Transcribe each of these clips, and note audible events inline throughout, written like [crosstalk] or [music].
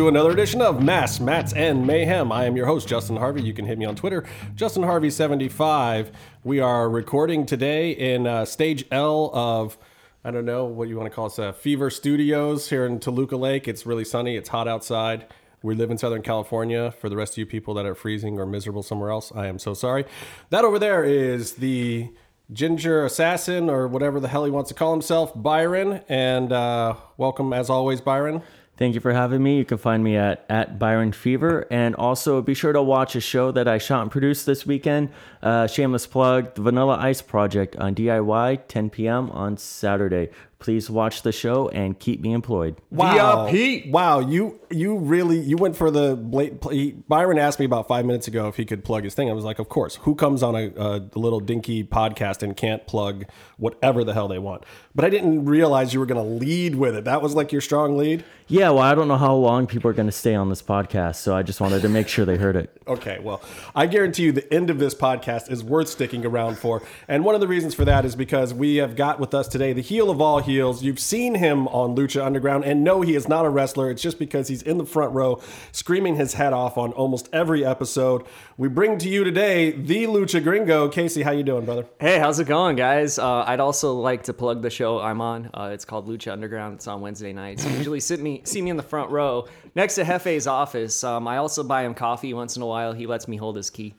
To another edition of Masks, Mats, and Mayhem. I am your host, Justin Harvey. You can hit me on Twitter, Justin Harvey75. We are recording today in uh, stage L of, I don't know what you want to call it, uh, Fever Studios here in Toluca Lake. It's really sunny, it's hot outside. We live in Southern California. For the rest of you people that are freezing or miserable somewhere else, I am so sorry. That over there is the Ginger Assassin, or whatever the hell he wants to call himself, Byron. And uh, welcome, as always, Byron. Thank you for having me. You can find me at, at Byron Fever. And also be sure to watch a show that I shot and produced this weekend. Uh, shameless plug The Vanilla Ice Project on DIY, 10 p.m. on Saturday. Please watch the show and keep me employed. Wow, VIP. wow, you you really you went for the blat- he- Byron asked me about five minutes ago if he could plug his thing. I was like, of course. Who comes on a, a little dinky podcast and can't plug whatever the hell they want? But I didn't realize you were going to lead with it. That was like your strong lead. Yeah, well, I don't know how long people are going to stay on this podcast, so I just wanted to make sure they heard it. [laughs] Okay, well, I guarantee you the end of this podcast is worth sticking around for. And one of the reasons for that is because we have got with us today the heel of all heels. You've seen him on Lucha Underground, and no, he is not a wrestler. It's just because he's in the front row screaming his head off on almost every episode. We bring to you today the Lucha Gringo. Casey, how you doing, brother? Hey, how's it going, guys? Uh, I'd also like to plug the show I'm on. Uh, it's called Lucha Underground. It's on Wednesday nights. You usually sit me, see me in the front row next to Hefe's office. Um, I also buy him coffee once in a while. He lets me hold his key.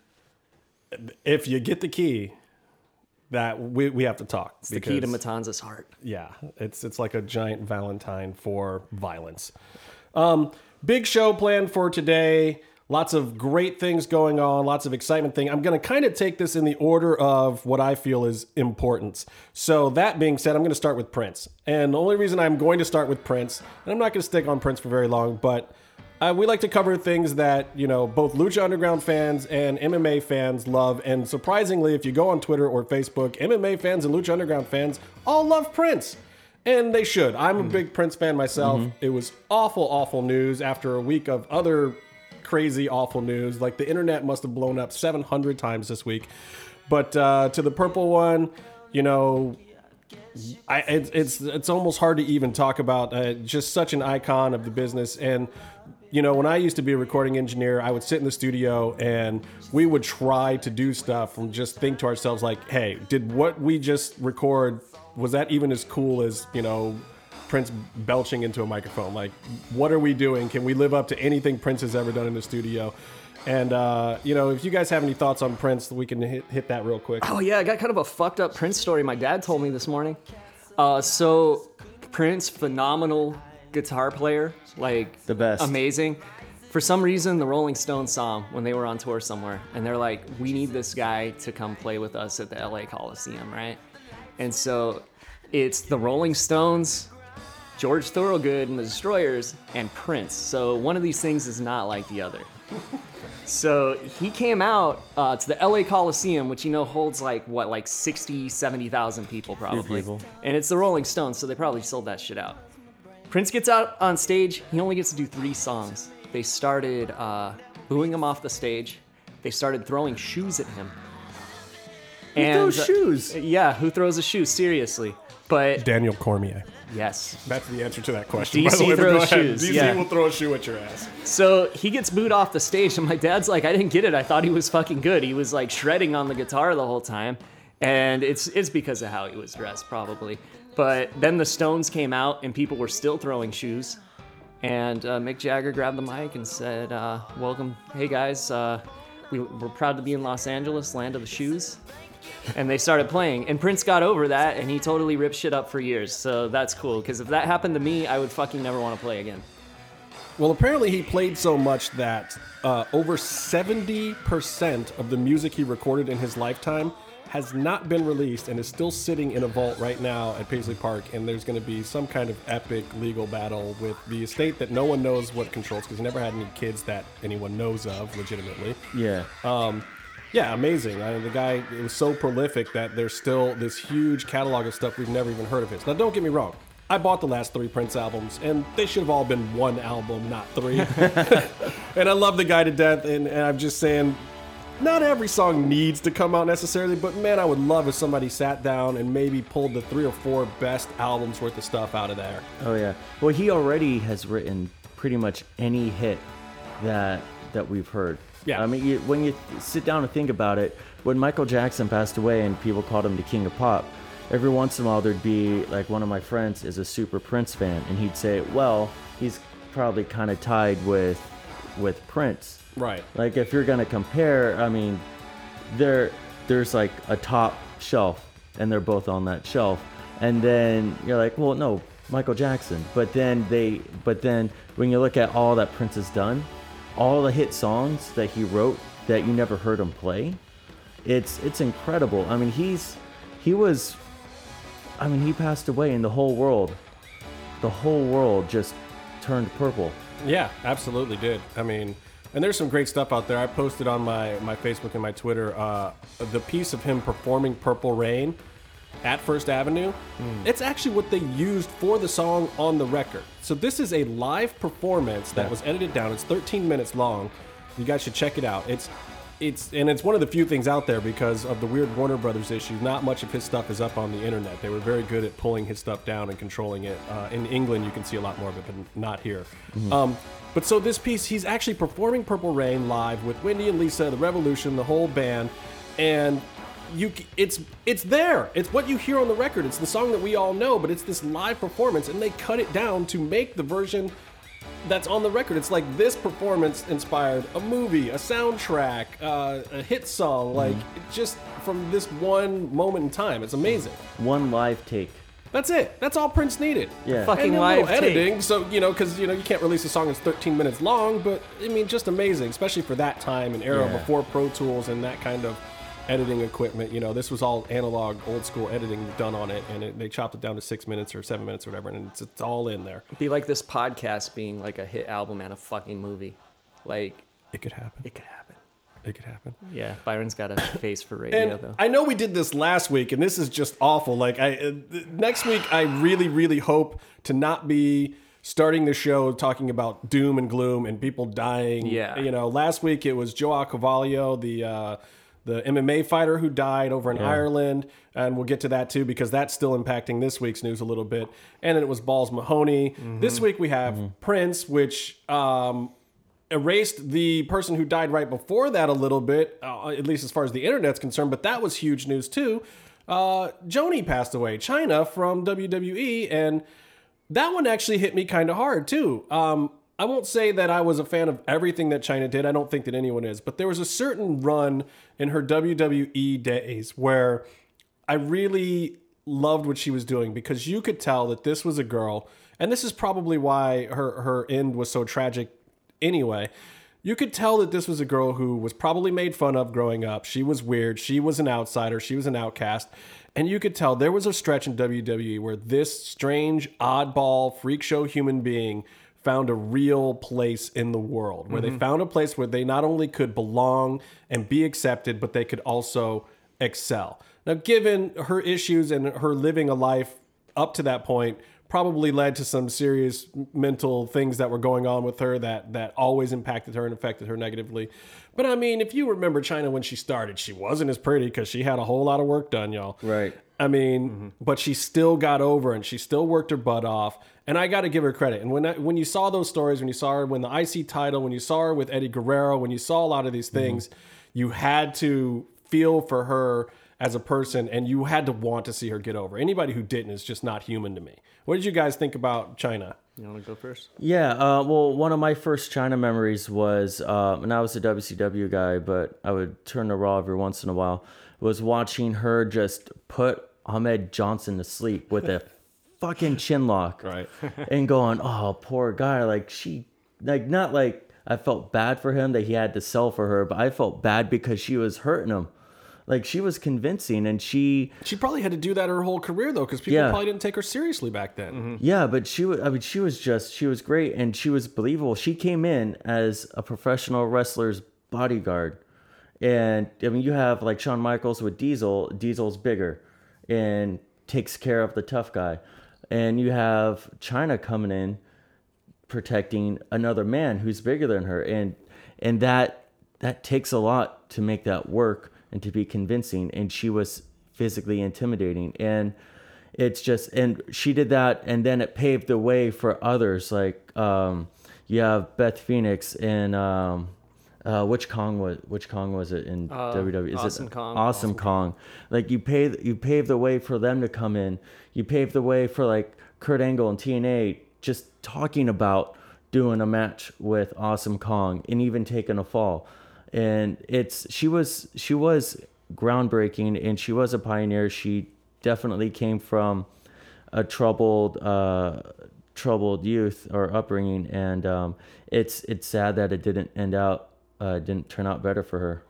If you get the key, that we, we have to talk. It's the key to Matanza's heart. yeah, it's it's like a giant Valentine for violence. Um, big show planned for today. Lots of great things going on. Lots of excitement thing. I'm going to kind of take this in the order of what I feel is importance. So that being said, I'm going to start with Prince. And the only reason I'm going to start with Prince, and I'm not going to stick on Prince for very long, but uh, we like to cover things that you know both Lucha Underground fans and MMA fans love. And surprisingly, if you go on Twitter or Facebook, MMA fans and Lucha Underground fans all love Prince, and they should. I'm a big Prince fan myself. It was awful, awful news after a week of other crazy, awful news. Like the internet must have blown up 700 times this week. But uh, to the purple one, you know, I, it's it's it's almost hard to even talk about. Uh, just such an icon of the business, and you know, when I used to be a recording engineer, I would sit in the studio and we would try to do stuff and just think to ourselves like, "Hey, did what we just record was that even as cool as you know?" Prince belching into a microphone. Like, what are we doing? Can we live up to anything Prince has ever done in the studio? And uh, you know, if you guys have any thoughts on Prince, we can hit, hit that real quick. Oh yeah, I got kind of a fucked up Prince story my dad told me this morning. Uh, so Prince, phenomenal guitar player, like The best. amazing. For some reason, the Rolling Stones saw him when they were on tour somewhere, and they're like, "We need this guy to come play with us at the LA Coliseum, right?" And so it's the Rolling Stones, George Thorogood and the Destroyers, and Prince. So one of these things is not like the other. [laughs] So he came out uh, to the LA Coliseum, which you know holds like what, like 60, 70,000 people probably. people. And it's the Rolling Stones, so they probably sold that shit out. Prince gets out on stage. He only gets to do three songs. They started uh, booing him off the stage. They started throwing shoes at him. And throws shoes? Yeah, who throws a shoe? Seriously. But Daniel Cormier. yes, That's the answer to that question. DC by the way, throws shoes, DC yeah. will throw a shoe at your ass. So he gets booed off the stage, and my dad's like, I didn't get it. I thought he was fucking good. He was like shredding on the guitar the whole time. And it's it's because of how he was dressed, probably. But then the Stones came out, and people were still throwing shoes. And uh, Mick Jagger grabbed the mic and said, uh, Welcome, hey guys, uh, we, we're proud to be in Los Angeles, land of the shoes. And they started playing, and Prince got over that, and he totally ripped shit up for years. So that's cool, because if that happened to me, I would fucking never want to play again. Well, apparently he played so much that uh, over 70% of the music he recorded in his lifetime has not been released and is still sitting in a vault right now at Paisley Park. And there's going to be some kind of epic legal battle with the estate that no one knows what controls because he never had any kids that anyone knows of legitimately. Yeah. Um, yeah, amazing. I mean, the guy it was so prolific that there's still this huge catalog of stuff we've never even heard of his. Now, don't get me wrong. I bought the last three Prince albums, and they should have all been one album, not three. [laughs] [laughs] and I love the guy to death, and, and I'm just saying, not every song needs to come out necessarily, but man, I would love if somebody sat down and maybe pulled the three or four best albums worth of stuff out of there. Oh yeah. Well, he already has written pretty much any hit that that we've heard. Yeah. I mean, you, when you sit down and think about it, when Michael Jackson passed away and people called him the king of pop, every once in a while there'd be like one of my friends is a super Prince fan, and he'd say, "Well, he's probably kind of tied with with Prince." Right. Like if you're gonna compare, I mean, there there's like a top shelf, and they're both on that shelf, and then you're like, well, no, Michael Jackson. But then they, but then when you look at all that Prince has done, all the hit songs that he wrote that you never heard him play, it's it's incredible. I mean, he's he was, I mean, he passed away, and the whole world, the whole world just turned purple. Yeah, absolutely did. I mean, and there's some great stuff out there. I posted on my, my Facebook and my Twitter uh, the piece of him performing Purple Rain at First Avenue. It's actually what they used for the song on the record. So this is a live performance that was edited down. It's 13 minutes long. You guys should check it out. It's it's and it's one of the few things out there because of the weird Warner Brothers issue. Not much of his stuff is up on the internet. They were very good at pulling his stuff down and controlling it. Uh, in England, you can see a lot more of it, but not here. Um, but so this piece, he's actually performing Purple Rain live with Wendy and Lisa, the Revolution, the whole band, and you it's it's there. It's what you hear on the record. It's the song that we all know, but it's this live performance, and they cut it down to make the version that's on the record. It's like this performance inspired a movie, a soundtrack, uh, a hit song, like just from this one moment in time. It's amazing. One live take. That's it. That's all Prince needed. Yeah. Fucking and a live little tape. editing, so you know, because you know you can't release a song that's 13 minutes long, but I mean, just amazing, especially for that time and era Yeah. before Pro Tools and that kind of editing equipment. You know, this was all analog, old school editing done on it, and it, they chopped it down to six minutes or seven minutes or whatever, and it's, it's all in there. Be like this podcast being like a hit album and a fucking movie. Like It could happen. it could happen. It could happen. Yeah, Byron's got a [coughs] face for radio And though. I know we did this last week, and this is just awful. Like I, uh, next week, I really, really hope to not be starting the show talking about doom and gloom and people dying. Yeah. you know, last week it was Joao Carvalho, the uh, the MMA fighter who died over in Ireland, and we'll get to that too because that's still impacting this week's news a little bit. And then it was Balls Mahoney. This week we have Prince, which. Um, erased the person who died right before that a little bit, uh, at least as far as the internet's concerned, but that was huge news too. Uh, Joanie passed away, Chyna from WWE, and that one actually hit me kind of hard too. Um, I won't say that I was a fan of everything that Chyna did. I don't think that anyone is, but there was a certain run in her WWE days where I really loved what she was doing because you could tell that this was a girl, and this is probably why her her end was so tragic anyway. You could tell that this was a girl who was probably made fun of growing up. She was weird. She was an outsider. She was an outcast. And you could tell there was a stretch in WWE where this strange, oddball, freak show human being found a real place in the world, where they mm-hmm. found a place where they not only could belong and be accepted, but they could also excel. Now, given her issues and her living a life up to that point, probably led to some serious mental things that were going on with her that that always impacted her and affected her negatively. But I mean, if you remember Chyna when she started, she wasn't as pretty because she had a whole lot of work done, y'all. Right. I mean, mm-hmm. but she still got over and she still worked her butt off. And I got to give her credit. And when I, when you saw those stories, when you saw her win the IC title, when you saw her with Eddie Guerrero, when you saw a lot of these mm-hmm. things, you had to feel for her as a person and you had to want to see her get over. Anybody who didn't is just not human to me. What did you guys think about Chyna? You want to go first? Yeah, uh, well, one of my first Chyna memories was, uh, and I was a WCW guy, but I would turn to Raw every once in a while, was watching her just put Ahmed Johnson to sleep with a [laughs] fucking chin lock. Right. [laughs] and going, oh, poor guy. Like, she, like, not like I felt bad for him that he had to sell for her, but I felt bad because she was hurting him. Like, she was convincing and she, She probably had to do that her whole career though, because people Yeah. probably didn't take her seriously back then. Mm-hmm. Yeah, but she was. I mean, she was just. She was great, and she was believable. She came in as a professional wrestler's bodyguard, and I mean, you have like Shawn Michaels with Diesel. Diesel's bigger, and takes care of the tough guy, and you have Chyna coming in, protecting another man who's bigger than her, and and that that takes a lot to make that work and to be convincing. And she was physically intimidating. And it's just, and she did that. And then it paved the way for others. Like, um, you have Beth Phoenix and, um, uh, which Kong was which Kong was it in Uh, WWE? Is Awesome it Kong. Awesome, Kong. Like you pay you pave the way for them to come in. You pave the way for like Kurt Angle and TNA just talking about doing a match with Awesome Kong and even taking a fall. And it's she was she was groundbreaking and she was a pioneer. She definitely came from a troubled uh troubled youth or upbringing and um it's it's sad that it didn't end out uh didn't turn out better for her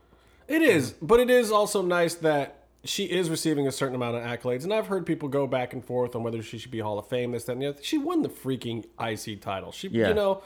It is, but it is also nice that she is receiving a certain amount of accolades. And I've heard people go back and forth on whether she should be Hall of Fame, this, that, and the other. She won the freaking IC title. She, Yeah. you know,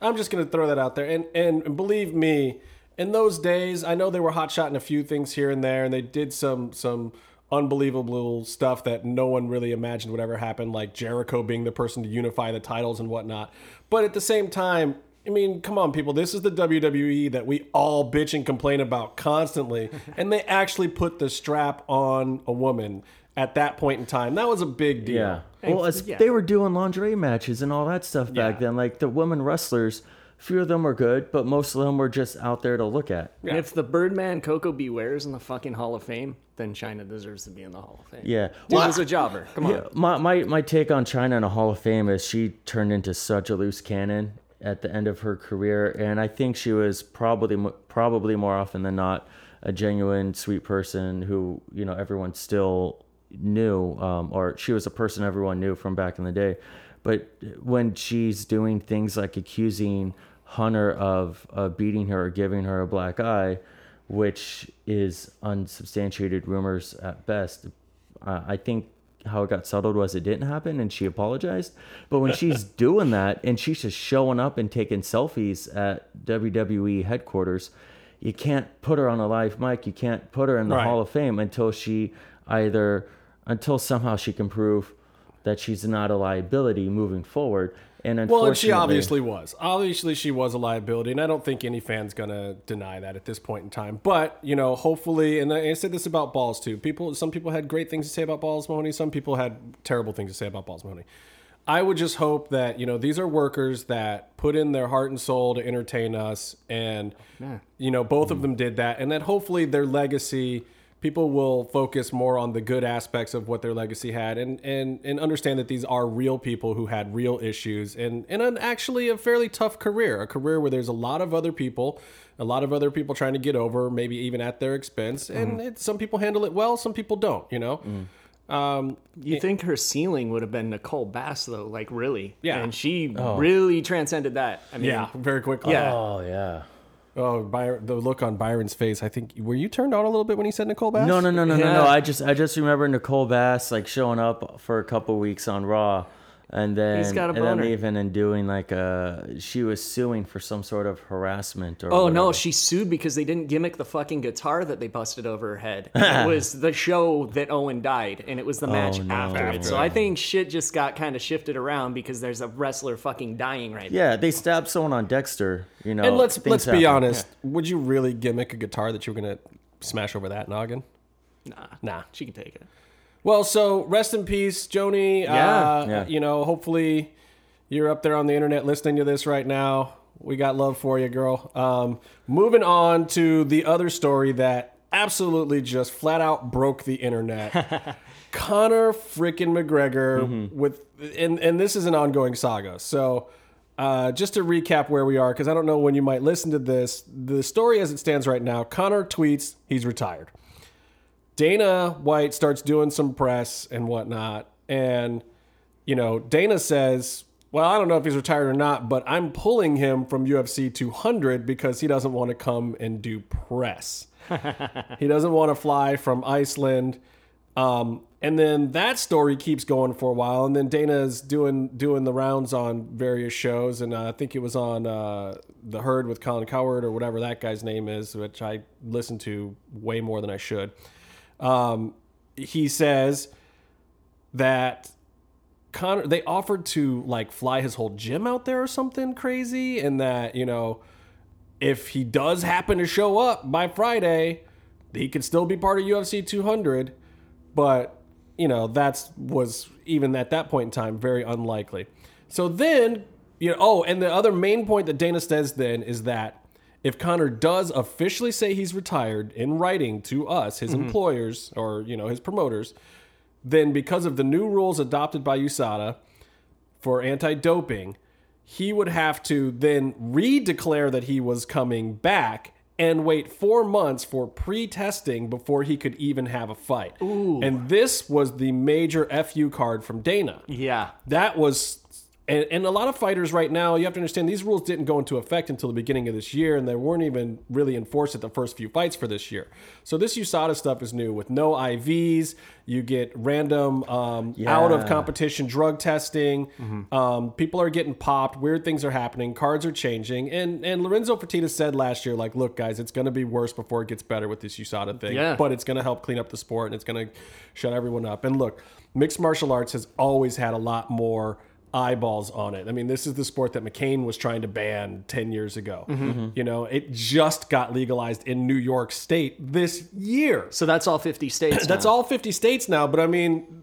I'm just gonna throw that out there. And and believe me, in those days, I know they were hot shotting a few things here and there, and they did some some unbelievable stuff that no one really imagined would ever happen, like Jericho being the person to unify the titles and whatnot. But at the same time, I mean, come on, people. This is the WWE that we all bitch and complain about constantly. [laughs] and they actually put the strap on a woman at that point in time. That was a big deal. Yeah. Well, as yeah. they were doing lingerie matches and all that stuff back Yeah. then. Like the women wrestlers, few of them were good, but most of them were just out there to look at. And if the Birdman Koko B. Ware is in the fucking Hall of Fame, then Chyna deserves to be in the Hall of Fame. Yeah. Dude Well, was a jobber. Come on. Yeah, my, my my take on Chyna in a Hall of Fame is she turned into such a loose cannon at the end of her career, and I think she was probably probably more often than not a genuine sweet person who you know everyone still knew, um, or she was a person everyone knew from back in the day. But when she's doing things like accusing Hunter of uh, beating her or giving her a black eye, which is unsubstantiated rumors at best. Uh, I think how it got settled was it didn't happen and she apologized. But when she's [laughs] doing that and she's just showing up and taking selfies at WWE headquarters, you can't put her on a live mic. You can't put her in the Right. Hall of Fame until she either until somehow she can prove that she's not a liability moving forward. And Well, and she obviously was. Obviously, she was a liability, and I don't think any fan's gonna deny that at this point in time. But you know, hopefully, and I said this about Balls too. People, some people had great things to say about Balls Mahoney. Some people had terrible things to say about Balls Mahoney. I would just hope that you know these are workers that put in their heart and soul to entertain us, and you know both of them did that, and that hopefully their legacy people will focus more on the good aspects of what their legacy had and and and understand that these are real people who had real issues and and an actually a fairly tough career a career where there's a lot of other people a lot of other people trying to get over maybe even at their expense and it, some people handle it well some people don't you know um You think her ceiling would have been Nicole Bass though? Like really? Yeah. And she really transcended that. I mean, yeah very quickly Yeah. Oh yeah. Oh Byron, the look on byron's face i think were you turned on a little bit when he said nicole bass No, no, no, no, no, no. I just, I just remember Nicole Bass like showing up for a couple weeks on Raw, and then He's got a and then boner. leaving and doing like a. She was suing for some sort of harassment or. Oh no, she sued because they didn't gimmick the fucking guitar that they busted over her head. it [laughs] was the show that Owen died, and it was the oh, match no. after it. So I think shit just got kind of shifted around because there's a wrestler fucking dying right Yeah, they stabbed someone on Dexter. You know. and let's let's be happen. honest [laughs] would you really gimmick a guitar that you were gonna smash over that noggin. Nah, nah she can take it. Well, so rest in peace, Joanie. Yeah. Uh, Yeah. You know, hopefully you're up there on the internet listening to this right now. We got love for you, girl. Um, moving on to the other story that absolutely just flat out broke the internet. [laughs] Conor freaking McGregor with, and and this is an ongoing saga. So. Uh, just to recap where we are, because I don't know when you might listen to this. The story as it stands right now, Conor tweets he's retired. Dana White starts doing some press and whatnot. And, you know, Dana says, Well, I don't know if he's retired or not, but I'm pulling him from UFC 200 because he doesn't want to come and do press. [laughs] he doesn't want to fly from Iceland. Um, and then that story keeps going for a while, and then Dana's doing doing the rounds on various shows, and uh, I think it was on uh, the Herd with Colin Cowherd or whatever that guy's name is, which I listen to way more than I should. Um, he says that Conor they offered to like fly his whole gym out there or something crazy, and that you know if he does happen to show up by Friday, he could still be part of UFC 200. But you know that's was even at that point in time very unlikely. So then you know oh, and the other main point that Dana says then is that if Conor does officially say he's retired in writing to us, his mm-hmm. employers or you know his promoters, then because of the new rules adopted by USADA for anti-doping, he would have to then redeclare that he was coming back and wait four months for pre-testing before he could even have a fight. Ooh. And this was the major FU card from Dana. Yeah. That was, and, and a lot of fighters right now, you have to understand these rules didn't go into effect until the beginning of this year, and they weren't even really enforced at the first few fights for this year. So this USADA stuff is new with no IVs. You get random um, out of competition drug testing. Um, people are getting popped. Weird things are happening. Cards are changing. And and Lorenzo Fertitta said last year, like, look, guys, it's going to be worse before it gets better with this USADA thing. Yeah. But it's going to help clean up the sport and it's going to shut everyone up. And look, mixed martial arts has always had a lot more eyeballs on it. I mean, this is the sport that McCain was trying to ban 10 years ago. Mm-hmm. You know, it just got legalized in New York State this year. So that's all 50 states. [clears throat] That's all 50 states now, but I mean,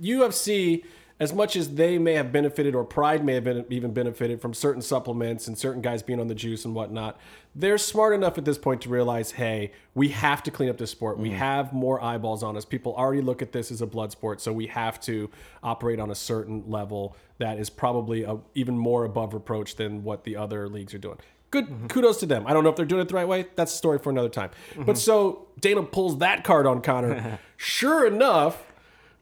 UFC, as much as they may have benefited or Pride may have been, even benefited from certain supplements and certain guys being on the juice and whatnot, they're smart enough at this point to realize, hey, we have to clean up this sport. We mm. have more eyeballs on us. People already look at this as a blood sport, so we have to operate on a certain level that is probably a, even more above reproach than what the other leagues are doing. Good mm-hmm. kudos to them. I don't know if they're doing it the right way. That's a story for another time. But mm-hmm. so Dana pulls that card on Conor. [laughs] sure enough,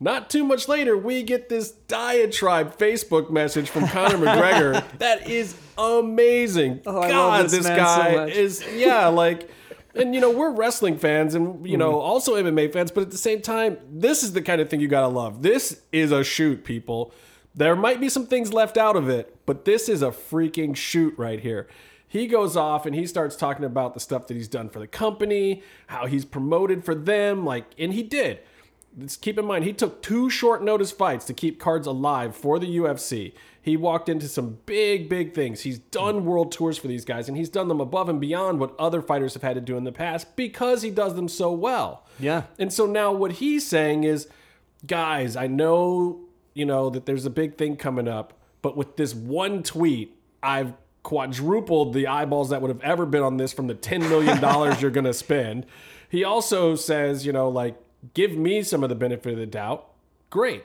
not too much later, we get this diatribe Facebook message from Conor [laughs] McGregor that is amazing. Oh, God, this this so guy much. is yeah, like and you know, we're wrestling fans and you know, Mm-hmm. also MMA fans, but at the same time, this is the kind of thing you gotta love. This is a shoot, people. There might be some things left out of it, but this is a freaking shoot right here. He goes off and he starts talking about the stuff that he's done for the company, how he's promoted for them, like, and he did. Let's keep in mind, he took two short notice fights to keep cards alive for the UFC. He walked into some big, big things. He's done world tours for these guys, and he's done them above and beyond what other fighters have had to do in the past because he does them so well. Yeah. And so now what he's saying is, guys, I know, you know, that there's a big thing coming up, but with this one tweet, I've quadrupled the eyeballs that would have ever been on this from the $10 million [laughs] you're going to spend. He also says, you know, like, give me some of the benefit of the doubt. Great.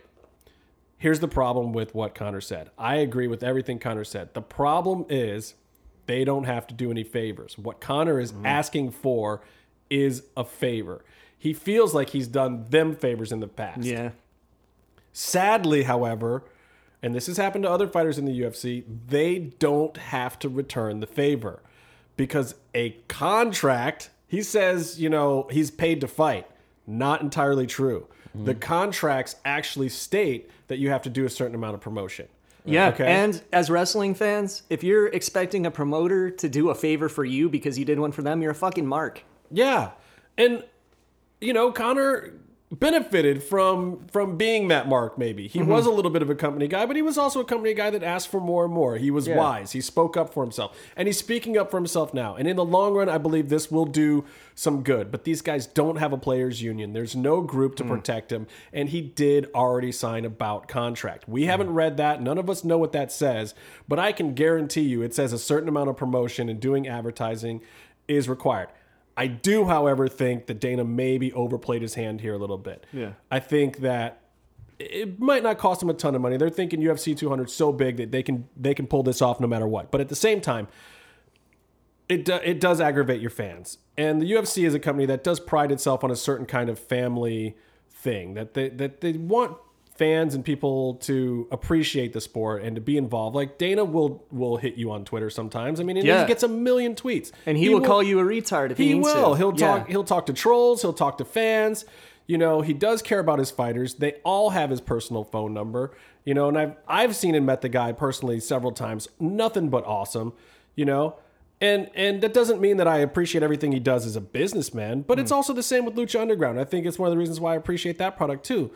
Here's the problem with what Conor said. I agree with everything Conor said. The problem is they don't have to do any favors. What Conor is mm-hmm. asking for is a favor. He feels like he's done them favors in the past. Yeah. Sadly, however, and this has happened to other fighters in the UFC, they don't have to return the favor because a contract, he says, you know, he's paid to fight. Not entirely true. The mm-hmm. contracts actually state that you have to do a certain amount of promotion. Yeah. Okay. And as wrestling fans, if you're expecting a promoter to do a favor for you because you did one for them, you're a fucking mark. Yeah. And you know, Conor benefited from from being that mark maybe. He mm-hmm. was a little bit of a company guy, but he was also a company guy that asked for more and more. He was wise. He spoke up for himself. And he's speaking up for himself now. And in the long run, I believe this will do some good. But these guys don't have a players union. There's no group to mm. protect him, and he did already sign a bout contract. We mm. haven't read that. None of us know what that says, but I can guarantee you it says a certain amount of promotion and doing advertising is required. I do, however, think that Dana maybe overplayed his hand here a little bit. Yeah. I think that it might not cost them a ton of money. They're thinking UFC 200 so big that they can they can pull this off no matter what. But at the same time, it do, it does aggravate your fans. And the UFC is a company that does pride itself on a certain kind of family thing that they that they want fans and people to appreciate the sport and to be involved. Like Dana will will hit you on Twitter sometimes. I mean, Yeah. he gets a million tweets, And he, will, call you a retard if he, he will. to. He'll Yeah. talk. He'll talk to trolls. He'll talk to fans. You know, he does care about his fighters. They all have his personal phone number. You know, and I've I've seen and met the guy personally several times. Nothing but awesome. You know, and and that doesn't mean that I appreciate everything he does as a businessman, but it's mm. also the same with Lucha Underground. I think it's one of the reasons why I appreciate that product too.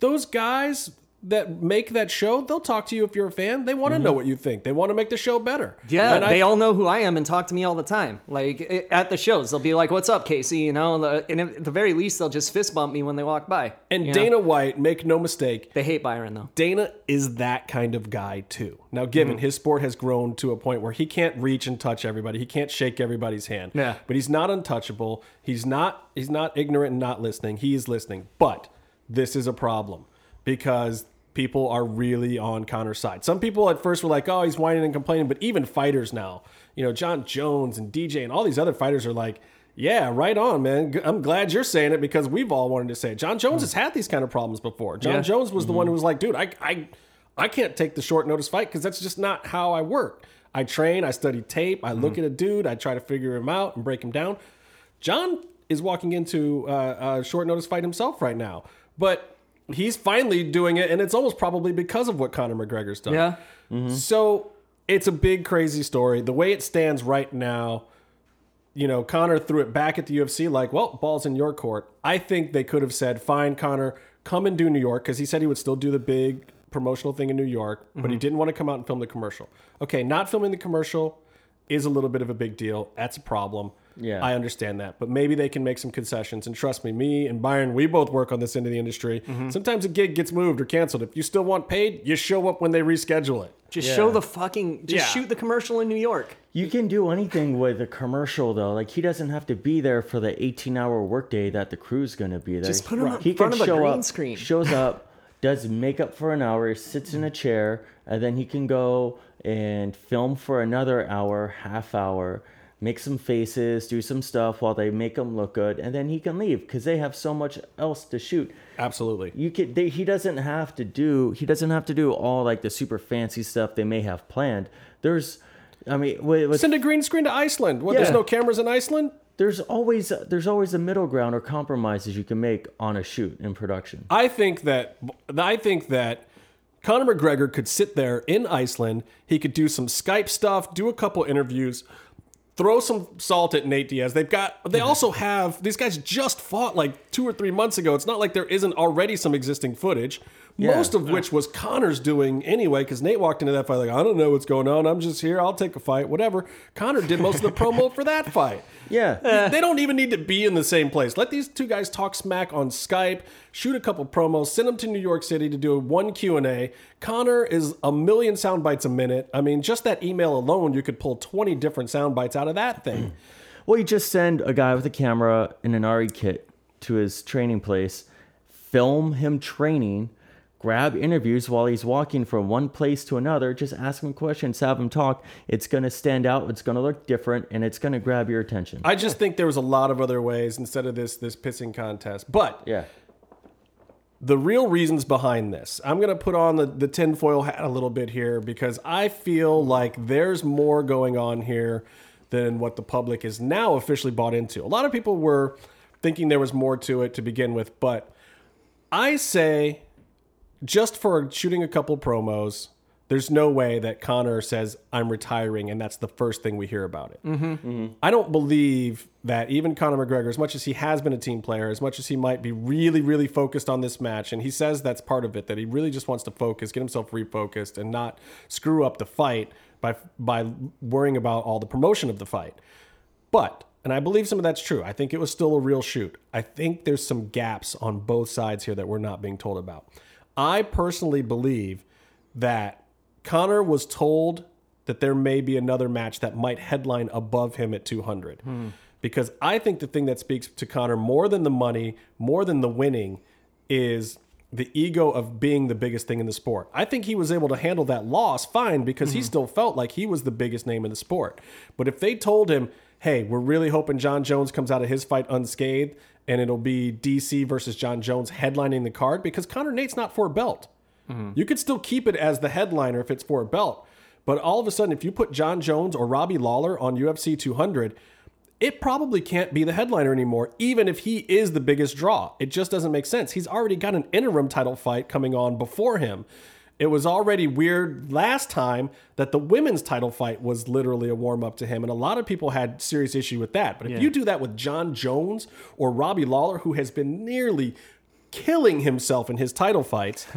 Those guys, that make that show, they'll talk to you if you're a fan. They want to know what you think. They want to make the show better. Yeah, And I- they all know who I am and talk to me all the time. Like at the shows, they'll be like, "What's up, Casey?" You know, and at the very least, they'll just fist bump me when they walk by. and you know? Dana White, make no mistake, they hate Byron though. Dana is that kind of guy too. Now, Mm-hmm. given his sport has grown to a point where he can't reach and touch everybody, he can't shake everybody's hand. Yeah. But he's not untouchable. He's not he's not ignorant and not listening. He is listening. But this is a problem because people are really on Conor's side. Some people at first were like, "Oh, he's whining and complaining," but even fighters now, you know, Jon Jones and DJ and all these other fighters are like. Yeah, right on, man. I'm glad you're saying it because we've all wanted to say it. Jon Jones has had these kind of problems before. Jon Yeah. Jones was the one who was like, dude, I, I, I can't take the short notice fight because that's just not how I work. I train, I study tape, I look at a dude, I try to figure him out and break him down. Jon is walking into uh, a short notice fight himself right now, but he's finally doing it, and it's almost probably because of what Conor McGregor's done. Yeah, mm-hmm. So it's a big, crazy story. The way it stands right now, you know, Conor threw it back at the UFC like, well, ball's in your court. I think they could have said, fine, Conor, come and do New York, because he said he would still do the big promotional thing in New York, but he mm-hmm. didn't want to come out and film the commercial. Okay, not filming the commercial is a little bit of a big deal. That's a problem. Yeah. I understand that. But maybe they can make some concessions. And trust me, me and Byron, we both work on this end of the industry. Mm-hmm. Sometimes a gig gets moved or canceled. If you still want paid, you show up when they reschedule it. just Yeah. show the fucking, just Yeah. shoot the commercial in New York. You can do anything with a commercial though. Like he doesn't have to be there for the 18-hour workday that the crew's going to be there. Just put him in he front can of a show green up, screen. Shows up, does makeup for an hour, sits in a chair, and then he can go and film for another hour, half hour, make some faces, do some stuff while they make him look good, and then he can leave because they have so much else to shoot. Absolutely. You could they, he doesn't have to do he doesn't have to do all like the super fancy stuff they may have planned. There's I mean with, with Send a green screen to Iceland. What, there's no cameras in Iceland? there's always there's always a middle ground or compromises you can make on a shoot in production. I think that I think that Conor McGregor could sit there in Iceland. He could do some Skype stuff, do a couple interviews, throw some salt at Nate Diaz. They've got they mm-hmm. also have these guys just fought like two or three months ago. It's not like there isn't already some existing footage. Yeah. Most of which was Conor's doing anyway, because Nate walked into that fight like, I don't know what's going on. I'm just here. I'll take a fight, whatever. Conor did most of the promo for that [laughs] fight. Yeah. They don't even need to be in the same place. Let these two guys talk smack on Skype, shoot a couple promos, send them to New York City to do a one Q&A. Connor is a million sound bites a minute. I mean, just that email alone, you could pull 20 different sound bites out of that thing. [clears throat] Well, you just send a guy with a camera and an RE kit to his training place, film him training, grab interviews while he's walking from one place to another, just ask him questions, have him talk. It's going to stand out, it's going to look different, and it's going to grab your attention. I just think there was a lot of other ways instead of this this pissing contest. But yeah. the real reasons behind this. I'm going to put on the, the tinfoil hat a little bit here because I feel like there's more going on here than what the public is now officially bought into. A lot of people were thinking there was more to it to begin with, but I say just for shooting a couple promos, there's no way that Conor says, I'm retiring, and that's the first thing we hear about it. Mm-hmm. Mm-hmm. I don't believe that even Conor McGregor, as much as he has been a team player, as much as he might be really, really focused on this match, and he says that's part of it, that he really just wants to focus, get himself refocused, and not screw up the fight by by worrying about all the promotion of the fight. But, and I believe some of that's true. I think it was still a real shoot. I think there's some gaps on both sides here that we're not being told about. I personally believe that Conor was told that there may be another match that might headline above him at 200. Because I think the thing that speaks to Conor more than the money, more than the winning, is the ego of being the biggest thing in the sport. I think he was able to handle that loss fine because he mm-hmm. still felt like he was the biggest name in the sport. But if they told him, hey, we're really hoping Jon Jones comes out of his fight unscathed and it'll be DC versus Jon Jones headlining the card because Conor Nate's not for a belt. You could still keep it as the headliner if it's for a belt. But all of a sudden, if you put Jon Jones or Robbie Lawler on UFC 200, it probably can't be the headliner anymore, even if he is the biggest draw. It just doesn't make sense. He's already got an interim title fight coming on before him. It was already weird last time that the women's title fight was literally a warm up to him, and a lot of people had serious issue with that. But if Yeah. you do that with Jon Jones or Robbie Lawler, who has been nearly killing himself in his title fights, [laughs]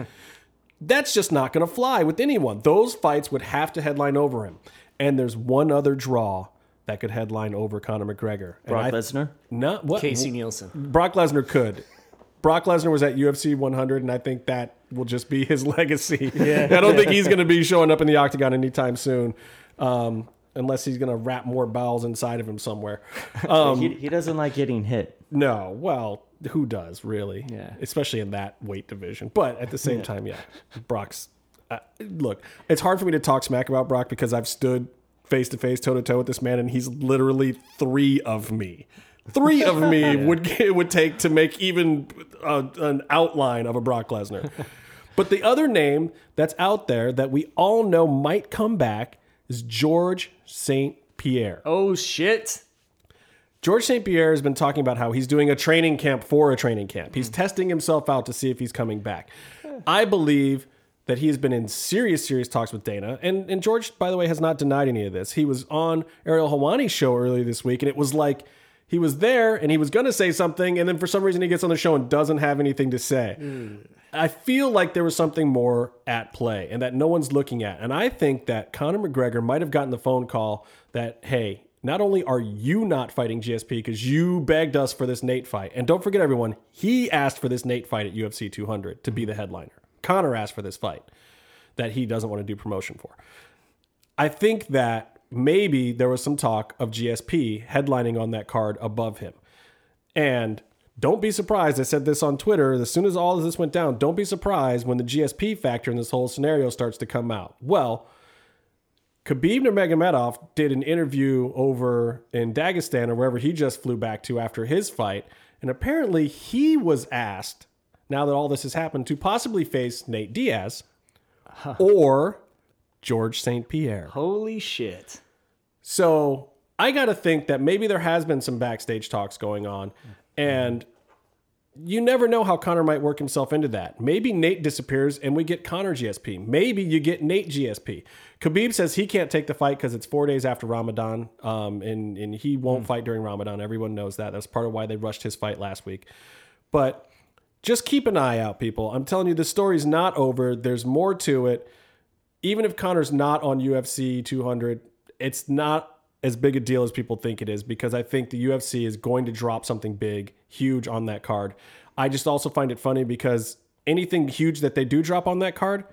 That's just not going to fly with anyone. Those fights would have to headline over him. And there's one other draw that could headline over Conor McGregor. And Brock I- Lesnar. No, what? Casey Nielsen. Brock Lesnar could. Brock Lesnar was at UFC 100, and I think that will just be his [laughs] legacy. I don't think he's going to be showing up in the octagon anytime soon, um, unless he's going to wrap more bowels inside of him somewhere. [laughs] Um, he, he doesn't like getting hit. no, well, who does really? Yeah. especially in that weight division. But at the same time, yeah, Brock's. Uh, look, it's hard for me to talk smack about Brock because I've stood face to face, toe to toe with this man, and he's literally three of me. Three of me would [laughs] it would take to make even uh, an outline of a Brock Lesnar. but the other name that's out there that we all know might come back is George St. Pierre. Oh shit. George St. Pierre has been talking about how he's doing a training camp for a training camp. He's testing himself out to see if he's coming back. I believe that he has been in serious, serious talks with Dana. And, and George, by the way, has not denied any of this. He was on Ariel Helwani's show earlier this week, and it was like he was there and he was going to say something, and then for some reason he gets on the show and doesn't have anything to say. Hmm. I feel like there was something more at play and that no one's looking at. And I think that Conor McGregor might have gotten the phone call that, hey, not only are you not fighting GSP because you begged us for this Nate fight, and don't forget, everyone, he asked for this Nate fight at UFC 200 to be the headliner. Conor asked for this fight that he doesn't want to do promotion for. I think that maybe there was some talk of GSP headlining on that card above him. And don't be surprised. I said this on Twitter. As soon as all of this went down, don't be surprised when the GSP factor in this whole scenario starts to come out. Well, Khabib Nurmagomedov did an interview over in Dagestan or wherever he just flew back to after his fight, and apparently he was asked, now that all this has happened, to possibly face Nate Diaz or George St. Pierre. Holy shit. So I got to think that maybe there has been some backstage talks going on, and you never know how Conor might work himself into that. Maybe Nate disappears and we get Conor GSP. Maybe you get Nate GSP. Khabib says he can't take the fight because it's four days after Ramadan, um, and and he won't fight during Ramadan. Everyone knows that. That's part of why they rushed his fight last week. But just keep an eye out, people. I'm telling you, the story's not over. There's more to it. Even if Conor's not on UFC 200, it's not as big a deal as people think it is because I think the UFC is going to drop something big, huge on that card. I just also find it funny because anything huge that they do drop on that card,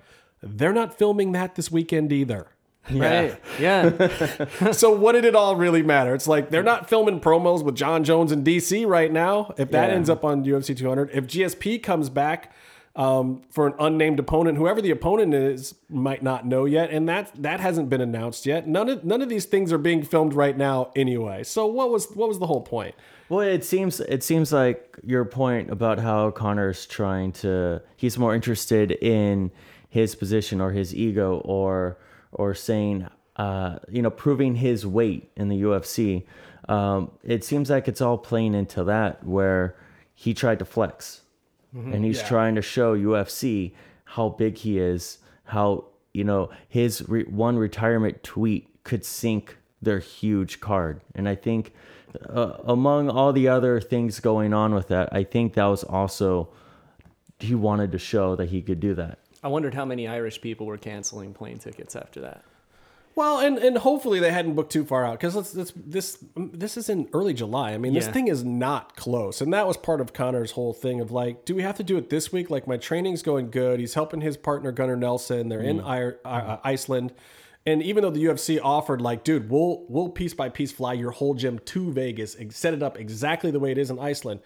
they're not filming that this weekend either. Right. Yeah. [laughs] so what did it all really matter? It's like they're not filming promos with Jon Jones in DC right now. If that Yeah. ends up on UFC 200, if GSP comes back um, for an unnamed opponent, whoever the opponent is might not know yet, and that that hasn't been announced yet. None of none of these things are being filmed right now anyway. So what was what was the whole point? Well, it seems it seems like your point about how Conor's trying to he's more interested in his position or his ego or or saying uh, you know proving his weight in the UFC. Um, it seems like it's all playing into that where he tried to flex and he's Yeah. trying to show UFC how big he is, how you know his re- one retirement tweet could sink their huge card, and I think uh, among all the other things going on with that, I think that was also he wanted to show that he could do that. I wondered how many Irish people were canceling plane tickets after that. Well, and and hopefully they hadn't booked too far out because let's, let's this this is in early July. I mean, this Yeah. thing is not close, and that was part of Conor's whole thing of like, do we have to do it this week? Like my training's going good. He's helping his partner Gunnar Nelson. They're in I, uh, Iceland, and even though the UFC offered like, dude, we'll we'll piece by piece fly your whole gym to Vegas and set it up exactly the way it is in Iceland.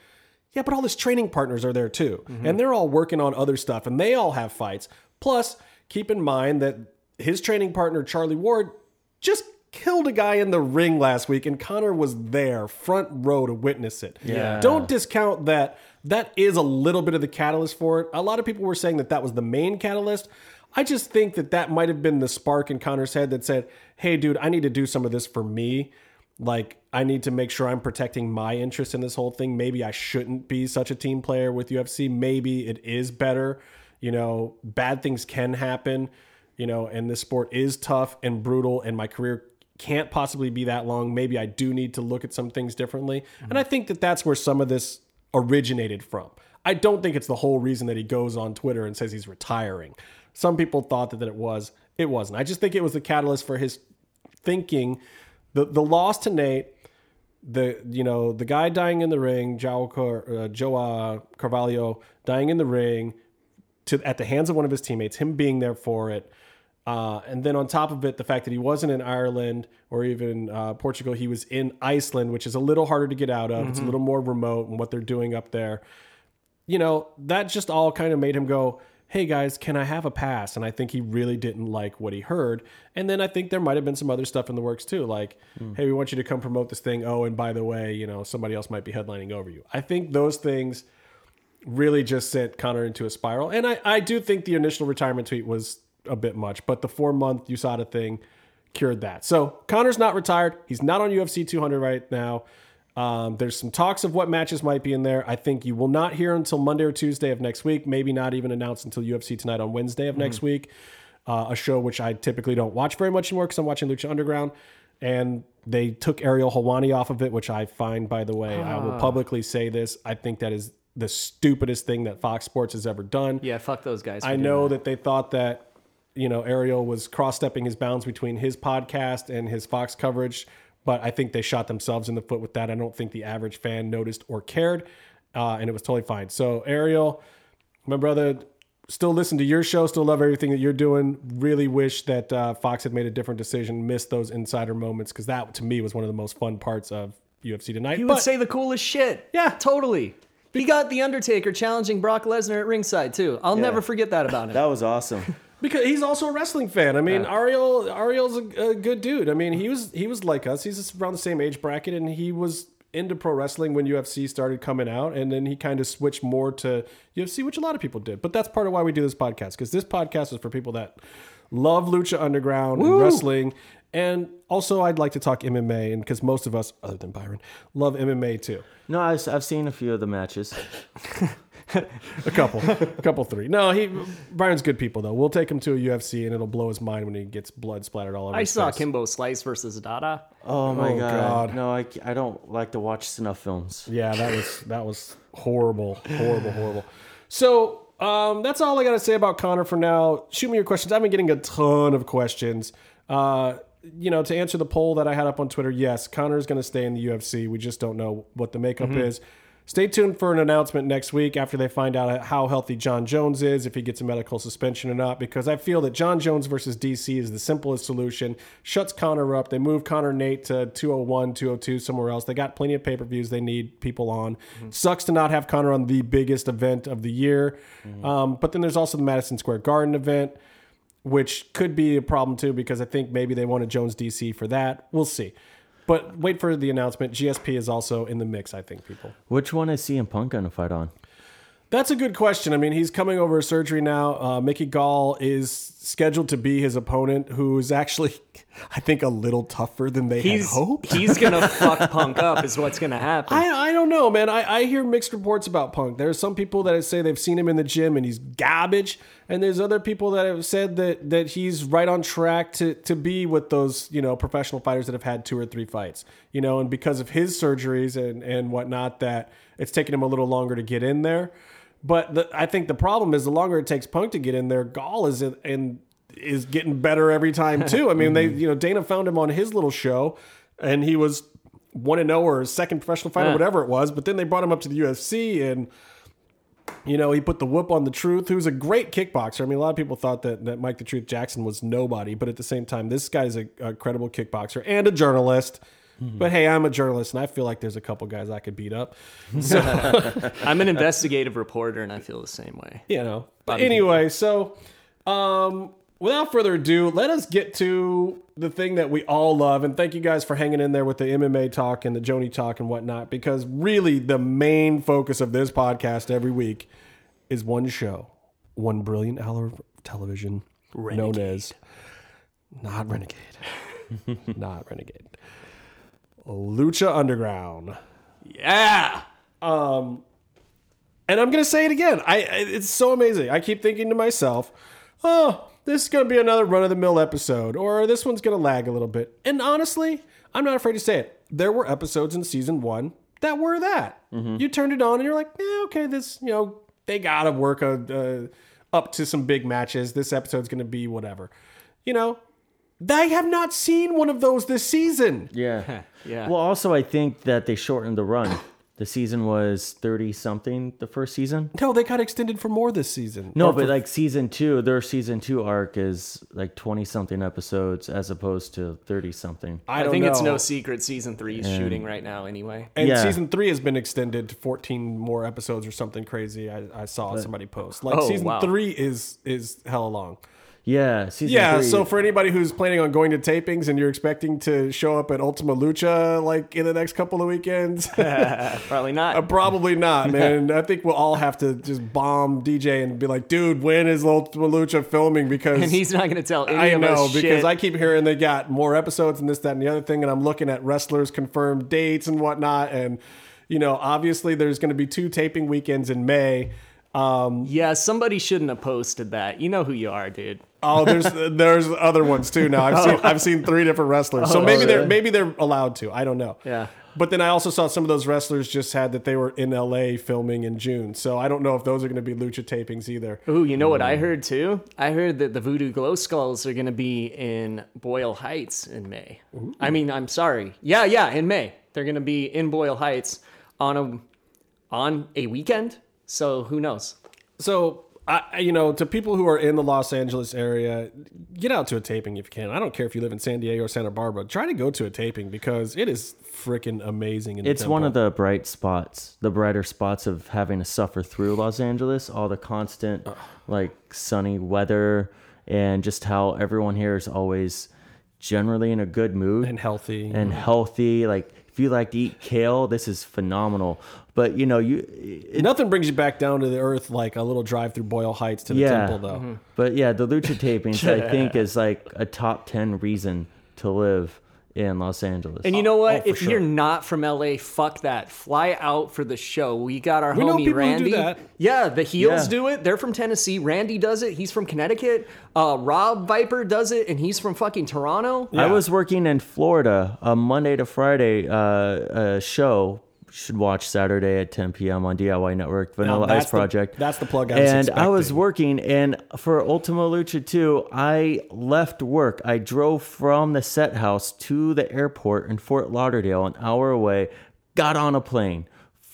Yeah, but all his training partners are there too. And they're all working on other stuff and they all have fights. Plus, keep in mind that his training partner, Charlie Ward, just killed a guy in the ring last week and Conor was there, front row to witness it. Yeah. Don't discount that. That is a little bit of the catalyst for it. A lot of people were saying that that was the main catalyst. I just think that that might have been the spark in Conor's head that said, hey, dude, I need to do some of this for me. Like, I need to make sure I'm protecting my interest in this whole thing. Maybe I shouldn't be such a team player with UFC. Maybe it is better. You know, bad things can happen, you know, and this sport is tough and brutal, and my career can't possibly be that long. Maybe I do need to look at some things differently. And I think that that's where some of this originated from. I don't think it's the whole reason that he goes on Twitter and says he's retiring. Some people thought that, that it was. It wasn't. I just think it was the catalyst for his thinking. The the loss to Nate, the you know the guy dying in the ring, Joao Car- uh, Joa Carvalho dying in the ring, to at the hands of one of his teammates, him being there for it. Uh, and then on top of it, the fact that he wasn't in Ireland or even uh, Portugal, he was in Iceland, which is a little harder to get out of. It's a little more remote and what they're doing up there. You know, that just all kind of made him go, hey guys, can I have a pass? And I think he really didn't like what he heard. And then I think there might have been some other stuff in the works too, like, hey, we want you to come promote this thing. Oh, and by the way, you know, somebody else might be headlining over you. I think those things really just sent Conor into a spiral. And I, I do think the initial retirement tweet was a bit much, but the four month USADA thing cured that. So Conor's not retired. He's not on UFC 200 right now. Um, there's some talks of what matches might be in there. I think you will not hear until Monday or Tuesday of next week. Maybe not even announced until UFC tonight on Wednesday of next week. Uh, a show which I typically don't watch very much anymore because I'm watching Lucha Underground. And they took Ariel Helwani off of it, which I find, by the way, I will publicly say this. I think that is the stupidest thing that Fox Sports has ever done. Yeah, fuck those guys. I know that. that they thought that you know Ariel was cross-stepping his bounds between his podcast and his Fox coverage, but I think they shot themselves in the foot with that. I don't think the average fan noticed or cared, uh, and it was totally fine. So Ariel, my brother, still listen to your show, still love everything that you're doing. Really wish that uh, Fox had made a different decision, missed those insider moments because that to me was one of the most fun parts of UFC tonight. He But- would say the coolest shit. Yeah. totally. He got the Undertaker challenging Brock Lesnar at ringside too. I'll never forget that about him. That was awesome. Because he's also a wrestling fan. I mean, Ariel Ariel's a, a good dude. I mean, he was he was like us. He's around the same age bracket, and he was into pro wrestling when UFC started coming out, and then he kind of switched more to UFC, which a lot of people did. But that's part of why we do this podcast because this podcast is for people that love Lucha Underground and wrestling. And also, I'd like to talk MMA, and because most of us, other than Byron, love MMA too. No, I've, I've seen a few of the matches. [laughs] [laughs] A couple, a couple, three. No, he Brian's good people though. We'll take him to a UFC, and it'll blow his mind when he gets blood splattered all over. I his saw face. Kimbo Slice versus Dada. Oh my Oh, god. God. No, I, I don't like to watch snuff films. Yeah, that was that was horrible, horrible, horrible. So um, that's all I got to say about Conor for now. Shoot me your questions. I've been getting a ton of questions. Uh, you know, to answer the poll that I had up on Twitter, yes, Conor is going to stay in the UFC. We just don't know what the makeup is. Stay tuned for an announcement next week after they find out how healthy Jon Jones is, if he gets a medical suspension or not, because I feel that Jon Jones versus DC is the simplest solution. Shuts Conor up. They move Conor Nate to 201, 202, somewhere else. They got plenty of pay per views they need people on. Sucks to not have Conor on the biggest event of the year. Um, but then there's also the Madison Square Garden event, which could be a problem too, because I think maybe they wanted Jones DC for that. We'll see. But wait for the announcement. GSP is also in the mix, I think, people. Which one is CM Punk gonna fight on? That's a good question. I mean, he's coming over a surgery now. Uh, Mickey Gall is scheduled to be his opponent, who's actually, [laughs] I think, a little tougher than they He's had hoped. he's gonna [laughs] fuck Punk up. Is what's gonna happen. I, I don't know, man. I, I hear mixed reports about Punk. There's some people that say they've seen him in the gym and he's garbage, and there's other people that have said that that he's right on track to to be with those you know professional fighters that have had two or three fights, you know, and because of his surgeries and and whatnot, that it's taken him a little longer to get in there. But the, I think the problem is the longer it takes Punk to get in there, Gall is in, in is getting better every time too. I mean, they [laughs] mm-hmm. you know Dana found him on his little show, and he was one and zero or second professional fight or Yeah. whatever it was. But then they brought him up to the UFC, and you know he put the whoop on the Truth, who's a great kickboxer. I mean, a lot of people thought that that Mike the Truth Jackson was nobody, but at the same time, this guy's a, a credible kickboxer and a journalist. But hey, I'm a journalist, and I feel like there's a couple guys I could beat up. [laughs] So [laughs] I'm an investigative reporter, and I feel the same way. you know. But anyway, so um, without further ado, let us get to the thing that we all love. And thank you guys for hanging in there with the MMA talk and the Joanie talk and whatnot, because really the main focus of this podcast every week is one show, one brilliant hour of television known as not Renegade, [laughs] not Renegade, Lucha Underground. Yeah. Um, and I'm gonna say it again. I, it's so amazing. I keep thinking to myself, "Oh, this is gonna be another run of the mill episode, or this one's gonna lag a little bit." And honestly, I'm not afraid to say it. There were episodes in season one that were that. Mm-hmm. You turned it on, and you're like, "Yeah, okay, this, you know, they gotta work a, up to some big matches. This episode's going to be whatever. You know, I have not seen one of those this season. Yeah. [laughs] Yeah. Well, also, I think that they shortened the run. [coughs] The season was 30 something the first season. No, they got extended for more this season. No, Or but for- like season two, their season two arc is like 20 something episodes as opposed to 30 something. I I, don't think it's no secret season three is shooting right now anyway. And Yeah. season three has been extended to 14 more episodes or something crazy. I, I saw somebody post. Like Oh, season wow. three is is hella long. Yeah, season Yeah, three. so for anybody who's planning on going to tapings and you're expecting to show up at Ultima Lucha like in the next couple of weekends, [laughs] [laughs] Probably not. uh, probably not, [laughs] man. I think we'll all have to just bomb DJ and be like, dude, when is Ultima Lucha filming? Because and he's not going to tell any I of know us because shit. I keep hearing they got more episodes and this, that, and the other thing, and I'm looking at wrestlers confirmed dates and whatnot, and you know, obviously there's going to be two taping weekends in May. Um, yeah, somebody shouldn't have posted that. You know who you are, dude. oh, there's [laughs] there's other ones too. Now I've seen I've seen three different wrestlers, so maybe they're maybe they're allowed to. I don't know. Yeah. But then I also saw some of those wrestlers just had that they were in LA filming in June, so I don't know if those are going to be lucha tapings either. Ooh, you know what Hmm. I heard too? I heard that the Voodoo Glow Skulls are going to be in Boyle Heights in May. I mean, I'm sorry. Yeah, yeah, in May. They're going to be in Boyle Heights on a on a weekend. So who knows? So, I, I- you know, to people who are in the Los Angeles area, get out to a taping if you can. I don't care if you live in San Diego or Santa Barbara. Try to go to a taping because it is freaking amazing. In the It's one of the bright spots, the brighter spots of having to suffer through Los Angeles, all the constant like sunny weather and just how everyone here is always generally in a good mood and healthy. and healthy. Like if you like to eat kale, this is phenomenal. But you know, you it, Nothing brings you back down to the earth like a little drive through Boyle Heights to the yeah. temple, though. But yeah, the lucha [laughs] tapings I think is like a top 10 reason to live in Los Angeles. And you know what? oh, if sure. you're not from LA, fuck that. Fly out for the show. We got our We know homie people who do Randy. that. Yeah, the Heels Yeah. do it. They're from Tennessee. Randy does it. He's from Connecticut. Uh, Rob Viper does it, and he's from fucking Toronto. I was working in Florida a Monday to Friday uh, uh, show. Should watch Saturday at 10 p.m. on DIY Network Vanilla Ice the- Project. that's the plug I was and I was working, and for Ultima Lucha 2, I left work. I drove from the set house to the airport in Fort Lauderdale, an hour away. Got on a plane,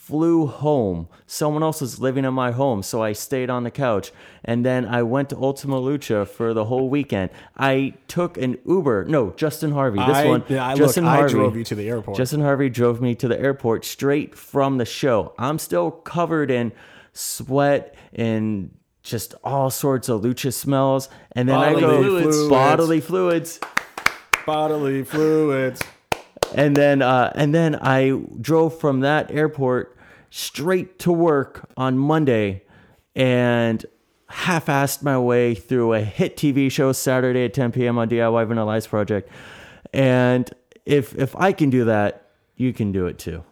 flew home. Someone else was living in my home, so I stayed on the couch. And then I went to Ultima Lucha for the whole weekend. I took an Uber. No, Justin Harvey. This I- one. I- look, Justin I Harvey. drove you to the airport. Justin Harvey drove me to the airport straight from the show. I'm still covered in sweat and just all sorts of lucha smells. And then I Bodily go fluids. bodily fluids. Bodily fluids. And then uh, and then I drove from that airport straight to work on Monday and half-assed my way through a hit TV show Saturday at 10 p.m. on DIY Vanilla Ice Project. And if if I can do that, you can do it too.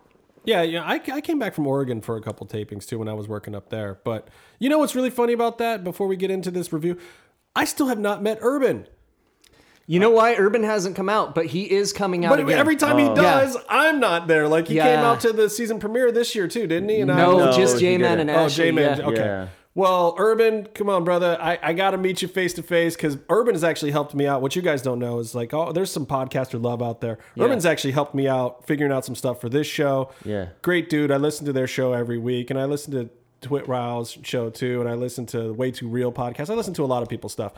Yeah, yeah. I, I came back from Oregon for a couple tapings too when I was working up there. But you know what's really funny about that? Before we get into this review, I still have not met Urban. You know why Urban hasn't come out, but he is coming out But again. every time he Oh. does, I'm not there. Like he came Yeah. out to the season premiere this year too, didn't he? And I no, was- No, just oh, he J Man didn't. and Oh, Ashley. J Man. yeah. Okay. Yeah. Well, Urban, come on, brother. I, I got to meet you face to face because Urban has actually helped me out. What you guys don't know is like, oh, there's some podcaster love out there. Urban's actually helped me out figuring out some stuff for this show. Yeah. Great dude. I listen to their show every week and I listen to Twit Rouse show too. And I listen to Way Too Real podcast. I listen to a lot of people's stuff.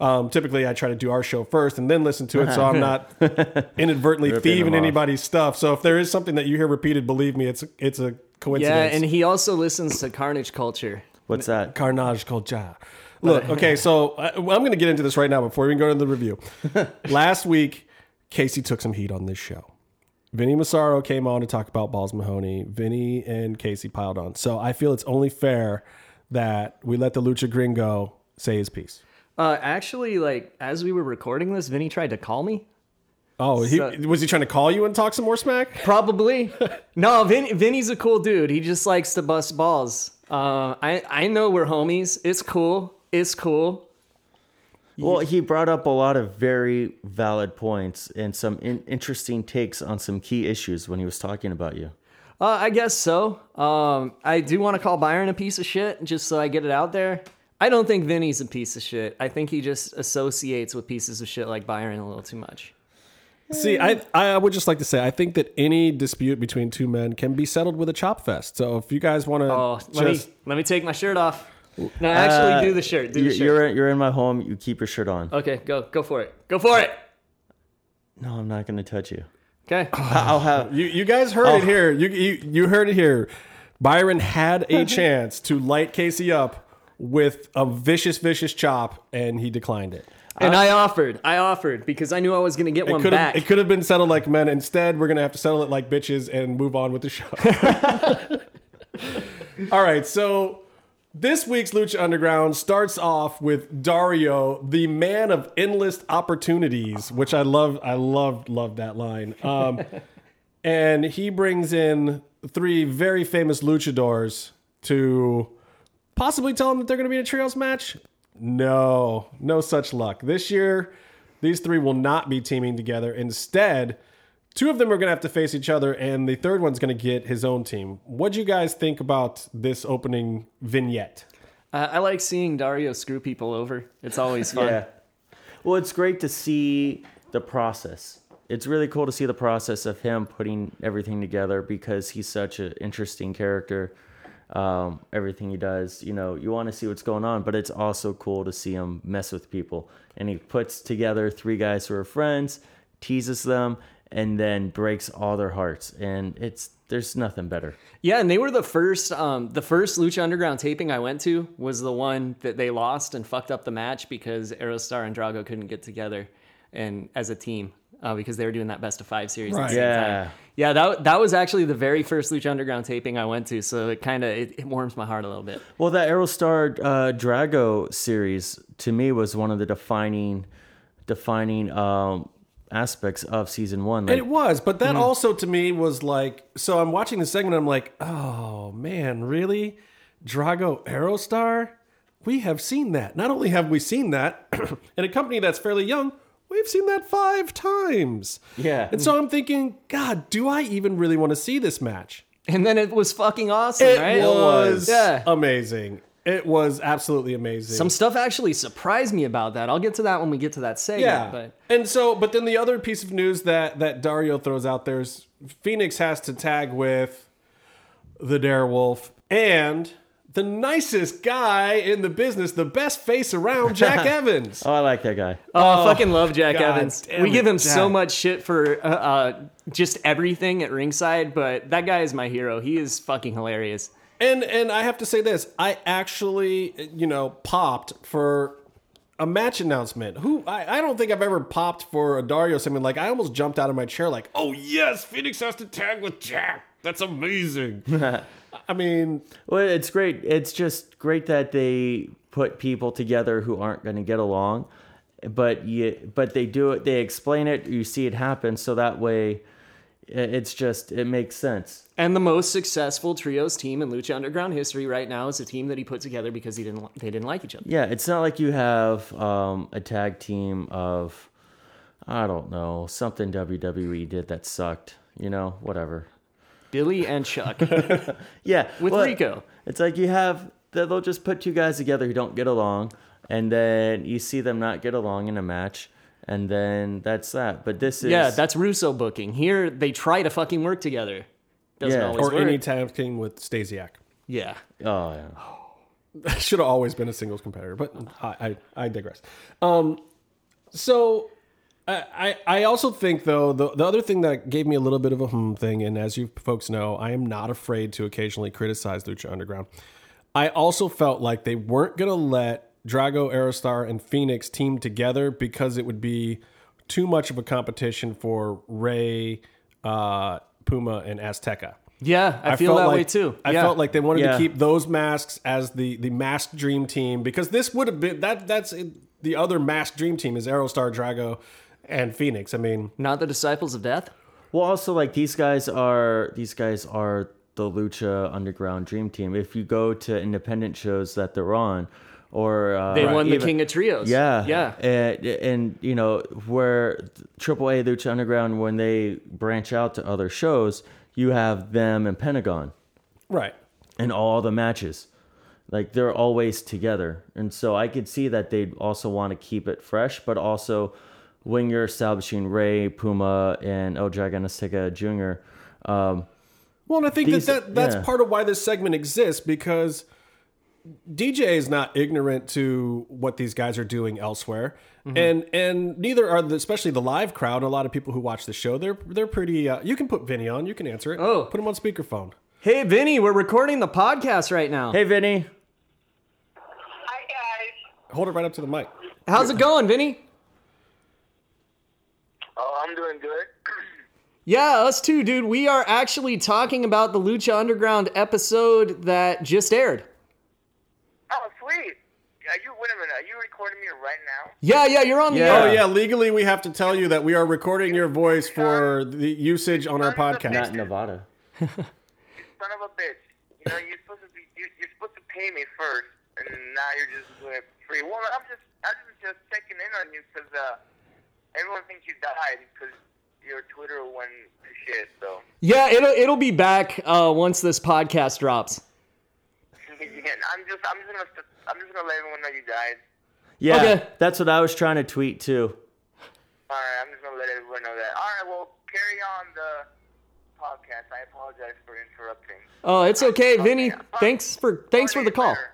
Um, typically, I try to do our show first and then listen to it, so I'm not [laughs] inadvertently thieving anybody's stuff. So if there is something that you hear repeated, believe me, it's it's a coincidence. Yeah, and he also listens to Carnage Culture. What's that? Carnage culture. Look, [laughs] okay, so I, I'm going to get into this right now before we even go to the review. [laughs] Last week, Casey took some heat on this show. Vinny Massaro came on to talk about Balls Mahoney. Vinny and Casey piled on. So I feel it's only fair that we let the Lucha Gringo say his piece. Uh, actually, like as we were recording this, Vinny tried to call me. Oh, he, So- was he trying to call you and talk some more smack? [laughs] Probably. no, Vin, Vinny's a cool dude. He just likes to bust balls. Uh, I I know we're homies. It's cool. It's cool. Well, he brought up a lot of very valid points and some in- interesting takes on some key issues when he was talking about you. Uh, I guess so. Um, I do want to call Byron a piece of shit, just so I get it out there. I don't think Vinny's a piece of shit. I think he just associates with pieces of shit like Byron a little too much. See, I I would just like to say I think that any dispute between two men can be settled with a chop fest. So if you guys want to Oh, let just me let me take my shirt off. No, actually, Uh, do the shirt. Do you- the shirt. You're you're in my home. You keep your shirt on. Okay, go go for it. Go for it. No, I'm not gonna touch you. Okay. [sighs] I'll have. [sighs] You you guys heard Oh. it here. You, you you heard it here. Byron had a [laughs] chance to light Casey up with a vicious vicious chop, and he declined it. And I offered. I offered because I knew I was going to get one back. it could have been settled like men. Instead, we're gonna have to settle it like bitches and move on with the show. [laughs] All right, so this week's Lucha Underground starts off with Dario, the man of endless opportunities, which I love. I love love that line. Um, [laughs] and he brings in three very famous luchadors to possibly tell them that they're going to be in a trios match. No, no such luck. This year, these three will not be teaming together. Instead, two of them are going to have to face each other, and the third one's going to get his own team. What do you guys think about this opening vignette? Uh, I like seeing Dario screw people over. It's always fun. Yeah. Well, it's great to see the process. It's really cool to see the process of him putting everything together because he's such an interesting character. Um, everything he does, you know, you want to see what's going on, but it's also cool to see him mess with people. And he puts together three guys who are friends, teases them, and then breaks all their hearts. And it's there's nothing better. Yeah, and they were the first. Um, the first Lucha Underground taping I went to was the one that they lost and fucked up the match because Aerostar and Drago couldn't get together and as a team uh, because they were doing that best of five series. Right. Yeah. time. yeah. That that was actually the very first Lucha Underground taping I went to, so it kind of it, it warms my heart a little bit. Well, that Aerostar uh, Drago series to me was one of the defining, defining um, aspects of season one. And Like, it was, but that also to me was like so I'm watching the segment, I'm like, oh man, really? Drago Aerostar? We have seen that. Not only have we seen that [clears throat] in a company that's fairly young, we've seen that five times. Yeah. And so I'm thinking, God, do I even really want to see this match? And then it was fucking awesome, It right? was Yeah. amazing. It was absolutely amazing. Some stuff actually surprised me about that. I'll get to that when we get to that segment. Yeah. But And so, but then the other piece of news that that Dario throws out there is Fenix has to tag with the Darewolf and the nicest guy in the business, the best face around, [laughs] Jack Evans. oh, I like that guy. Oh, I fucking love Jack God Evans. damn We it, give him so Jack. much shit for uh, uh, just everything at ringside, but that guy is my hero. He is fucking hilarious. And and I have to say this, I actually, you know, popped for a match announcement. Who I, I don't think I've ever popped for a Dario segment. Like I almost jumped out of my chair, like, oh yes, Fenix has to tag with Jack. That's amazing. [laughs] I mean, Well, it's great. It's just great that they put people together who aren't going to get along, but you, but they do it. They explain it. You see it happen, so that way, it's just it makes sense. And the most successful trios team in Lucha Underground history right now is a team that he put together because he didn't they didn't like each other. Yeah, it's not like you have um, a tag team of, I don't know, something WWE did that sucked. You know, whatever. Billy and Chuck. [laughs] Yeah, With well, Rico. It's like you have they'll just put two guys together who don't get along, and then you see them not get along in a match, and then that's that. But this is yeah, that's Russo booking. Here they try to fucking work together. Doesn't Yeah. always or work. any tag team with Stasiak. yeah. oh yeah. [laughs] Should have always been a singles competitor, but I, I, I digress. Um, so I, I I also think though the the other thing that gave me a little bit of a hmm thing, and as you folks know, I am not afraid to occasionally criticize Lucha Underground. I also felt like they weren't gonna let Drago, Aerostar, and Fenix team together because it would be too much of a competition for Rey, uh, Puma, and Azteca. Yeah, I, feel that like, way too. I yeah. felt like they wanted Yeah. to keep those masks as the the masked dream team because this would have been that that's the other masked dream team is Aerostar, Drago, and Fenix. I mean, not the disciples of death. Well, also like these guys are these guys are the Lucha Underground Dream Team. If you go to independent shows that they're on, or uh, They won the King of Trios. Yeah, Yeah. and, and you know where AAA Lucha Underground when they branch out to other shows, you have them and Pentagon right? and all the matches. like they're always together, and so I could see that they'd also want to keep it fresh, but also when you're establishing Rey, Puma, and El Dragon Azteca Jr. Um, Well, and I think These- that, that that's yeah. part of why this segment exists because DJ is not ignorant to what these guys are doing elsewhere, Mm-hmm. and and neither are the, especially the live crowd. A lot of people who watch the show, they're they're pretty. Uh, you can put Vinny on. You can answer it. Oh. put him on speakerphone. Hey, Vinny, we're recording the podcast right now. hey, Vinny. Hi guys. Hold it right up to the mic. How's it going, Vinny? I'm doing good. Yeah, us too, dude. We are actually talking about the Lucha Underground episode that just aired. oh, sweet. Are you? Wait a minute. Are you recording me right now? Yeah, yeah, you're on the Yeah. Oh yeah, legally we have to tell you that we are recording your voice for the usage on our podcast. Not in Nevada. [laughs] Son of a bitch. You know you're supposed to be. You, you're supposed to pay me first, and now you're just doing it free. Well, I'm just. I was just checking in on you because uh, everyone thinks you died because your Twitter went to shit. So Yeah, it'll it'll be back uh, once this podcast drops. [laughs] yeah, I'm just. I'm just gonna. I'm just gonna let everyone know you died. Yeah, Okay. that's what I was trying to tweet too. All right. I'm just gonna let everyone know that. All right. Well, carry on the podcast. I apologize for interrupting. Oh, it's okay, Vinny. Okay, I- Thanks for thanks for the call. better.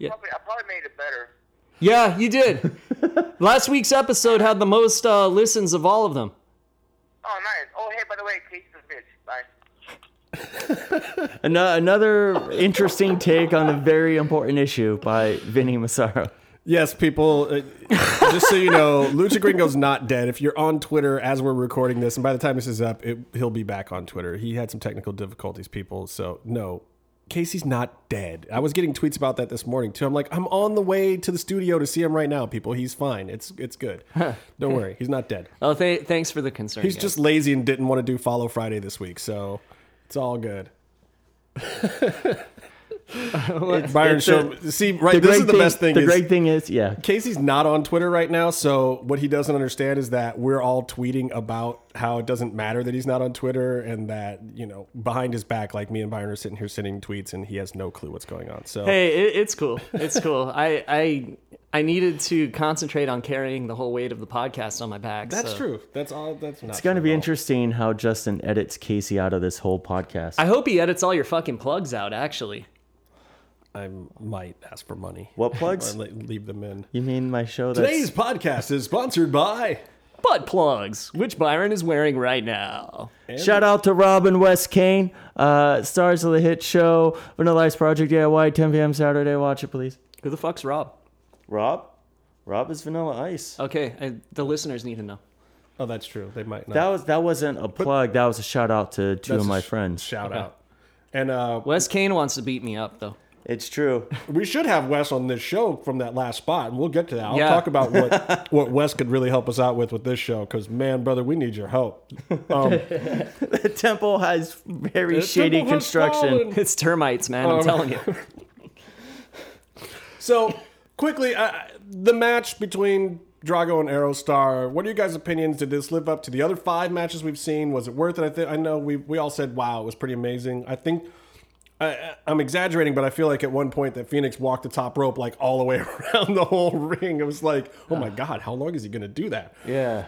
Yeah. Probably, I probably made it better. Yeah, you did. [laughs] Last week's episode had the most uh, listens of all of them. Oh, nice. Oh, hey, by the way, Casey's a bitch. Bye. [laughs] An- another interesting take on a very important issue by Vinny Massaro. Yes, people. Uh, just so you know, Lucha Gringo's not dead. If you're on Twitter as we're recording this, and by the time this is up, it, he'll be back on Twitter. He had some technical difficulties, people. So no, Casey's not dead. I was getting tweets about that this morning too. I'm like, I'm on the way to the studio to see him right now. People, he's fine. It's it's good. [laughs] Don't worry, he's not dead. Oh, th- thanks for the concern. He's guys. just lazy and didn't want to do Follow Friday this week, so it's all good. [laughs] [laughs] Byron, it's show see right. The This great is the best thing. The is, great thing is, yeah, Casey's not on Twitter right now, so what he doesn't understand is that we're all tweeting about how it doesn't matter that he's not on Twitter and that, you know, behind his back, like me and Byron are sitting here sending tweets and he has no clue what's going on. So Hey, it, it's cool. It's cool. [laughs] I I I needed to concentrate on carrying the whole weight of the podcast on my back. that's so. true. That's all that's not it's going to be interesting how Justin edits Casey out of this whole podcast. I hope he edits all your fucking plugs out. Actually, I might ask for money. what [laughs] plugs? Or leave them in. You mean my show? That's, Today's podcast is sponsored by butt plugs, which Byron is wearing right now. Shout out to Robin West Kane, uh, stars of the hit show Vanilla Ice Project DIY, 10 p.m. Saturday. Watch it, please. Who the fuck's Rob? Rob? Rob is Vanilla Ice. Okay, I, the listeners need to know. Oh, that's true. They might not. That was that wasn't a plug. That was a shout out to two That's of my sh- friends. Shout out. And uh, Wes Kane wants to beat me up though. It's true. we should have Wes on this show from that last spot, and we'll get to that. I'll Yeah. talk about what [laughs] what Wes could really help us out with with this show, because man, brother, we need your help. Um, [laughs] the temple has very shady construction. fallen. It's termites, man. I'm Oh. telling you. [laughs] So quickly, uh, the match between Drago and Aerostar. What are your guys' opinions? Did this live up to the other five matches we've seen? Was it worth it? I think I know we we all said, "Wow, it was pretty amazing." I think. I, I'm exaggerating, but I feel like at one point that Fenix walked the top rope like all the way [laughs] around the whole ring. It was like, oh my god, how long is he going to do that? Yeah.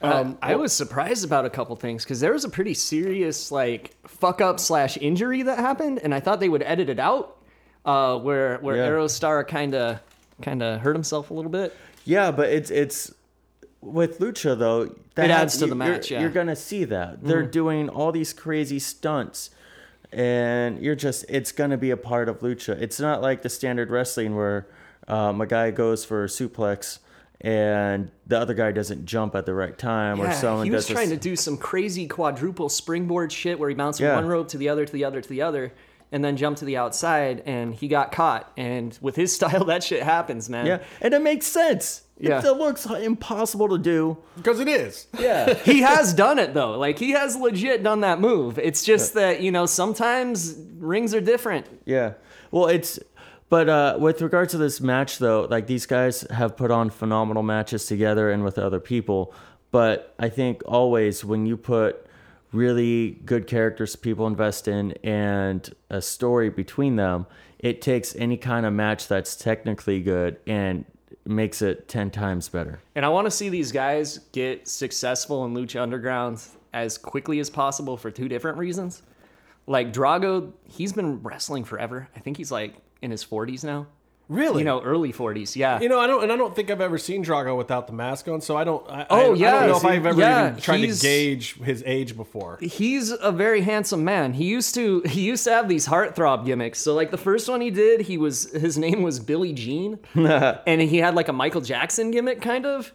Um, I was surprised about a couple things because there was a pretty serious like fuck up slash injury that happened, and I thought they would edit it out, uh, where where Yeah. Aerostar kind of kind of hurt himself a little bit. Yeah, but it's it's with lucha though. That It adds to the you're- match, You're, yeah. you're gonna see that they're doing all these crazy stunts, and you're just it's gonna be a part of lucha. It's not like the standard wrestling where um, a guy goes for a suplex and the other guy doesn't jump at the right time, or Yeah, someone he was does trying s- to do some crazy quadruple springboard shit where he bounced Yeah. from one rope to the other to the other to the other, and then jumped to the outside, and he got caught. And with his [laughs] style, that shit happens, man. Yeah, and it makes sense. Yeah. It, it looks impossible to do. Because it is. [laughs] Yeah. he has done it though. Like he has legit done that move. It's just that you know sometimes rings are different. Yeah. Well, it's but uh, with regards to this match though, like these guys have put on phenomenal matches together and with other people. But I think always when you put really good characters people invest in and a story between them, it takes any kind of match that's technically good and makes it 10 times better. And I want to see these guys get successful in Lucha Underground as quickly as possible for two different reasons. Like Drago, he's been wrestling forever. I think he's like in his 40s now. Really? You know, early 40s. Yeah. You know, I don't, and I don't think I've ever seen Drago without the mask on. So I don't. I, Oh, I, yeah, I don't know if I've ever yeah, even tried to gauge his age before. he's a very handsome man. He used to [laughs] he used to have these heartthrob gimmicks. So like the first one he did, he was his name was Billy Jean, [laughs] and he had like a Michael Jackson gimmick kind of.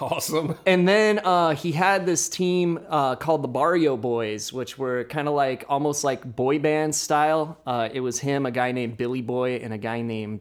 Awesome. [laughs] And then uh, he had this team uh, called the Barrio Boys, which were kind of like almost like boy band style. Uh, it was him, a guy named Billy Boy, and a guy named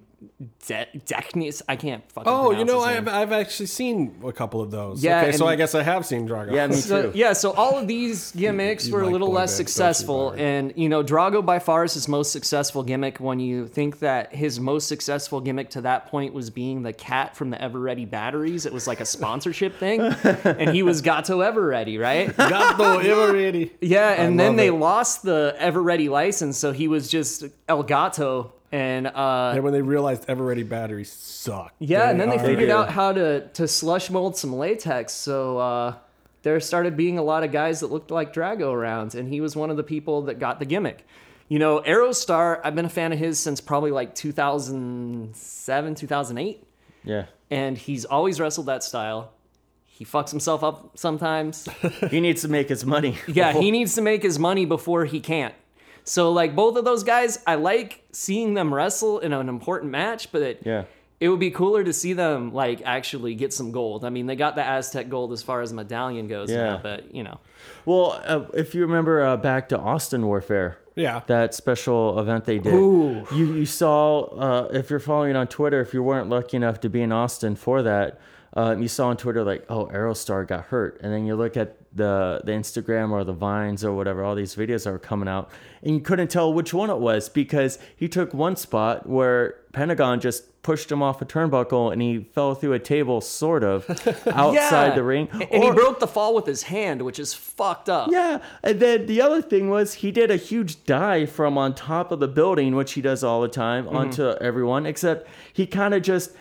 De- Deknius. I can't fucking. Oh, you know, I've. I've actually seen a couple of those. Yeah, Okay, so I guess I have seen Drago. Yeah, me [laughs] So, too. yeah, so all of these gimmicks You were a like little boy less bands, don't you, successful, Byron? and you know, Drago by far is his most successful gimmick. When you think that his most successful gimmick to that point was being the cat from the Eveready batteries, it was like a sponsorship thing, [laughs] and he was Gato Eveready, right? [laughs] Gato Eveready. Yeah, and then love they it. lost the Eveready license, so he was just El Gato, and uh, And when they realized Eveready batteries suck. yeah, and then they figured do. out how to to slush mold some latex. So uh, there started being a lot of guys that looked like Drago around, and he was one of the people that got the gimmick. You know, Aerostar, I've been a fan of his since probably like 2007, 2008, Yeah. and he's always wrestled that style. He fucks himself up sometimes. [laughs] He needs to make his money. Yeah, he [laughs] needs to make his money before he can't. So like both of those guys, I like seeing them wrestle in an important match, but it, Yeah. it would be cooler to see them like actually get some gold. I mean, they got the Aztec gold as far as medallion goes, Yeah. now, but you know, Well, uh, if you remember uh, back to Austin Warfare, Yeah. that special event they did. Ooh. You you saw uh, if you're following on Twitter, if you weren't lucky enough to be in Austin for that, um, you saw on Twitter like, oh, Aerostar got hurt, and then you look at the the Instagram or the Vines or whatever, all these videos that were coming out, and you couldn't tell which one it was because he took one spot where Pentagon just pushed him off a turnbuckle and he fell through a table, sort of, [laughs] outside Yeah. the ring, and he broke the fall with his hand, which is fucked up. yeah, and then the other thing was he did a huge dive from on top of the building, which he does all the time, mm-hmm. onto everyone. Except he kind of just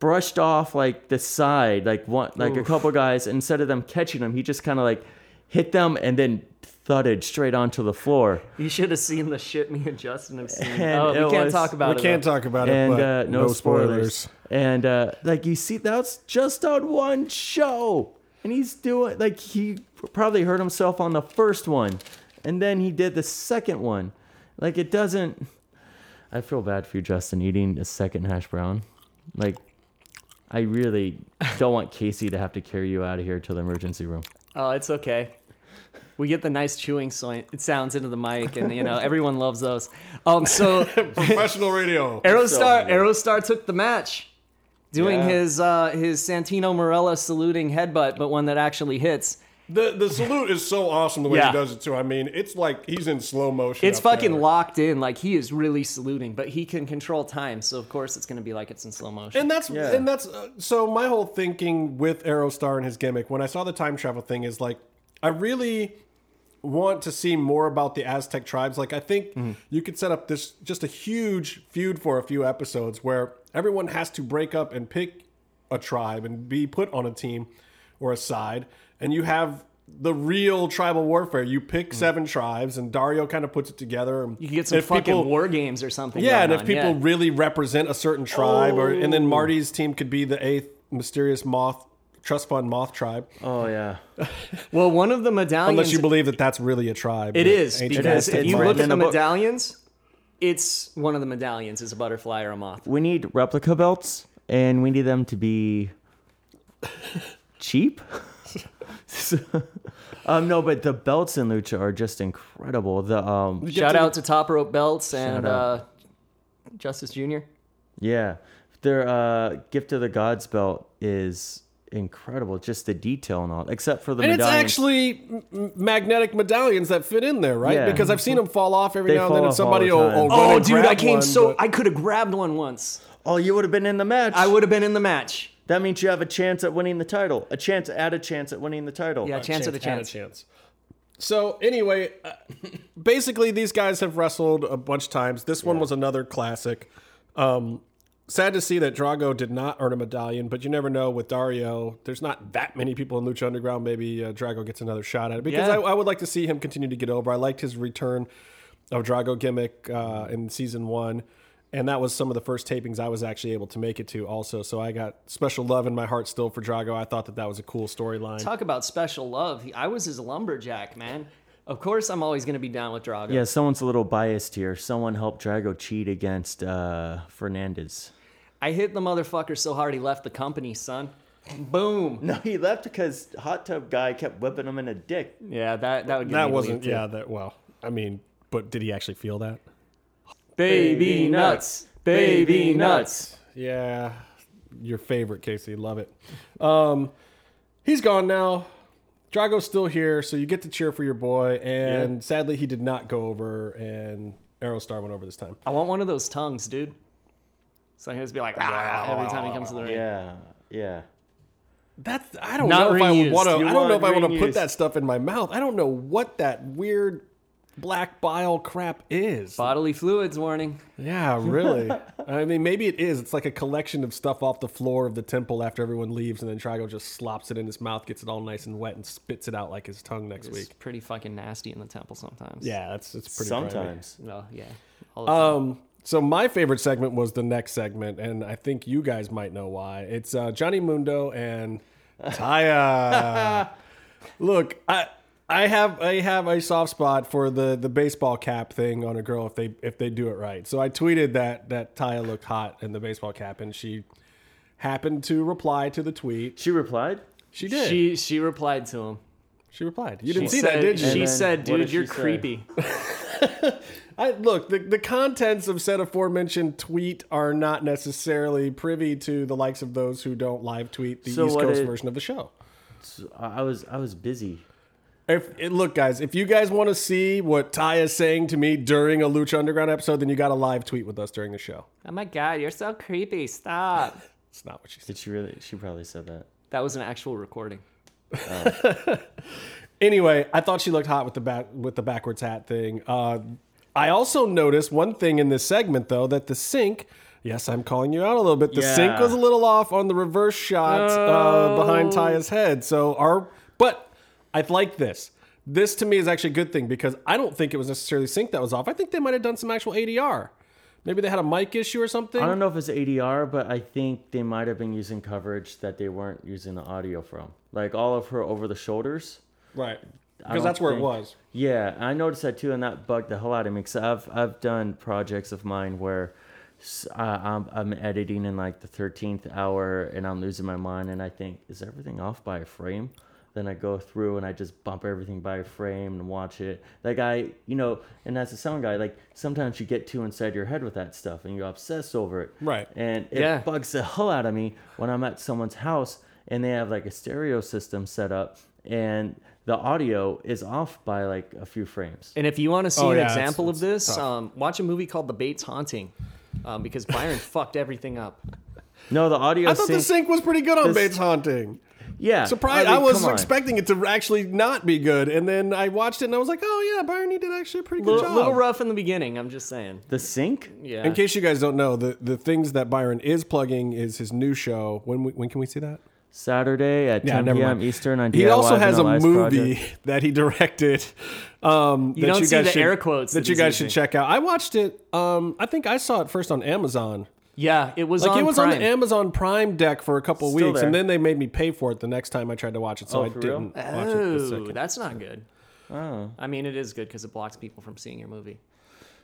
brushed off like the side, like one, like a couple guys. Instead of them catching him, he just kind of like hit them and then thudded straight onto the floor. You should have seen the shit me and Justin have seen. And oh, it we can't talk about We it. We can't though. talk about it, and but uh, no, spoilers. And uh, like you see, that's just on one show, and he's doing like he probably hurt himself on the first one, and then he did the second one. Like it doesn't. I feel bad for you, Justin, eating a second hash brown. Like, I really don't want Casey to have to carry you out of here to the emergency room. Oh, it's okay. We get the nice chewing so it sounds into the mic, and you know [laughs] everyone loves those. Um, so [laughs] Professional radio. [laughs] Aerostar Aerostar took the match, doing Yeah. his uh, his Santino Marella saluting headbutt, but one that actually hits. The the salute is so awesome the way Yeah. he does it too. I mean, it's like he's in slow motion. It's fucking there. locked in, like he is really saluting, but he can control time, so of course it's gonna be like it's in slow motion. And that's Yeah. and that's uh, so my whole thinking with Aerostar and his gimmick when I saw the time travel thing is like I really want to see more about the Aztec tribes. Like I think Mm-hmm. you could set up this just a huge feud for a few episodes where everyone has to break up and pick a tribe and be put on a team or a side and you have the real tribal warfare. You pick seven tribes and Dario kind of puts it together. And Mm. you can get some if fucking people- war games or something. yeah, and if on, people yeah. really represent a certain tribe, or and then Oh. Marty's team could be the eighth mysterious moth trust fund moth tribe, Oh yeah, [laughs] well, one of the medallions. unless you believe that that's really a tribe. It is ancient because Aztec if you look at the the medallions, it's one of the medallions is a butterfly or a moth. we need replica belts, and we need them to be [laughs] cheap. [laughs] um, no, but the belts in Lucha are just incredible. The um, Shout out to Top Rope Belts and uh, Justice Jr. yeah, their uh, Gift of the Gods belt is incredible. Just the detail and all, except for the and it's actually m- m- magnetic medallions that fit in there, right? Yeah. Because I've seen them fall off every They now and then, and somebody the will, time. will run Oh, and dude, I came one, so but- I could have grabbed one once. oh, you would have been in the match. I would have been in the match. That means you have a chance at winning the title. A chance at a chance at winning the title. Yeah, a chance at a chance. at chance. So anyway, uh, [laughs] basically these guys have wrestled a bunch of times. This one was another classic. Um, sad to see that Drago did not earn a medallion, but you never know with Dario. There's not that many people in Lucha Underground. Maybe uh, Drago gets another shot at it because Yeah. I, I would like to see him continue to get over. I liked his return of Drago gimmick uh, in season one. And that was some of the first tapings I was actually able to make it to, also. So I got special love in my heart still for Drago. I thought that that was a cool storyline. Talk about special love. I was his lumberjack, man. Of course, I'm always going to be down with Drago. Yeah, someone's a little biased here. Someone helped Drago cheat against uh, Hernandez. I hit the motherfucker so hard he left the company, son. Boom. No, he left because Hot Tub Guy kept whipping him in a dick. Yeah, that that would give That to wasn't, yeah, that, well, I mean, but did he actually feel that? Baby nuts. Baby nuts. Yeah, your favorite, Casey. Love it. Um, he's gone now. Drago's still here, so you get to cheer for your boy. And sadly, he did not go over, and Aerostar went over this time. I want one of those tongues, dude. So I can just be like "Ah," every time he comes to the ring. Yeah, yeah. That's I don't Not know if I would want to. I don't know if I want to put that stuff in my mouth. I don't know what that weird black bile crap is. Bodily fluids warning. Yeah, [laughs] really. I mean, maybe it is. It's like a collection of stuff off the floor of the temple after everyone leaves, and then Trigo just slops it in his mouth, gets it all nice and wet, and spits it out like his tongue next week. It's week. pretty fucking nasty in the temple sometimes. Yeah, that's it's pretty. grimy. Sometimes. Well, yeah. All the time. Um. So my favorite segment was the next segment, and I think you guys might know why. It's uh, Johnny Mundo and Taya. [laughs] Look, I. I have I have a soft spot for the, the baseball cap thing on a girl if they if they do it right. So I tweeted that that Taya looked hot in the baseball cap, and she happened to reply to the tweet. She replied. She did. She She, she replied to him. She replied. You didn't She see said, that, did you? She then said, "Dude, did you're she creepy." [laughs] [laughs] I look the the contents of said aforementioned tweet are not necessarily privy to the likes of those who don't live tweet the So East Coast it- version of the show. So I I was I was busy. If look, guys, if you guys want to see what Ty is saying to me during a Lucha Underground episode, then you got a live tweet with us during the show. Oh my god, you're so creepy. Stop. [laughs] It's not what she said. Did she really? She probably said that. That was an actual recording. [laughs] Anyway, I thought she looked hot with the back with the backwards hat thing. Uh, I also noticed one thing in this segment though that the sink. Yes, I'm calling you out a little bit. The sync Yeah. was a little off on the reverse shot uh, behind Taya's head. So our, but I like this. This to me is actually a good thing because I don't think it was necessarily sync that was off. I think they might have done some actual ADR. Maybe they had a mic issue or something. I don't know if it's ADR, but I think they might have been using coverage that they weren't using the audio from. Like all of her over the shoulders. Right. Because that's where it was. Yeah, I noticed that too, and that bugged the hell out of me. Cause I've I've done projects of mine where s- I, am I'm editing in like the thirteenth hour, and I'm losing my mind, and I think is everything off by a frame? Then I go through and I just bump everything by a frame and watch it. That guy, you know, and as a sound guy, like sometimes you get too inside your head with that stuff, and you obsess over it. Right. And it Yeah. bugs the hell out of me when I'm at someone's house and they have like a stereo system set up and the audio is off by like a few frames. And if you want to see Oh, an yeah, example it's of this, um, watch a movie called The Bates Haunting, um, because Byron [laughs] fucked everything up. No, the audio I thought the sync. sync was pretty good on This- Bates Haunting. Yeah, Surprised. mean, I, was come expecting it to actually not be good, and then I watched it and I was like, "Oh yeah, Byron, did actually a pretty good Little, job." A little rough in the beginning. I'm just saying. the sink. Yeah. In case you guys don't know, the the things that Byron is plugging is his new show. When we, when can we see that? Saturday at 10 never p.m. mind. Eastern on He also has a movie Project. [laughs] that he directed. Um, You that don't you see guys the should, air quotes that that you he's guys should check out. I watched it. Um, I think I saw it first on Amazon. Yeah, it was Like on it was Prime. on the Amazon Prime deck for a couple Still weeks, there. and then they made me pay for it the next time I tried to watch it, so Oh, I didn't watch it. The Oh, second. that's not good. Oh, I mean, it is good because it blocks people from seeing your movie.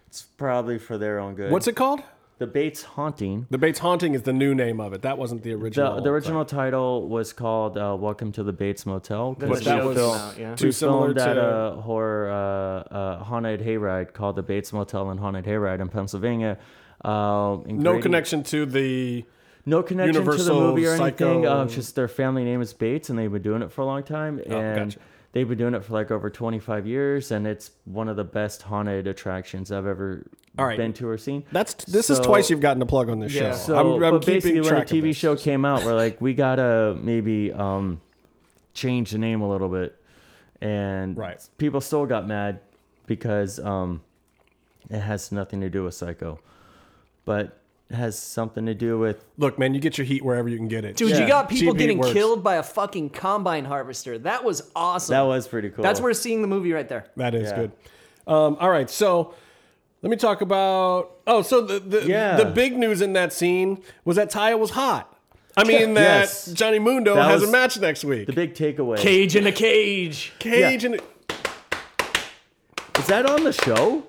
it's probably for their own good. What's it called? The Bates Haunting. The Bates Haunting is the new name of it. That wasn't the original. The, the original title was called uh, "Welcome to the Bates Motel." 'cause Then But the that show was film- out, yeah. too similar filmed at a horror uh, uh, haunted hayride called the Bates Motel and Haunted Hayride in Pennsylvania. Um, in No connection to the. no connection to the movie or anything. Psycho- Uh, just their family name is Bates, and they've been doing it for a long time, and Oh, gotcha. they've been doing it for like over 25 years, and it's one of the best haunted attractions I've ever All right. been to or seen. That's this is twice you've gotten a plug on this Yeah. show. So, I'm, I'm but keeping basically, when the TV this. show came out, we're like, we gotta maybe um, change the name a little bit. and Right. people still got mad because um, it has nothing to do with Psycho, but it has something to do with Look, man, you get your heat wherever you can get it. Dude, Yeah. you got people Cheap getting works. killed by a fucking combine harvester. That was awesome. that was pretty cool. That's worth seeing the movie right there. That is Yeah. good. Um, all right, so let me talk about. Oh, so the the, Yeah. the big news in that scene was that Taya was hot. I mean that Yes. Johnny Mundo That has a was match next week. the big takeaway. Cage in a cage. Cage and Is that on the show?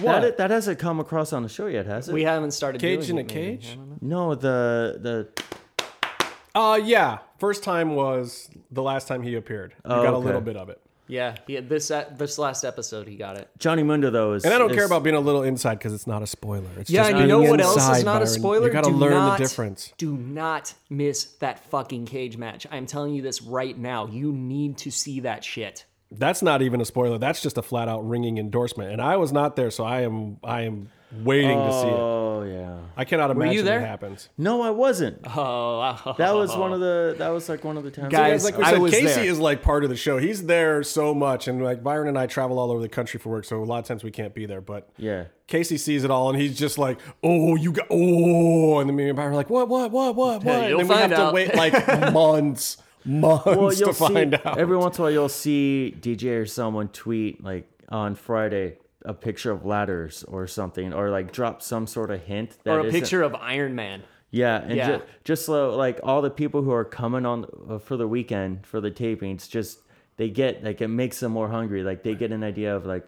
What? That, that hasn't come across on the show yet, has it? We haven't started Cage doing in a it, maybe. cage? I don't know. no, the the Uh yeah. First time was the last time he appeared. You Oh, got a okay. little bit of it. Yeah, yeah. This uh, this last episode, he got it. Johnny Mundo though is And I don't is- care about being a little inside because it's not a spoiler. It's Yeah, just and you being know what else is inside, not a Byron. spoiler? You got to Do learn not- the difference. Do not miss that fucking cage match. I'm telling you this right now. You need to see that shit. That's not even a spoiler. That's just a flat out ringing endorsement. And I was not there, so I am I am waiting to see it. Oh yeah. I cannot imagine you there? what happens. No, I wasn't. [laughs] Oh, That was one of the. That was like one of the times. Guys, Like we I said, was Casey there. is like part of the show. He's there so much, and like Byron and I travel all over the country for work, so a lot of times we can't be there. But Yeah. Casey sees it all, and he's just like, "Oh, you got oh," and then me and Byron are like, "What? What? What? What? What?" and you'll then we have find to wait like [laughs] months, months Well, to you'll see find out. every once in a while you'll see DJ or someone tweet like on Friday a picture of ladders or something, or like drop some sort of hint that or a isn't- picture of Iron Man. Yeah, and Yeah. Ju- just so, like all the people who are coming on uh, for the weekend for the tapings, just they get like it makes them more hungry. Like they get an idea of like,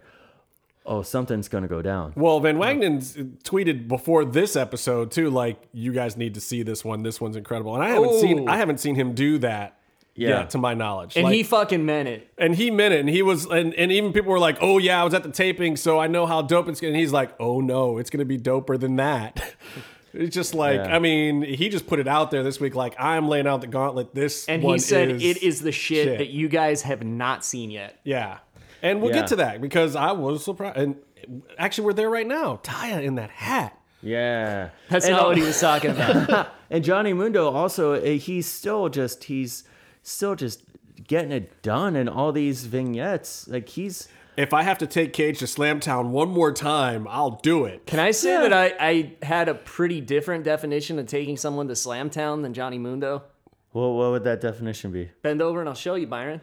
oh, something's gonna go down. Well, Van Wagenen's tweeted before this episode too, like you guys need to see this one. This one's incredible, and I haven't seen Oh. I haven't seen him do that Yeah. yet, to my knowledge. And Like- he fucking meant it. and he meant it, and he was, and, and even people were like, "Oh yeah, I was at the taping, so I know how dope it's." gonna And he's like, "Oh no, it's gonna be doper than that." [laughs] it's just like, Yeah. I mean, he just put it out there this week, like I'm laying out the gauntlet. This And one he said is, it is the shit, shit. that you guys have not seen yet. yeah. And we'll Yeah. get to that because I was surprised. And actually, we're there right now. Taya in that hat. Yeah, That's and, not what he was talking about. [laughs] and Johnny Mundo also uh, he's still just he's still just getting it done in all these vignettes. Like he's If I have to take Cage to Slamtown one more time, I'll do it. Can I say Yeah. that I, I had a pretty different definition of taking someone to Slamtown than Johnny Mundo? well, what would that definition be? Bend over and I'll show you, Byron.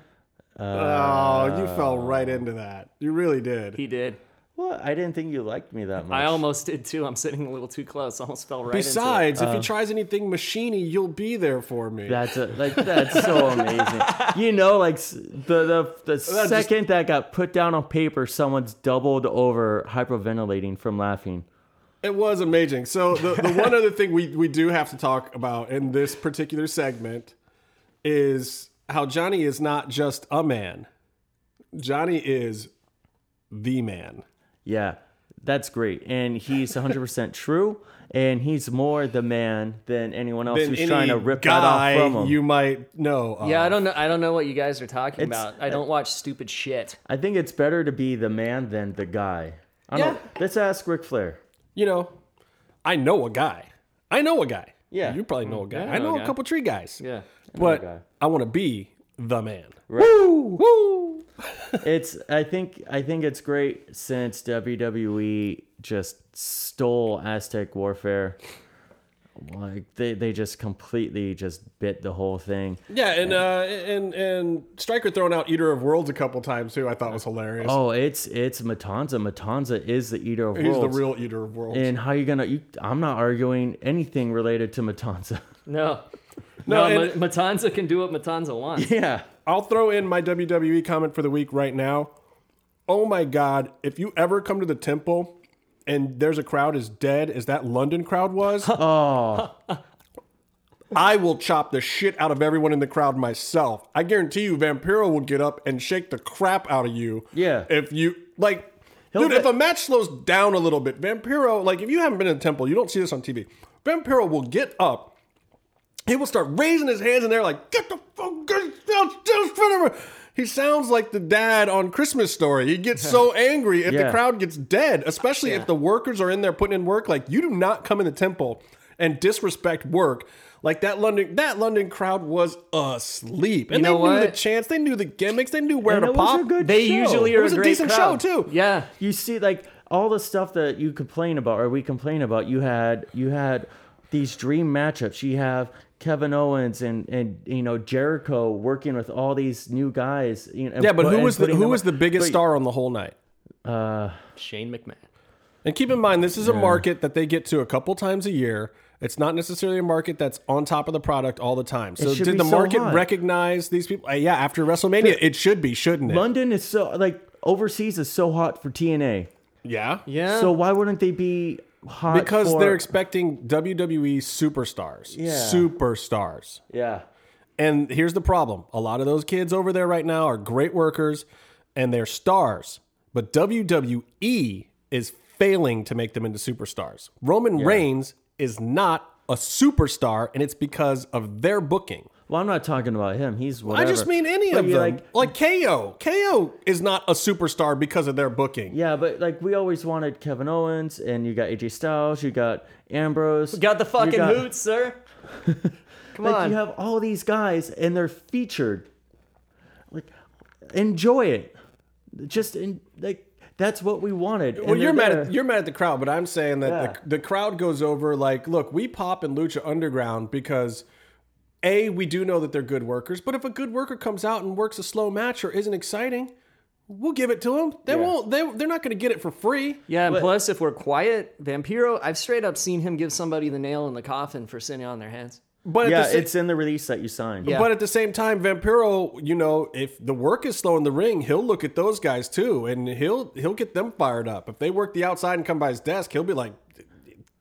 oh, you fell right into that. You really did. He did. Well, I didn't think you liked me that much. I almost did too. I'm sitting a little too close. Almost fell right into Besides, Uh, if he tries anything machiny, you'll be there for me. That's a, like that's so amazing. [laughs] You know, like s- the the, the just- second that got put down on paper, someone's doubled over hyperventilating from laughing. It was amazing. So the, the one other thing we, we do have to talk about in this particular segment is how Johnny is not just a man. Johnny is the man. Yeah, that's great, and he's 100 percent true, and he's more the man than anyone else Than who's any trying to rip guy that off from him. you might know. of. Yeah, I don't know. I don't know what you guys are talking It's- about. I don't watch stupid shit. I think it's better to be the man than the guy. I don't Yeah. Let's ask Ric Flair. You know, I know a guy. I know a guy. Yeah. You probably know a mm-hmm. guy. Yeah, I I know know a a guy. couple tree guys. Yeah. But guy. I want to be the man. Woo! Woo! [laughs] it's I think I think it's great since WWE just stole Aztec Warfare. Like they, they just completely just bit the whole thing. Yeah, and uh, and and Striker throwing out Eater of Worlds a couple times too. I thought was hilarious. Oh, it's it's Matanza. Matanza is the eater of Worlds. He's the real Eater of Worlds. And how you gonna? You, I'm not arguing anything related to Matanza. No. [laughs] No, No, and- Matanza can do what Matanza wants. yeah. I'll throw in my WWE comment for the week right now. Oh my God! If you ever come to the temple and there's a crowd as dead as that London crowd was, [laughs] Oh, I will chop the shit out of everyone in the crowd myself. I guarantee you, Vampiro will get up and shake the crap out of you. Yeah. If you like, He'll dude, get- if a match slows down a little bit, Vampiro, like if you haven't been in the temple, you don't see this on TV. Vampiro will get up. He will start raising his hands in there like, get the fuck, get whatever. He sounds like the dad on Christmas Story. He gets so [laughs] angry if the crowd gets dead, especially Yeah. if the workers are in there putting in work. Like, you do not come in the temple and disrespect work Like that London, that London crowd was asleep, and You know they knew the what? chants, they knew the gimmicks, they knew where And to it was pop. a good They show. usually It was a a great decent crowd. show, too. Yeah. you see like all the stuff that you complain about or we complain about you had you had these dream matchups you have kevin owens and and you know jericho working with all these new guys you know, yeah, but who was the who was the biggest but- star on the whole night? Shane McMahon. And keep in mind, this is a market that they get to a couple times a year. It's not necessarily a market that's on top of the product all the time. So did the so market hot. recognize these people? Uh, yeah, after WrestleMania, it should be, shouldn't it? london is so like overseas is so hot for tna yeah, Yeah. so why wouldn't they be hot because for- they're expecting WWE superstars, Yeah. superstars. yeah And here's the problem: a lot of those kids over there right now are great workers, and they're stars. But WWE is failing to make them into superstars. Roman Reigns is not a superstar, and it's because of their booking. Well i'm not talking about him he's whatever I just mean any But of you, them. like Like, KO. KO is not a superstar because of their booking. yeah but like we always wanted kevin owens and you got aj styles you got ambrose Got the fucking got- hoots, sir. [laughs] Come Like on. you have all these guys and they're featured. Like enjoy it. Just in, like that's what we wanted. Well, And you're they're mad there. at you're mad at the crowd, but I'm saying that Yeah. the, the crowd goes over like, look, we pop in Lucha Underground because a we do know that they're good workers, but if a good worker comes out and works a slow match or isn't exciting, we'll give it to them. They Yeah. won't. They they're not going to get it for free. yeah, and But- plus, if we're quiet, Vampiro, I've straight up seen him give somebody the nail in the coffin for sitting on their hands. But Yeah, sa- it's in the release that you signed. Yeah. But at the same time, Vampiro, you know, if the work is slow in the ring, he'll look at those guys too, and he'll he'll get them fired up. If they work the outside and come by his desk, he'll be like,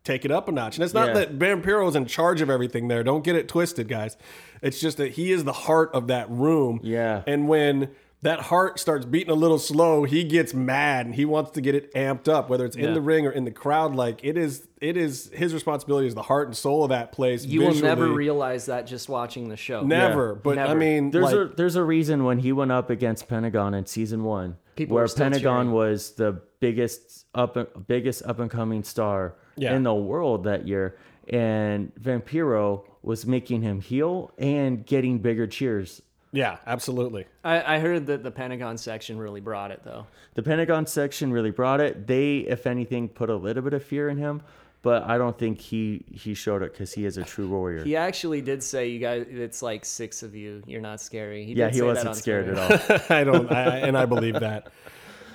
take it up a notch. And it's not Yeah. that is in charge of everything there. Don't get it twisted, guys. It's just that he is the heart of that room. Yeah. And when that heart starts beating a little slow, he gets mad and he wants to get it amped up, whether it's in Yeah. the ring or in the crowd. Like it is, it is his responsibility as the heart and soul of that place. You will never realize that just watching the show. Never, but I mean, There's like, a there's a reason when he went up against Pentagon in season one, People where Pentagon cheering. was the biggest up biggest up and coming star Yeah. in the world that year, and Vampiro was making him heel and getting bigger cheers. Yeah, absolutely. I, I heard that the Pentagon section really brought it though. The Pentagon section really brought it. They, if anything, put a little bit of fear in him, but I don't think he he showed it because he is a true warrior. He actually did say, "You guys, it's like six of you. You're not scary." He yeah, did he say wasn't on scared Twitter. at all. [laughs] I don't, I, and I believe that.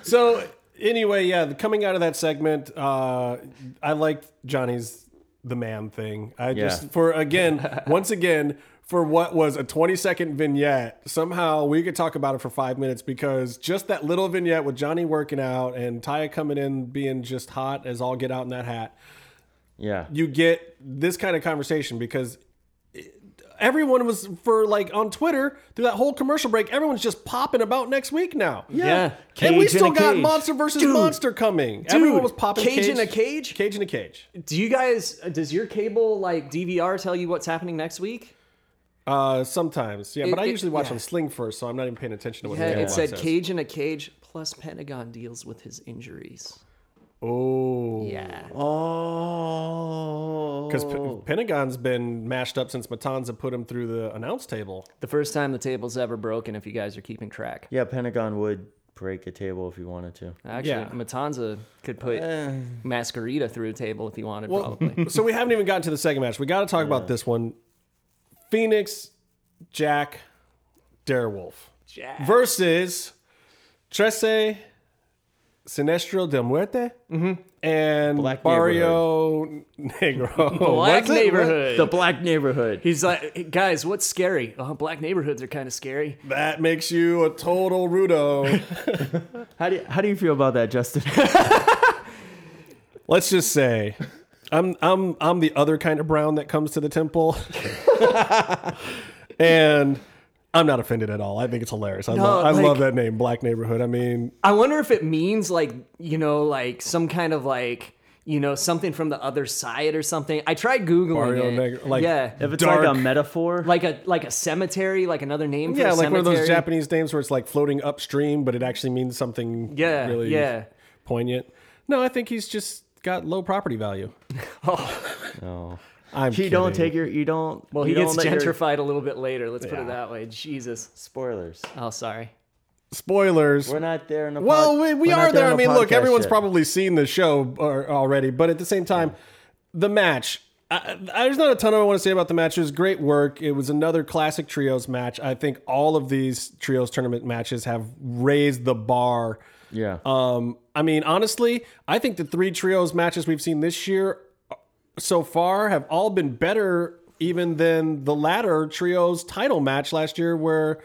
So anyway, yeah, coming out of that segment, uh, I liked Johnny's the man thing. I just Yeah. for again, [laughs] once again. For what was a 20 second vignette, somehow we could talk about it for five minutes because just that little vignette with Johnny working out and Taya coming in being just hot as all get out in that hat, Yeah, you get this kind of conversation because everyone was for like on Twitter through that whole commercial break. Everyone's just popping about next week now. Yeah. and we still got cage. monster versus Dude. monster coming. Everyone was popping Cage in a cage? cage in a cage. Do you guys? Does your cable like DVR tell you what's happening next week? Uh, sometimes, yeah, It- but I it- usually watch yeah. on Sling first, so I'm not even paying attention to what Yeah, the it said says. Cage in a cage plus Pentagon deals with his injuries. Oh, Yeah. Oh, because Pentagon's been mashed up since Matanza put him through the announce table. The first time the table's ever broken, if you guys are keeping track. yeah, Pentagon would break a table if he wanted to. Actually, Yeah. Matanza could put Eh. Mascarita through a table if he wanted, Well, probably. [laughs] so we haven't even gotten to the second match. We got to talk about this one: Fenix, Jack, Darewolf Jack. versus Trece, Sinestro del Muerte, mm-hmm. and Black Barrio Negro. [laughs] Black What's it? neighborhood. The Black Neighborhood. He's like, guys, what's scary? Oh, black neighborhoods are kind of scary. That makes you a total Rudo. [laughs] How do you, how do you feel about that, Justin? [laughs] Let's just say, I'm I'm I'm the other kind of brown that comes to the temple, and I'm not offended at all. I think it's hilarious. I, No, love, I like- love that name, Black Neighborhood. I mean, I wonder if it means like, you know, like some kind of like, you know, something from the other side or something. I tried googling Barrio it. Negro, like- yeah, If it's Dark. like a metaphor, like a like a cemetery, like another name for yeah, a like one of those cemetery. Japanese names where it's like floating upstream, but it actually means something Yeah, really yeah. poignant. No, I think he's just got low property value. no. [laughs] Oh. Oh. I'm you don't take your you don't. Well, you he gets don't let your- gentrified a little bit later. Let's put it that way. Jesus. Spoilers. Oh, sorry. Spoilers. We're not there in the. Well, pod- we, we we're not are there. I mean, look, everyone's yet. probably seen the show already, but at the same time, the match. I, I, there's not a ton I want to say about the match. It was great work. It was another classic trios match. I think all of these trios tournament matches have raised the bar. Yeah. Um, I mean, honestly, I think the three trios matches we've seen this year so far have all been better even than the latter trios title match last year where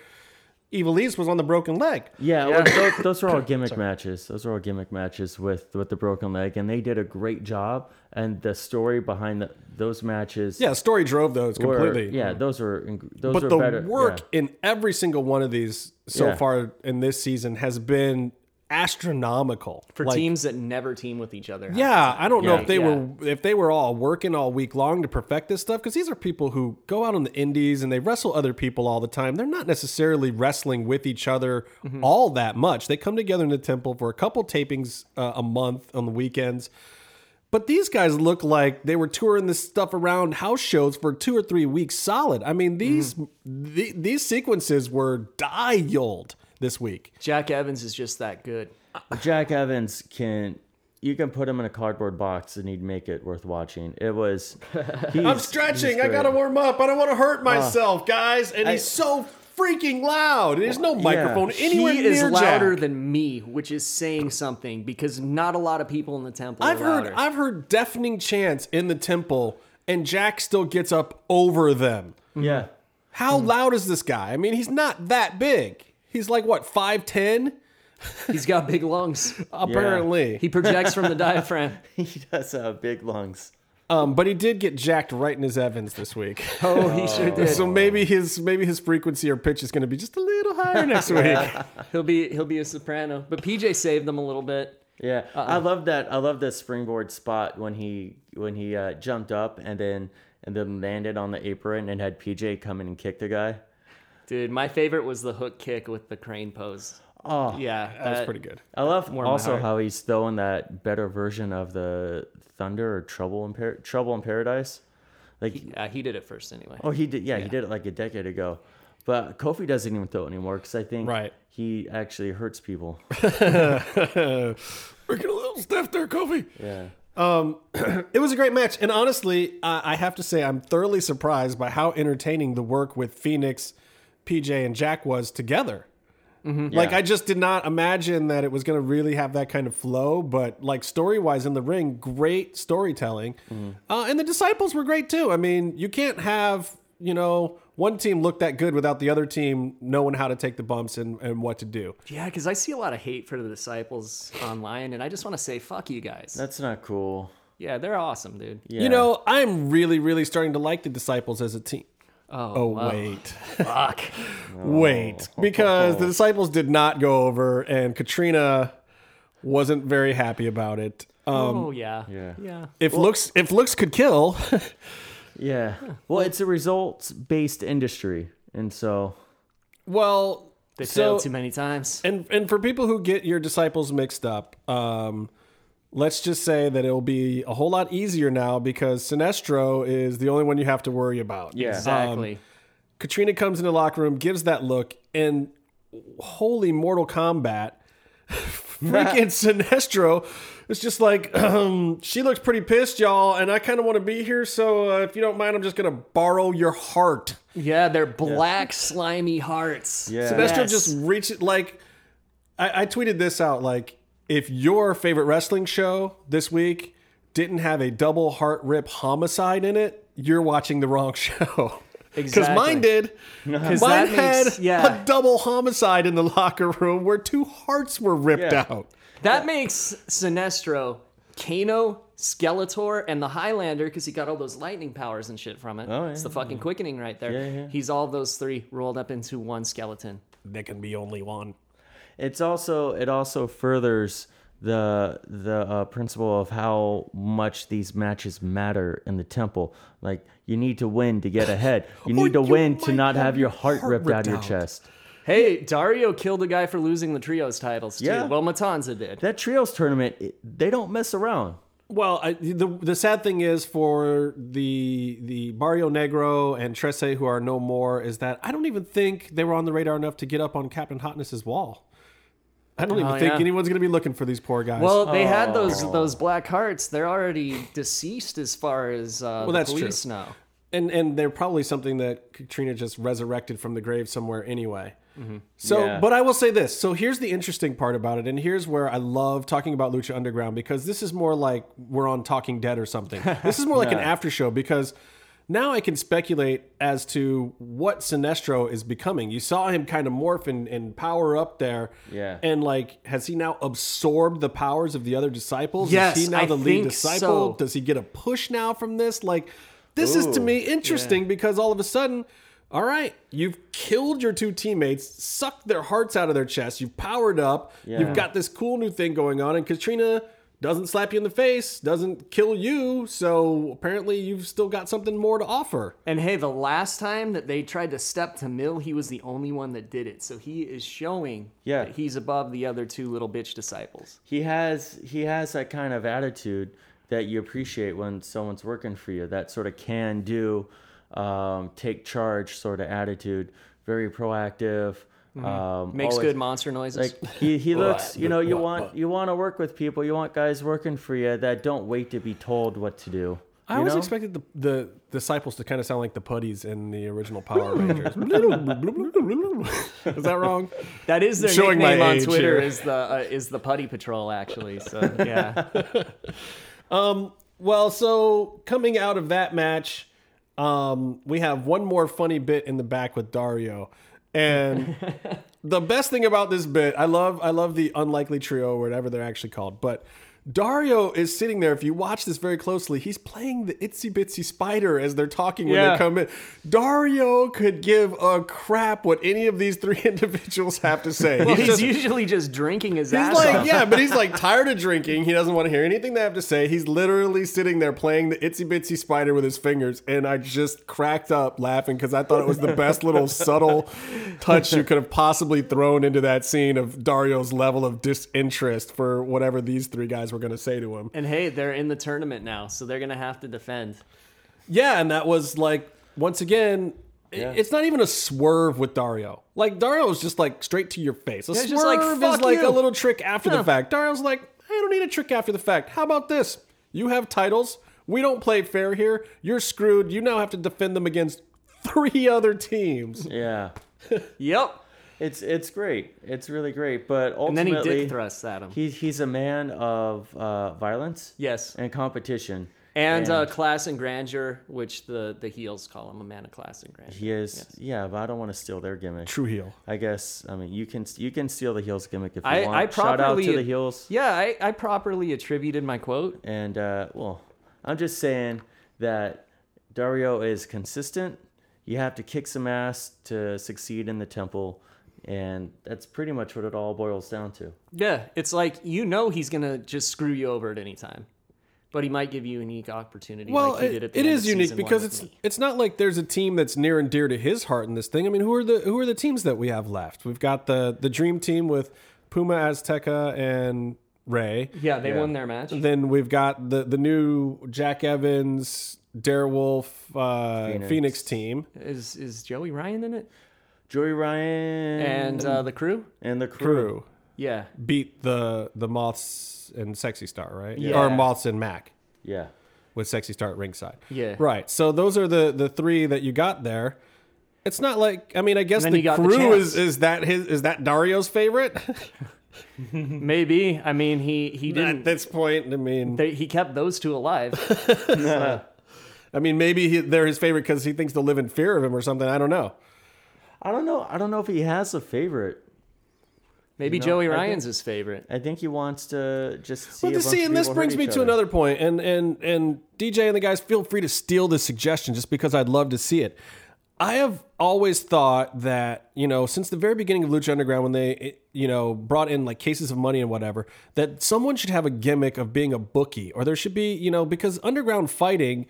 Ivelisse was on the broken leg. Yeah, well, those, those are all [coughs] gimmick matches. Those are all gimmick matches with with the broken leg, and they did a great job. And the story behind the, those matches, Yeah, story drove those were, completely. yeah, mm-hmm. those are ing- those but are the better. work yeah. in every single one of these so Yeah. far in this season has been astronomical For Like, teams that never team with each other. Yeah, I don't know if they Yeah. were if they were all working all week long to perfect this stuff because these are people who go out on the indies and they wrestle other people all the time. They're not necessarily wrestling with each other Mm-hmm. all that much. They come together in the temple for a couple tapings uh, a month on the weekends. But these guys look like they were touring this stuff around house shows for two or three weeks solid. I mean, these Mm-hmm. the, these sequences were dialed this week. Jack Evans is just that good. Jack Evans can. You can put him in a cardboard box and he'd make it worth watching. It was. [laughs] I'm stretching. I gotta warm up. I don't want to hurt myself, guys. And I- he's so freaking loud. There's no microphone anywhere he near is louder Jack. than me, which is saying something because not a lot of people in the temple. I've are heard. I've heard deafening chants in the temple, and Jack still gets up over them. Yeah. How Hmm. loud is this guy? I mean, he's not that big. He's like what five ten, [laughs] He's got big lungs. [laughs] apparently. He projects from the diaphragm. [laughs] He does have big lungs. Um, but he did get jacked right in his Evans this week. Oh, he sure did. so maybe his maybe his frequency or pitch is going to be just a little higher next week. He'll be he'll be a soprano. But PJ saved them a little bit. Yeah, Uh-uh. I love that. I love the springboard spot when he when he uh, jumped up and then and then landed on the apron and had PJ come in and kick the guy. Dude, my favorite was the hook kick with the crane pose. Oh, Yeah, That was that- pretty good. I love my also how he's throwing that better version of the Thunder or Trouble in Par- Trouble in Paradise. Like, Yeah, he did it first anyway. oh, he did. Yeah, he did it like a decade ago. But Kofi doesn't even throw it anymore because I think Right. he actually hurts people. [laughs] [laughs] We're getting a little stiff there, Kofi. Yeah. Um, [clears throat] It was a great match, and honestly, I I have to say I'm thoroughly surprised by how entertaining the work with Fenix, PJ, and Jack was together. Like Yeah. I just did not imagine that it was going to really have that kind of flow, but like story wise in the ring, great storytelling, uh, and the disciples were great too. I mean, you can't have you know one team look that good without the other team knowing how to take the bumps and, and what to do. Yeah, because I see a lot of hate for the disciples online, and I just want to say, fuck you guys. That's not cool. yeah, they're awesome, dude. Yeah. You know, I'm really, really starting to like the disciples as a team. Oh, Oh wow. wait. fuck. [laughs] Wait, because the disciples did not go over, and Katrina wasn't very happy about it. Um, oh yeah, yeah. yeah. if looks if looks could kill, [laughs] Yeah. Well, it's a results based industry. And so, well, They so failed too many times. and and for people who get your disciples mixed up, um, let's just say that it'll be a whole lot easier now because Sinestro is the only one you have to worry about. yeah. Exactly. Katrina comes in the locker room, gives that look, and holy Mortal Kombat, [laughs] freaking [laughs] Sinestro is just like, um, [clears throat] she looks pretty pissed, y'all, and I kind of want to be here, so uh, if you don't mind, I'm just going to borrow your heart. yeah, they're black slimy hearts. Yeah. Sinestro Yes. just reaches, like, I, I tweeted this out, like, if your favorite wrestling show this week didn't have a double heart rip homicide in it, you're watching the wrong [laughs] show. Because Exactly. mine did. 'Cause Mine that had makes- yeah. a double homicide in the locker room where two hearts were ripped Yeah. out. That makes Sinestro, Kano, Skeletor, and the Highlander because he got all those lightning powers and shit from it. Oh, yeah, it's the fucking quickening right there. Yeah, yeah. He's all those three rolled up into one skeleton. There can be only one. It's also it also furthers the the uh, principle of how much these matches matter in the temple. Like you need to win to get ahead. You [laughs] need to you win to not have have your your heart heart ripped, ripped out of your chest. Hey, Dario killed a guy for losing the trios titles too. Yeah. Well, Matanza did. That trios tournament, it, they don't mess around. Well, I, the the sad thing is for the the Barrio Negro and Trece who are no more is that I don't even think they were on the radar enough to get up on Captain Hotness's wall. I don't even Oh, think yeah. anyone's going to be looking for these poor guys. Well, they had those those black hearts. They're already deceased as far as uh, Well, the that's police true. know. and and they're probably something that Katrina just resurrected from the grave somewhere anyway. So, Yeah. but I will say this. So here's the interesting part about it, and here's where I love talking about Lucha Underground because this is more like we're on Talking Dead or something. This is more like an [laughs] after show because now I can speculate as to what Sinestro is becoming. You saw him kind of morph and, and power up there. Yeah. And like, has he now absorbed the powers of the other disciples? Yes, is he now I the lead disciple? so. Does he get a push now from this? Like, this is to me interesting because all of a sudden, all right, you've killed your two teammates, sucked their hearts out of their chests, you've powered up, Yeah. you've got this cool new thing going on, and Katrina doesn't slap you in the face, doesn't kill you, so apparently you've still got something more to offer. And hey, the last time that they tried to step to Mil, he was the only one that did it. So he is showing Yeah. that he's above the other two little bitch disciples. he has he has that kind of attitude that you appreciate when someone's working for you that sort of can do um, take charge sort of attitude very proactive um, Makes always- good monster noises. like he, he [laughs] looks you know you want you want to work with people you want guys working for you that don't wait to be told what to do I always know? expected the, the disciples to kind of sound like the putties in the original [laughs] Power Rangers. [laughs] is that wrong? that is their showing my nickname on Twitter here. is the uh, is the Putty Patrol actually. So yeah, Well, so coming out of that match, um, we have one more funny bit in the back with Dario, and [laughs] the best thing about this bit, I love, I love the unlikely trio, or whatever they're actually called, but. Dario is sitting there. If you watch this very closely, he's playing the itsy bitsy spider as they're talking when Yeah. they come in. Dario could give a crap what any of these three [laughs] individuals have to say. well, he's just- usually just drinking his He's ass like, off. yeah, but he's like [laughs] tired of drinking. He doesn't want to hear anything they have to say. He's literally sitting there playing the itsy bitsy spider with his fingers, and I just cracked up laughing because I thought it was the best little [laughs] subtle touch you could have possibly thrown into that scene of Dario's level of disinterest for whatever these three guys were going to say to him. And hey, they're in the tournament now, so they're gonna have to defend. Yeah, and that was like once again. i- It's not even a swerve with Dario. Like Dario is just like straight to your face. A Yeah, swerve like, is like you." a little trick after the fact. Dario's like, I don't need a trick after the fact. How about this? You have titles. We don't play fair here. You're screwed. You now have to defend them against three [laughs] other teams. yeah [laughs] Yep. It's it's great it's really great but And then ultimately he dick thrusts at him. he, he's a man of uh, violence yes. and competition And, uh, class and grandeur, which the the heels call him a man of class and grandeur. He is, yeah, but I don't want to steal their gimmick. True heel. I guess. I mean, you can you can steal the heels gimmick if you I, want. I Shout out to the heels. Yeah, I, I properly attributed my quote. And uh, well, I'm just saying that Dario is consistent. You have to kick some ass to succeed in the temple, and that's pretty much what it all boils down to. Yeah, it's like you know he's gonna just screw you over at any time, but he might give you a unique opportunity. Well, like he it, did at the it end is of unique because it's me. it's not like there's a team that's near and dear to his heart in this thing. I mean, who are the who are the teams that we have left? We've got the the dream team with Puma Azteca and Rey. yeah they Yeah. won their match. Then we've got the the new Jack Evans, Darewolf, uh, Fenix. Fenix. team. Is is Joey Ryan in it Joey Ryan and uh, the crew? and the crew. Crew Yeah, beat the the Moths and Sexy Star, right? Yeah. Or Moths and Mac Yeah. with Sexy Star at ringside. Yeah. Right. So those are the the three that you got there. It's not like I mean I guess the you got the crew is is that his is that Dario's favorite? [laughs] maybe. I mean, he he didn't. At this point, I mean, They, he kept those two alive. [laughs] I mean maybe he, they're his favorite because he thinks they'll live in fear of him or something. I don't know. I don't know. I don't know if he has a favorite. Maybe You know, Joey I think- Ryan's his favorite. I think he wants to just see. Well, a to bunch see, of and this brings me to other. another point, and and and DJ and the guys, feel free to steal this suggestion just because I'd love to see it. I have always thought that you know since the very beginning of Lucha Underground, when they you know brought in like cases of money and whatever, that someone should have a gimmick of being a bookie, or there should be you know because underground fighting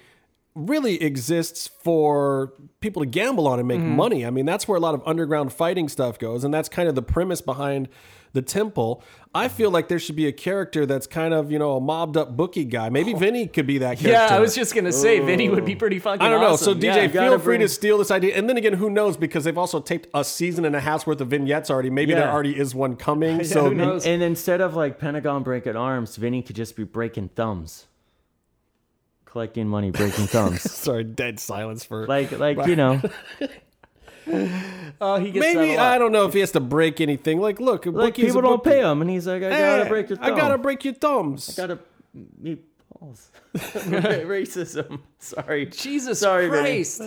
really exists for people to gamble on and make mm-hmm. money. I mean, that's where a lot of underground fighting stuff goes, and that's kind of the premise behind the temple. I feel like there should be a character that's kind of you know a mobbed up bookie guy. Maybe oh. Vinny could be that character. [laughs] Yeah, I was just gonna say Vinny would be pretty fucking. I don't know. So. DJ, Yeah. feel gotta free to steal this idea. And then again, who knows? Because they've also taped a season and a half's worth of vignettes already. Maybe there already is one coming. [laughs] so who knows? And instead of like Pentagon breaking arms, Vinny could just be breaking thumbs. Collecting money, breaking thumbs. [laughs] sorry, dead silence for like like you know. [laughs] Oh, he gets maybe that a lot. I don't know if he has to break anything. Like, look, Like people don't pay him and he's like, I gotta eh, break your thumb. I gotta break your thumbs. gotta meet balls. [laughs] Racism. Sorry. Jesus Sorry, Vinny. Christ.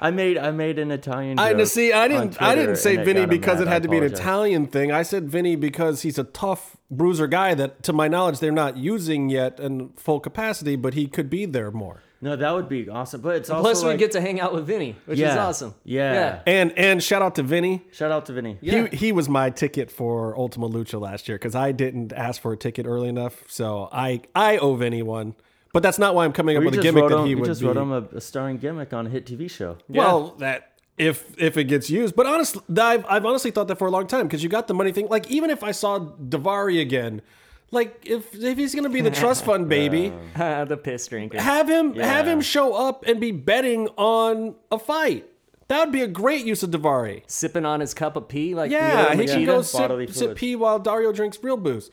I made I made an Italian I joke see. I didn't. I didn't say and Vinny got him because it had to be an. Italian thing. I said Vinny because he's a tough bruiser guy that, to my knowledge, they're not using yet in full capacity. But he could be there more. No, that would be awesome. But it's also Plus, we like, get to hang out with Vinny, which is awesome. Yeah. yeah. And and shout out to Vinny. shout out to Vinny. Yeah. He he was my ticket for Ultima Lucha last year because I didn't ask for a ticket early enough. So I I owe Vinny one. But that's not why I'm coming up We with a gimmick that him, he we would just be. wrote him a, a starring gimmick on a hit TV show. Well, that if if it gets used, but honestly, I've I've honestly thought that for a long time because you got the money thing. Like even if I saw Davari again, like if if he's gonna be the trust fund [laughs] baby, uh, the piss drinker. have him have him show up and be betting on a fight. That would be a great use of Davari. Sipping on his cup of pee like Yeah, Leo he can go sip, sip pee while Dario drinks real booze.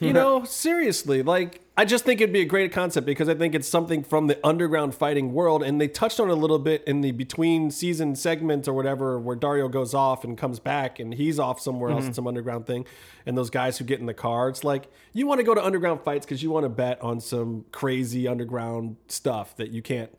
You [laughs] know, seriously, like I just think it'd be a great concept because I think it's something from the underground fighting world, and they touched on it a little bit in the between season segment or whatever, where Dario goes off and comes back, and he's off somewhere else mm-hmm. in some underground thing, and those guys who get in the car, it's like you want to go to underground fights because you want to bet on some crazy underground stuff that you can't.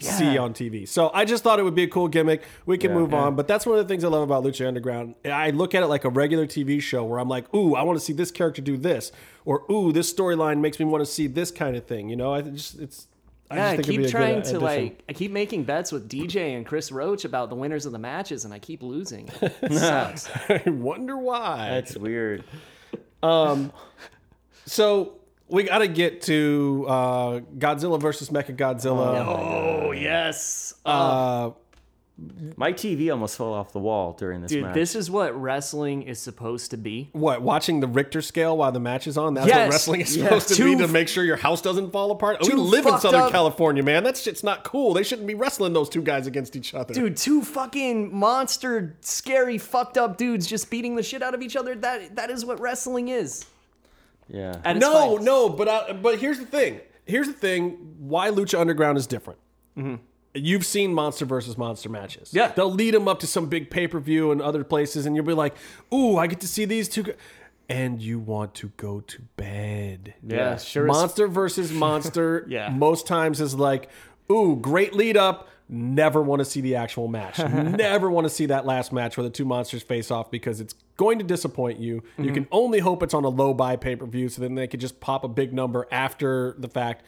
See on TV. So I just thought it would be a cool gimmick. We can move on, but that's one of the things I love about Lucha Underground. I look at it like a regular TV show where I'm like, ooh, I want to see this character do this, or ooh, this storyline makes me want to see this kind of thing. You know, I just it's. I Yeah, just I think it'd keep be a good trying to addition. like. I keep making bets with DJ and Chris Roach about the winners of the matches, and I keep losing. It [laughs] sucks. I wonder why. That's weird. Um, so we got to get to uh, Godzilla versus Mecha Godzilla. Oh yes, Uh, My TV almost fell off the wall during this dude, match. this is what wrestling is supposed to be. what watching the Richter scale while the match is on? That's Yes. what wrestling is Yeah. supposed to Two be to f- make sure your house doesn't fall apart. Oh, we two live in fucked Southern up- California, man. That shit's not cool. They shouldn't be wrestling those two guys against each other. Dude, two fucking monster, scary, fucked up dudes just beating the shit out of each other. That that is what wrestling is. Yeah. At its no, finest. no, but I, but here's the thing. Here's the thing. Why Lucha Underground is different. You've seen monster versus monster matches. Mm-hmm. Yeah. they'll lead them up to some big pay per view and other places, and you'll be like, "Ooh, I get to see these two. Go-. And you want to go to bed. Yeah, sure as- Monster versus [laughs] monster. Yeah. most times is like, "Ooh, great lead up." Never want to see the actual match. [laughs] Never want to see that last match where the two monsters face off because it's going to disappoint you. Mm-hmm. You can only hope it's on a low buy pay per view, so then they could just pop a big number after the fact.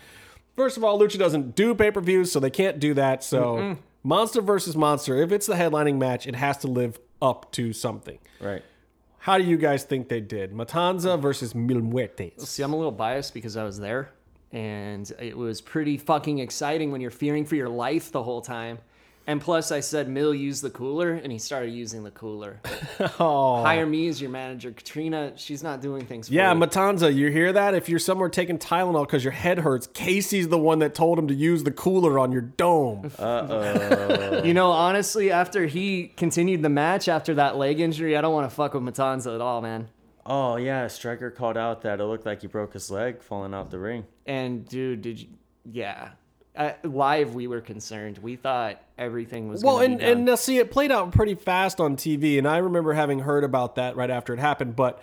First of all, Lucha doesn't do pay per views, so they can't do that. So, monster versus monster, if it's the headlining match, it has to live up to something. Right. How do you guys think they did? Matanza versus Mil Muertes. See, I'm a little biased because I was there, and it was pretty fucking exciting when you're fearing for your life the whole time. And plus, I said Mil used the cooler, and he started using the cooler. [laughs] Oh. Hire me as your manager, Katrina. She's not doing things. For Yeah, you. Matanza, you hear that? If you're somewhere taking Tylenol because your head hurts, Casey's the one that told him to use the cooler on your dome. [laughs] Uh-oh. you know, honestly, after he continued the match after that leg injury, I don't want to fuck with Matanza at all, man. Oh yeah, Striker called out that it looked like he broke his leg falling out the ring. And dude, did you? Yeah, uh, live we were concerned. We thought everything was Well, and and now see, it played out pretty fast on TV, and I remember having heard about that right after it happened. But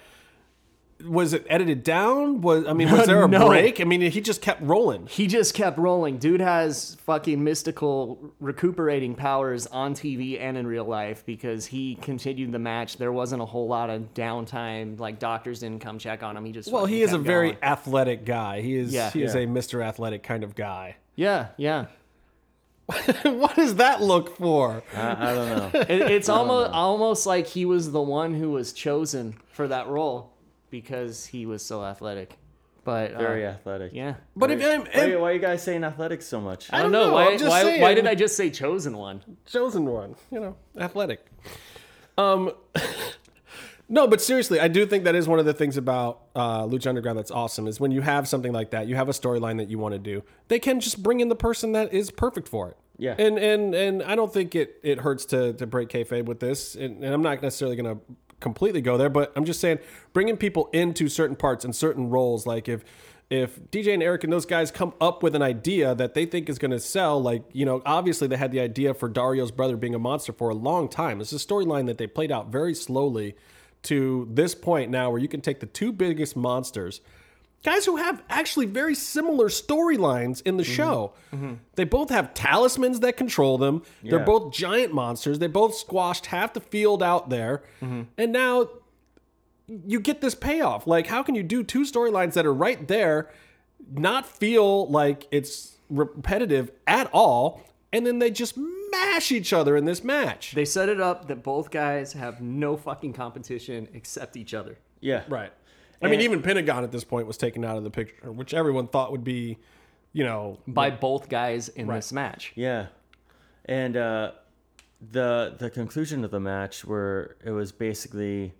was it edited down? Was I mean, was [laughs] there a No. break? I mean, he just kept rolling. he just kept rolling. Dude has fucking mystical recuperating powers on TV and in real life because he continued the match. There wasn't a whole lot of downtime. Like doctors didn't come check on him. He just Well, fucking he is a kept very going. athletic guy. He is Yeah. he is Yeah. a Mr. Athletic kind of guy. yeah yeah. [laughs] what does that look for? I, I don't know. It, it's almost almost like he was the one who was chosen for that role because he was so athletic. But uh, Very athletic. yeah. But if why, I'm, why, why are you guys saying athletics so much? I don't don't know, know, why. I'm just Why, saying. why did I just say chosen one? chosen one, you know, athletic. Um, [laughs] no, but seriously, I do think that is one of the things about uh, Lucha Underground that's awesome is when you have something like that, you have a storyline that you want to do. They can just bring in the person that is perfect for it. Yeah. and and and I don't think it it hurts to to break kayfabe with this, and, and I'm not necessarily going to completely go there, but I'm just saying bringing people into certain parts and certain roles, like if if DJ and Eric and those guys come up with an idea that they think is going to sell, like, you know, obviously they had the idea for Dario's brother being a monster for a long time. It's a storyline that they played out very slowly to this point now where you can take the two biggest monsters, guys who have actually very similar storylines in the mm-hmm. show. Mm-hmm. They both have talismans that control them. They're both giant monsters. They both squashed half the field out there. Mm-hmm. And now you get this payoff. Like, how can you do two storylines that are right there, not feel like it's repetitive at all, and then they just mash each other in this match? They set it up that both guys have no fucking competition except each other. yeah. Right. I mean, even Pentagon at this point was taken out of the picture, which everyone thought would be, you know, By both guys in this match. Yeah, and uh, the the conclusion of the match where it was basically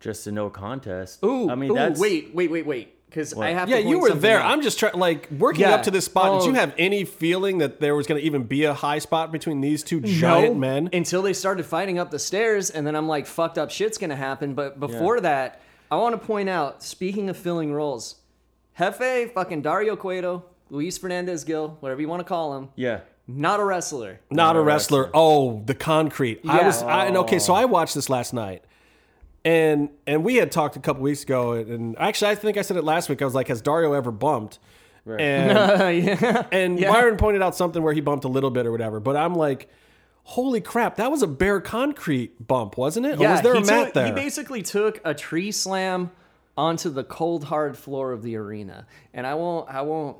just a no contest. Ooh, I mean ooh, that's wait, wait, wait, wait. Because I have yeah, to you were there. out. I'm just trying, like, working Yeah. up to this spot. Did you Oh. have any feeling that there was going to even be a high spot between these two giant men? until they started fighting up the stairs, and then I'm like, fucked up shit's gonna happen. But before that, I want to point out, speaking of filling roles, Jefe, fucking Dario Cueto, Luis Fernandez Gil, whatever you want to call him, yeah. not a wrestler. Not a a wrestler. wrestler. Oh, the concrete. I was. I, and okay, so I watched this last night, and and we had talked a couple weeks ago, and actually, I think I said it last week. I was like, "Has Dario ever bumped?" And [laughs] yeah. and Yeah. Byron pointed out something where he bumped a little bit or whatever. But I'm like, "Holy crap, that was a bare concrete bump, wasn't it? or was there a mat took- there?" He basically took a tree slam onto the cold hard floor of the arena, and I won't. I won't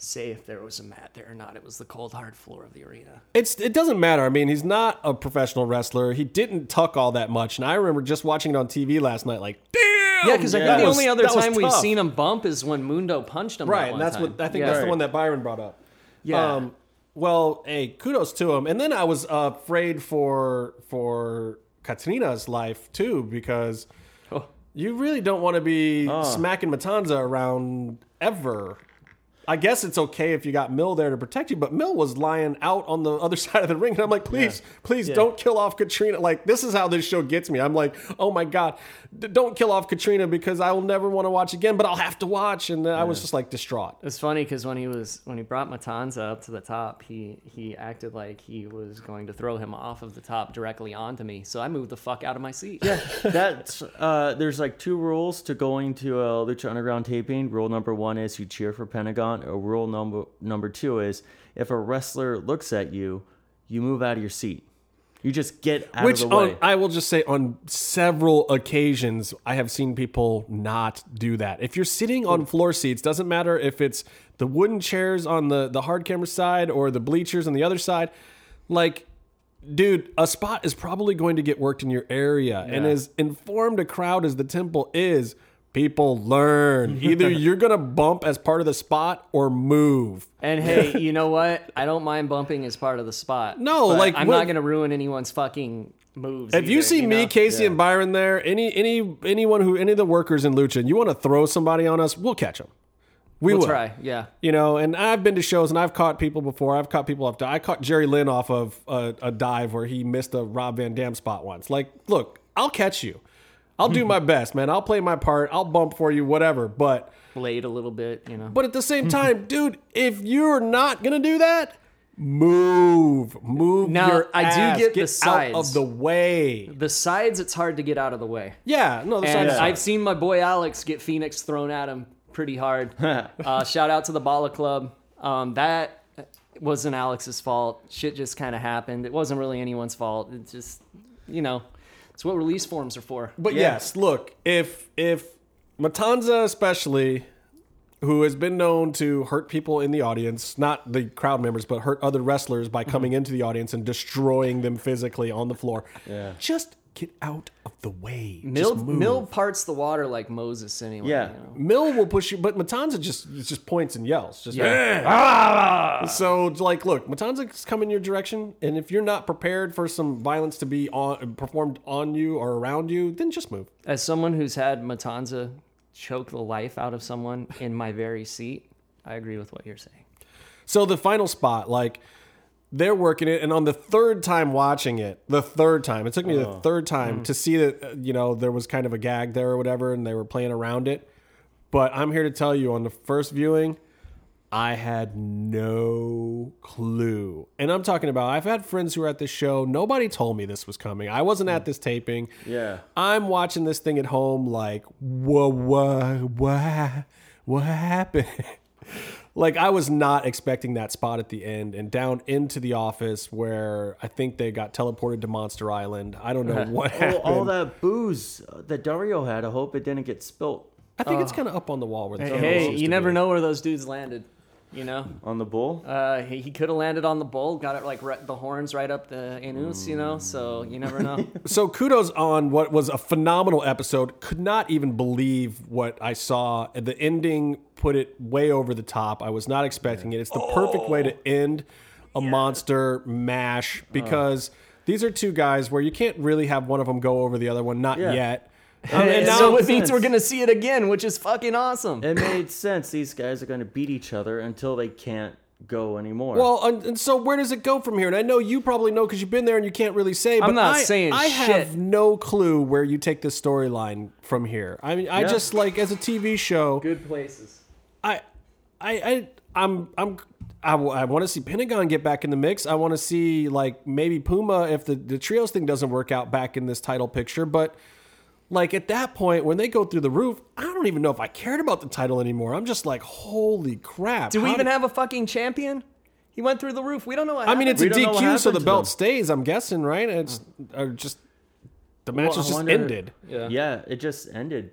say if there was a mat there or not. It was the cold hard floor of the arena. It's it doesn't matter. I mean, he's not a professional wrestler. He didn't tuck all that much, and I remember just watching it on TV last night. Like, damn. Yeah, because I Yeah. think the was- only other time we've seen him bump is when Mundo punched him. that right, one and that's time. what I think. Yeah. That's the one that Byron brought up. Yeah. Um, well, hey, kudos to him. And then I was uh, afraid for for Katrina's life too because Oh. you really don't want to be ah. smacking Matanza around ever. I guess it's okay if you got Mil there to protect you, but Mill was lying out on the other [laughs] side of the ring, and I'm like, please, please don't kill off Katrina. Like this is how this show gets me. I'm like, oh my god, D- don't kill off Katrina because I will never want to watch again, but I'll have to watch. And I was just like distraught. It's funny because when he was when he brought Matanza up to the top, he he acted like he was going to throw him off of the top directly onto me. So I moved the fuck out of my seat. Yeah. That's uh, there's like two rules to going to a Lucha Underground taping. Rule number one is you cheer for Pentagon. Or rule number number two is if a wrestler looks at you, you move out of your seat. You just get out Which of the way. on, I will just say on several occasions I have seen people not do that. If you're sitting on floor seats, doesn't matter if it's the wooden chairs on the the hard camera side or the bleachers on the other side, like dude, a spot is probably going to get worked in your area. And as informed a crowd as the temple is, people learn. [laughs] Either you're going to bump as part of the spot or move. And hey, [laughs] you know what? I don't mind bumping as part of the spot. No, but like, I'm when- not gonna ruin anyone's fucking moves. If you either, see me, know? Casey, and Byron there, any any anyone who any of the workers in Lucha, and you want to throw somebody on us, we'll catch them. We we'll will. try. Yeah. You know, and I've been to shows and I've caught people before. I've caught people off. I caught Jerry Lynn off of a, a dive where he missed a Rob Van Dam spot once. Like, look, I'll catch you. I'll do my best, man. I'll play my part. I'll bump for you, whatever. But Blade a little bit, you know. but at the same time, [laughs] dude, if you're not gonna do that, move, move. Now, your I do ass. get the sides out of the way. the sides, it's hard to get out of the way. Yeah, no, the And sides. I've seen my boy Alex get Fenix thrown at him pretty hard. [laughs] uh, shout out to the Bala Club. Um, that wasn't Alex's fault. Shit just kind of happened. It wasn't really anyone's fault. It just, you know, it's what release forms are for. But yes, look, if if Matanza especially, who has been known to hurt people in the audience, not the crowd members, but hurt other wrestlers by mm-hmm. coming into the audience and destroying them physically on the floor, Yeah. just get out of the way. Mil, Just move. Mil parts the water like Moses anyway. Yeah. you know? Mil will push you, but Matanza just just points and yells. Just Yeah. "Ah!" So like, look, Matanza's coming your direction, and if you're not prepared for some violence to be on performed on you or around you, then just move. As someone who's had Matanza choke the life out of someone in my very seat, I agree with what you're saying. So the final spot, like they're working it, and on the third time watching it, the third time, it took me the third time to see that uh, you know there was kind of a gag there or whatever, and they were playing around it. But I'm here to tell you, on the first viewing, I had no clue, and I'm talking about I've had friends who were at this show. Nobody told me this was coming. I wasn't at this taping. Yeah. I'm watching this thing at home, like, whoa, whoa, what, what happened? [laughs] like, I was not expecting that spot at the end and down into the office where I think they got teleported to Monster Island. I don't know [laughs] what Oh, happened. all that booze uh, that Dario had. I hope it didn't get spilt I think it's uh, kind of up on the wall where the cameras Hey, you never be. know where those dudes landed. You know, on the bull. uh, he, he could have landed on the bull, got it like right, the horns right up the anus. You know, so you never know. [laughs] So kudos on what was a phenomenal episode. Could not even believe what I saw. The ending put it way over the top. I was not expecting it. It's the perfect way to end a monster mash because these are two guys where you can't really have one of them go over the other one. Not Yeah. yet. [laughs] and it so made it means we're gonna see it again, which is fucking awesome. It made sense. These guys are going to beat each other until they can't go anymore. Well, and, and so where does it go from here? And I know you probably know because you've been there and you can't really say. But not I, saying I shit. have no clue where you take this storyline from here. I mean, I Yeah. just like as a TV show. Good places. I, I, I, I'm, I'm, I, want to see Pentagon get back in the mix. I want to see like maybe Puma if the the trios thing doesn't work out back in this title picture. But like at that point when they go through the roof, I don't even know if I cared about the title anymore. I'm just like, holy crap! Do we even did- have a fucking champion? He went through the roof. We don't know what I mean, it's a We don't know what DQ, so the belt them. stays. I'm guessing, right? It's or just the match Well, I just wonder- ended. yeah. yeah, it just ended.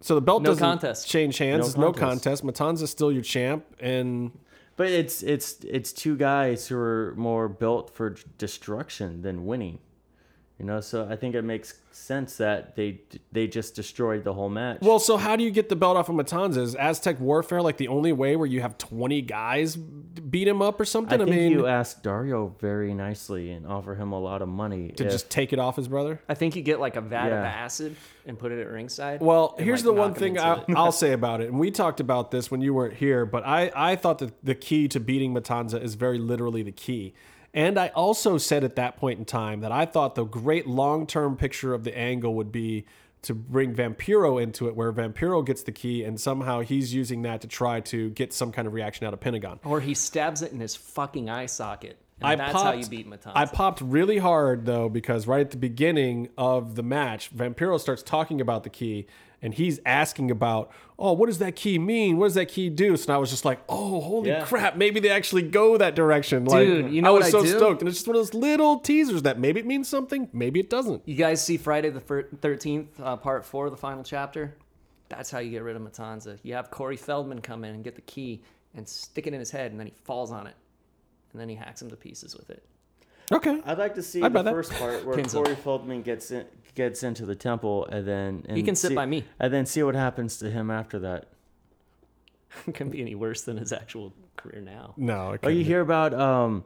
So the belt No doesn't contest. change hands. No It's no contest. contest. Matanza's still your champ, and But it's it's it's two guys who are more built for destruction than winning. You know, so I think it makes sense that they they just destroyed the whole match. Well, so how do you get the belt off of Matanza? Is Aztec Warfare like the only way where you have 20 guys beat him up or something? I, think mean, you ask Dario very nicely and offer him a lot of money to if- just take it off his brother? I think you get like a vat of acid and put it at ringside. Well, here's like, the one thing I, i'll [laughs] say about it, and we talked about this when you weren't here, but I, I thought that the key to beating Matanza is very literally the key. And I also said at that point in time that I thought the great long term picture of the angle would be to bring Vampiro into it, where Vampiro gets the key, and somehow he's using that to try to get some kind of reaction out of Pentagon. Or he stabs it in his fucking eye socket. And I that's popped, how you beat Matanza. I popped really hard though because right at the beginning of the match, Vampiro starts talking about the key and he's asking about, oh, what does that key mean? What does that key do? So I was just like, oh, holy Yeah. crap, maybe they actually go that direction. Like, Dude, you know I was I so do? stoked, and it's just one of those little teasers that maybe it means something, maybe it doesn't. you guys see Friday the 13th, uh, part four, the final chapter? That's how you get rid of Matanza. You have Corey Feldman come in and get the key and stick it in his head, and then he falls on it. And then he hacks him to pieces with it. Okay. I'd like to see I'd the first part where Pins him. Corey Feldman gets in, gets into the temple and then and He can sit see- by me. and then see what happens to him after that. [laughs] It couldn't be any worse than his actual career now. No, it Oh, you couldn't. hear about um,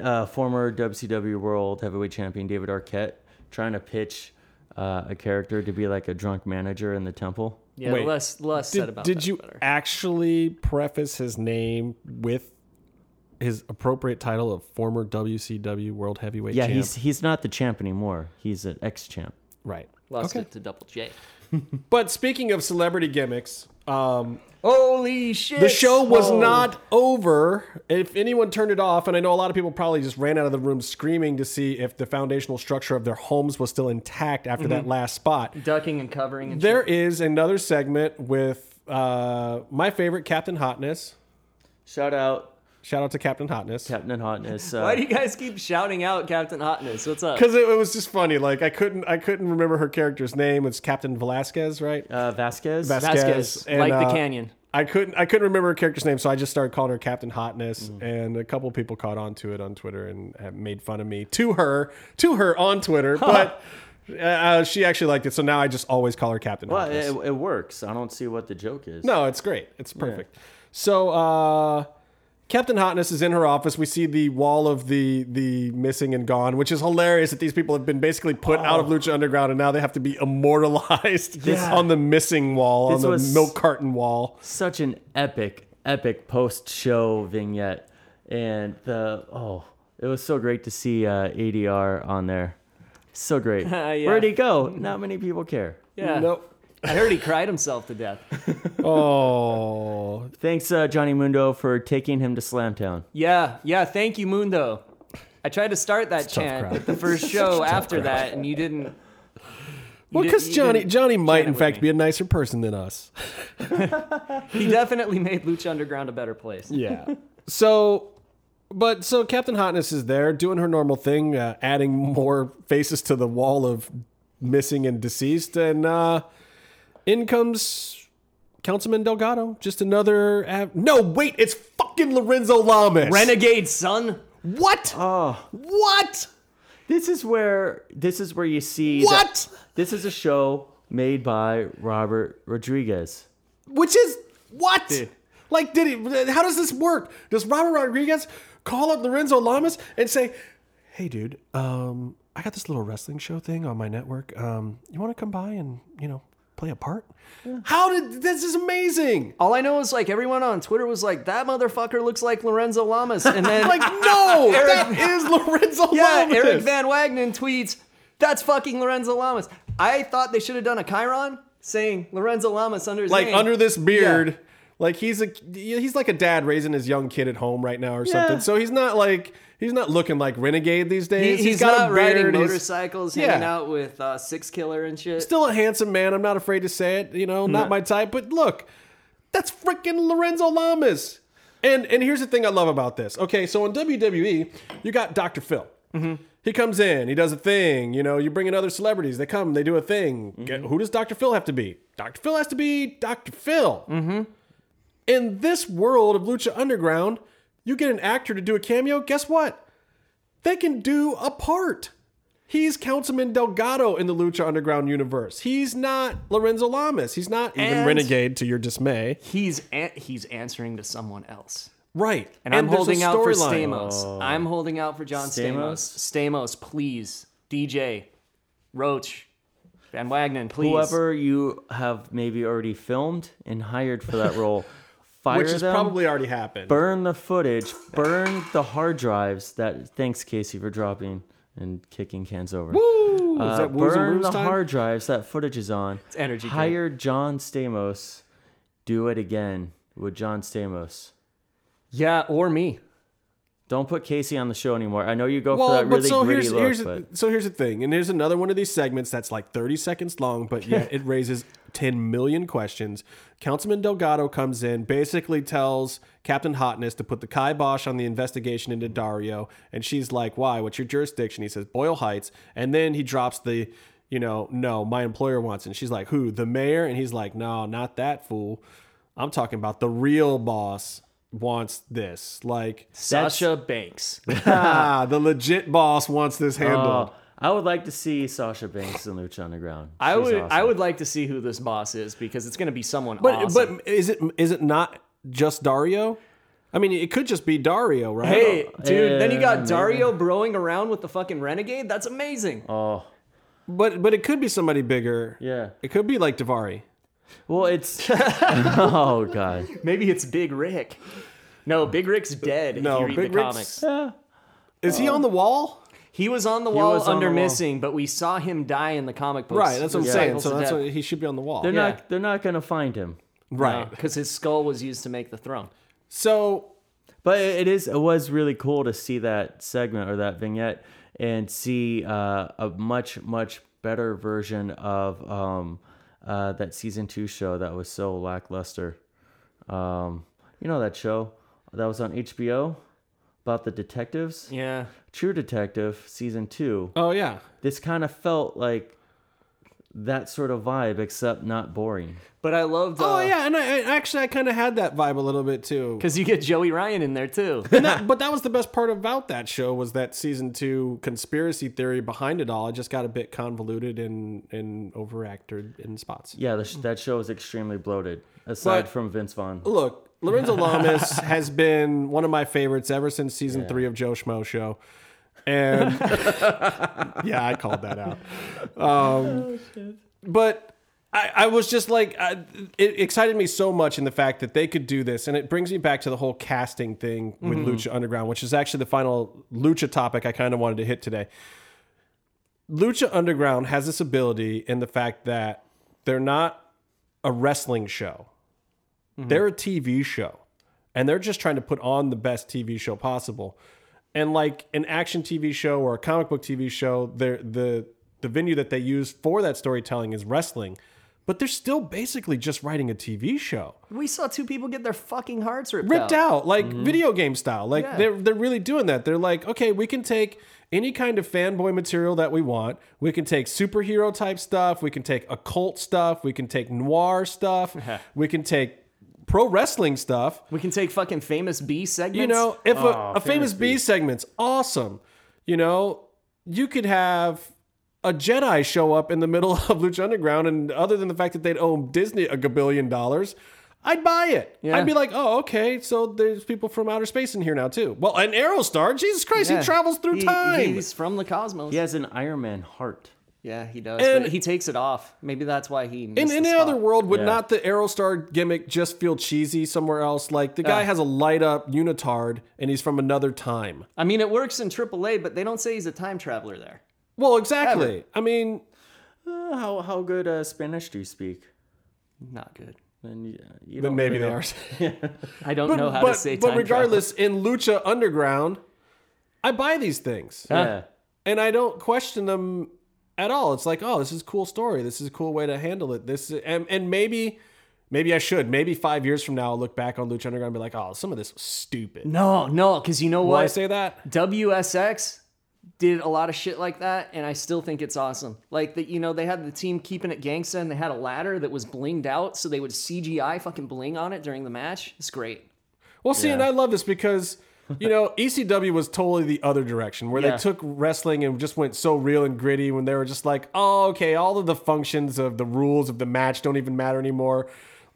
uh, former WCW World Heavyweight Champion David Arquette trying to pitch uh, a character to be like a drunk manager in the temple? Yeah, Wait, less less said Did, about did that, you better. actually preface his name with his appropriate title of former WCW World Heavyweight Yeah, Champ? he's he's not the champ anymore. He's an ex champ. right. Lost okay. it to Double J. [laughs] But speaking of celebrity gimmicks, um, Holy shit! the show was Oh. not over. If anyone turned it off, and I know a lot of people probably just ran out of the room screaming to see if the foundational structure of their homes was still intact after that last spot. ducking and covering and There shit. is another segment with uh, my favorite Captain Hotness. Shout out Shout out to Captain Hotness. Captain Hotness. Uh, Why do you guys keep shouting out Captain Hotness? What's up? Because it, it was just funny. Like I couldn't, I couldn't remember her character's name. It's Captain Velasquez, right? uh, Vasquez. Vasquez, Vasquez, and, like the uh, canyon. I couldn't, I couldn't remember her character's name, so I just started calling her Captain Hotness, Mm. and a couple people caught on to it on Twitter and have made fun of me to her, to her on Twitter. But Uh, she actually liked it, so now I just always call her Captain Well, it, it works. I don't see what the joke is. No, it's great. It's perfect. So, uh, Captain Hotness is in her office. We see the wall of the the missing and gone, which is hilarious that these people have been basically put out of Lucha Underground and now they have to be immortalized [laughs] Yeah. on the missing wall, This on the milk carton wall. Such an epic, epic post-show vignette, and the oh, it was so great to see uh, ADR on there. So great. [laughs] Yeah. Where'd he go? Not many people care. Yeah. Nope. I heard he cried himself to death. [laughs] Oh, Thanks, uh, Johnny Mundo, for taking him to Slamtown. Yeah, yeah. Thank you, Mundo. I tried to start that tough chant crowd. at the first show after that, and you didn't. you well, because you Johnny didn't Johnny might chant it in with fact me. be a nicer person than us. [laughs] He definitely made Lucha Underground a better place. Yeah. so, but so Captain Hotness is there doing her normal thing, uh, adding more faces to the wall of missing and deceased, and uh, in comes Councilman Delgado. Just another. Av- no, wait, it's fucking Lorenzo Lamas. Renegade son. What? Oh, what? this is where this is where you see that- What? this is a show made by Robert Rodriguez. Which is what? Dude. Like, did he? How does this work? Does Robert Rodriguez call up Lorenzo Lamas and say, "Hey, dude, um, I got this little wrestling show thing on my network. Um, you want to come by and you know play a part?" How did this is amazing? All I know is like everyone on Twitter was like, "That motherfucker looks like Lorenzo Lamas," [laughs] and then Like, no, [laughs] that is Lorenzo yeah, Lamas. Eric Van Wagenen tweets, "That's fucking Lorenzo Lamas." I thought they should have done a chyron saying Lorenzo Lamas under his like name. under this beard. Like he's a he's like a dad raising his young kid at home right now or something. So he's not like he's not looking like renegade these days. He- days. he's, got a riding beard. He's- motorcycles, Yeah. hanging out with uh, Sixkiller and shit. still a handsome man. I'm not afraid to say it. You know, not my type. But look, that's freaking Lorenzo Lamas. And and here's the thing I love about this. Okay, so in WWE, you got Dr. Phil. Mm-hmm. He comes in, he does a thing. You know, you bring in other celebrities. They come, they do a thing. Mm-hmm. Get- who does Dr. Phil have to be? Dr. Phil has to be Dr. Phil. Mm-hmm. In this world of Lucha Underground, you get an actor to do a cameo. Guess what? They can do a part. He's Councilman Delgado in the Lucha Underground universe. He's not Lorenzo Lamas. He's not even And- Renegade to your dismay. He's an- he's answering to someone else. Right. And, I'm holding out for storyline. Stamos. Oh. I'm holding out for John Stamos. Stamos, please. DJ, Roach, Van Wagenen, please. Whoever you have maybe already filmed and hired for that role, [laughs] fire Which has them. probably already happened. burn the footage, burn the hard drives. That thanks Casey for dropping and kicking cans over. Woo! Uh, Is that burn the time? hard drives that footage is on. It's energy drink. Hire John Stamos. Do it again with John Stamos. Yeah, or me. Don't put Casey on the show anymore. I know you go Well, for that but really so gritty here's, look, here's but so here's the thing, and here's another one of these segments that's like 30 seconds long, but yeah, [laughs] it raises 10 million questions. Councilman Delgado comes in, basically tells Captain Hotness to put the kibosh on the investigation into Dario, and she's like, "Why? What's your jurisdiction?" He says, "Boyle Heights," and then he drops the, you know, no, my employer wants, it. and she's like, "Who? The mayor?" And he's like, "No, not that fool. I'm talking about the real boss." Wants this like Sasha Banks. ah, [laughs] [laughs] the legit boss wants this handled. Oh, I would like to see Sasha Banks and Lucha Underground. I She's would I would like to see who this boss is because it's going to be someone But awesome. but is it is it not just Dario? I mean, it could just be Dario, right? Hey, dude, then you Yeah, got maybe. Dario broing around with the fucking renegade. That's amazing. Oh, but but it could be somebody bigger. yeah. It could be like Davari. Well, it's [laughs] oh god. Maybe it's Big Ryck. No, Big Ryck's dead. No, if you read Big the Rick's- comics. Is he uh, on the wall? He was on the wall was on under the wall. missing, but we saw him die in the comic books. Right, that's what I'm with saying. So that's death. what he should be on the wall. They're Yeah. not. They're not gonna find him. right. because his skull was used to make the throne. So But it is. It was really cool to see that segment or that vignette and see uh, a much much better version of um, uh, that season two show that was so lackluster. Um, you know that show that was on HBO about the detectives. Yeah. True Detective season two. oh yeah. This kind of felt like that sort of vibe, except not boring. But I loved. Uh, Oh yeah, and I, I actually I kind of had that vibe a little bit too. because you get Joey Ryan in there too. And that, but that was the best part about that show was that season two conspiracy theory behind it all. It just got a bit convoluted and and overacted in spots. Yeah, the that show is extremely bloated. Aside But- from Vince Vaughn. Look, Lorenzo [laughs] Lamas has been one of my favorites ever since season three of Joe Schmo Show. And [laughs] yeah, I called that out. [laughs] Um, but I, I was just like, I, it excited me so much in the fact that they could do this. And it brings me back to the whole casting thing with Lucha Underground, which is actually the final Lucha topic I kind of wanted to hit today. Lucha Underground has this ability in the fact that they're not a wrestling show. They're a TV show. And they're just trying to put on the best TV show possible. And like an action TV show or a comic book TV show, they're, the the venue that they use for that storytelling is wrestling. But they're still basically just writing a TV show we saw two people get their fucking hearts ripped, ripped out. out, like mm-hmm. video game style. Like Yeah. they're they're really doing that. They're like, okay, we can take any kind of fanboy material that we want. We can take superhero type stuff. We can take occult stuff. We can take noir stuff. [laughs] we can take pro wrestling stuff. We can take fucking famous B segments. You know, if a, Oh, a famous famous B segment's awesome, you know, you could have a Jedi show up in the middle [laughs] of Lucha Underground, and other than the fact that they'd owe Disney a gabillion dollars, I'd buy it. Yeah. I'd be like, oh, okay, so there's people from outer space in here now too. Well, an Aerostar, Jesus Christ, Yeah. he travels through He- time. He's from the cosmos. He has an Iron Man heart. Yeah, he does. And- but he takes it off. Maybe that's why he. in missed the any spot. other world, would Yeah. not the Aerostar gimmick just feel cheesy somewhere else? Like the guy Yeah. has a light up unitard and he's from another time. I mean, it works in AAA, but they don't say he's a time traveler there. Well, exactly. I mean, Uh, how how good uh, Spanish do you speak? Not good. Then you, you then don't maybe really they are. [laughs] I don't but, know how but, to say but time regardless, in Lucha Underground, I buy these things Yeah. and I don't question them at all. It's like, oh, this is a cool story. This is a cool way to handle it. This and and maybe maybe I should. Maybe five years from now, I'll look back on Lucha Underground and be like, oh, some of this was stupid. No, no, because you know what? I say that? WSX did a lot of shit like that, and I still think it's awesome. Like that, you know, they had the team keeping it gangsta, and they had a ladder that was blinged out, so they would CGI fucking bling on it during the match. It's great. Well, see, and I love this because. You know, ECW was totally the other direction where Yeah. they took wrestling and just went so real and gritty when they were just like, oh, okay, all of the functions of the rules of the match don't even matter anymore.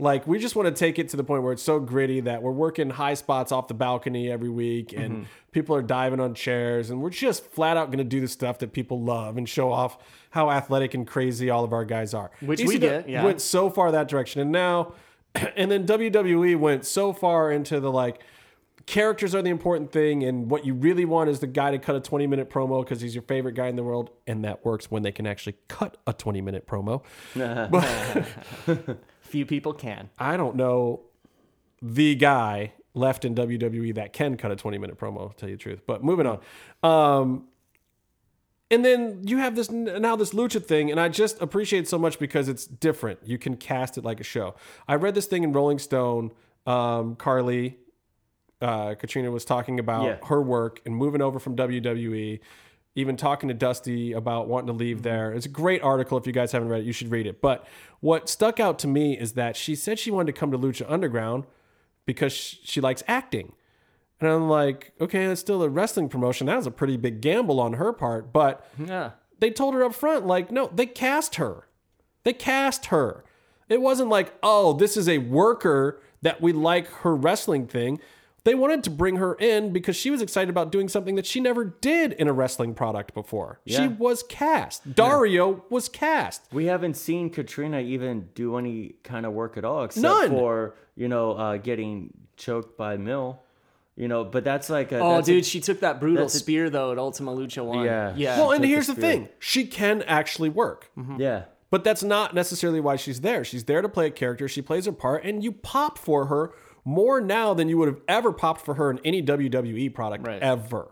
Like, we just want to take it to the point where it's so gritty that we're working high spots off the balcony every week and Mm-hmm. people are diving on chairs and we're just flat out going to do the stuff that people love and show off how athletic and crazy all of our guys are. Which we ECW get, yeah. Went so far that direction. And now, [clears throat] and then WWE went so far into the like, characters are the important thing and what you really want is the guy to cut a 20 minute promo because he's your favorite guy in the world and that works when they can actually cut a 20 minute promo [laughs] Few people can. i don't know the guy left in wwe that can cut a 20 minute promo to tell you the truth. But moving on. Um and then you have this now this lucha thing and i just appreciate it so much because it's different. You can cast it like a show. I read this thing in rolling stone um, carly uh, Catrina was talking about Yeah. her work and moving over from WWE, even talking to Dusty about wanting to leave there. It's a great article. If you guys haven't read it, you should read it. But what stuck out to me is that she said she wanted to come to Lucha Underground because she likes acting. And I'm like, okay, that's still a wrestling promotion. That was a pretty big gamble on her part. But Yeah. they told her up front, like, no, they cast her. They cast her. It wasn't like, oh, this is a worker that we like her wrestling thing. They wanted to bring her in because she was excited about doing something that she never did in a wrestling product before. She was cast. Dario was cast. We haven't seen Catrina even do any kind of work at all, except None. for you know uh, getting choked by Mil. You know, but that's like a, Oh, that's a- dude, she took that brutal that's a- spear though at Ultima Lucha One. Yeah. yeah. Well, and here's the the thing she can actually work. yeah. But that's not necessarily why she's there. She's there to play a character. She plays her part, and you pop for her more now than you would have ever popped for her in any WWE product Right. ever.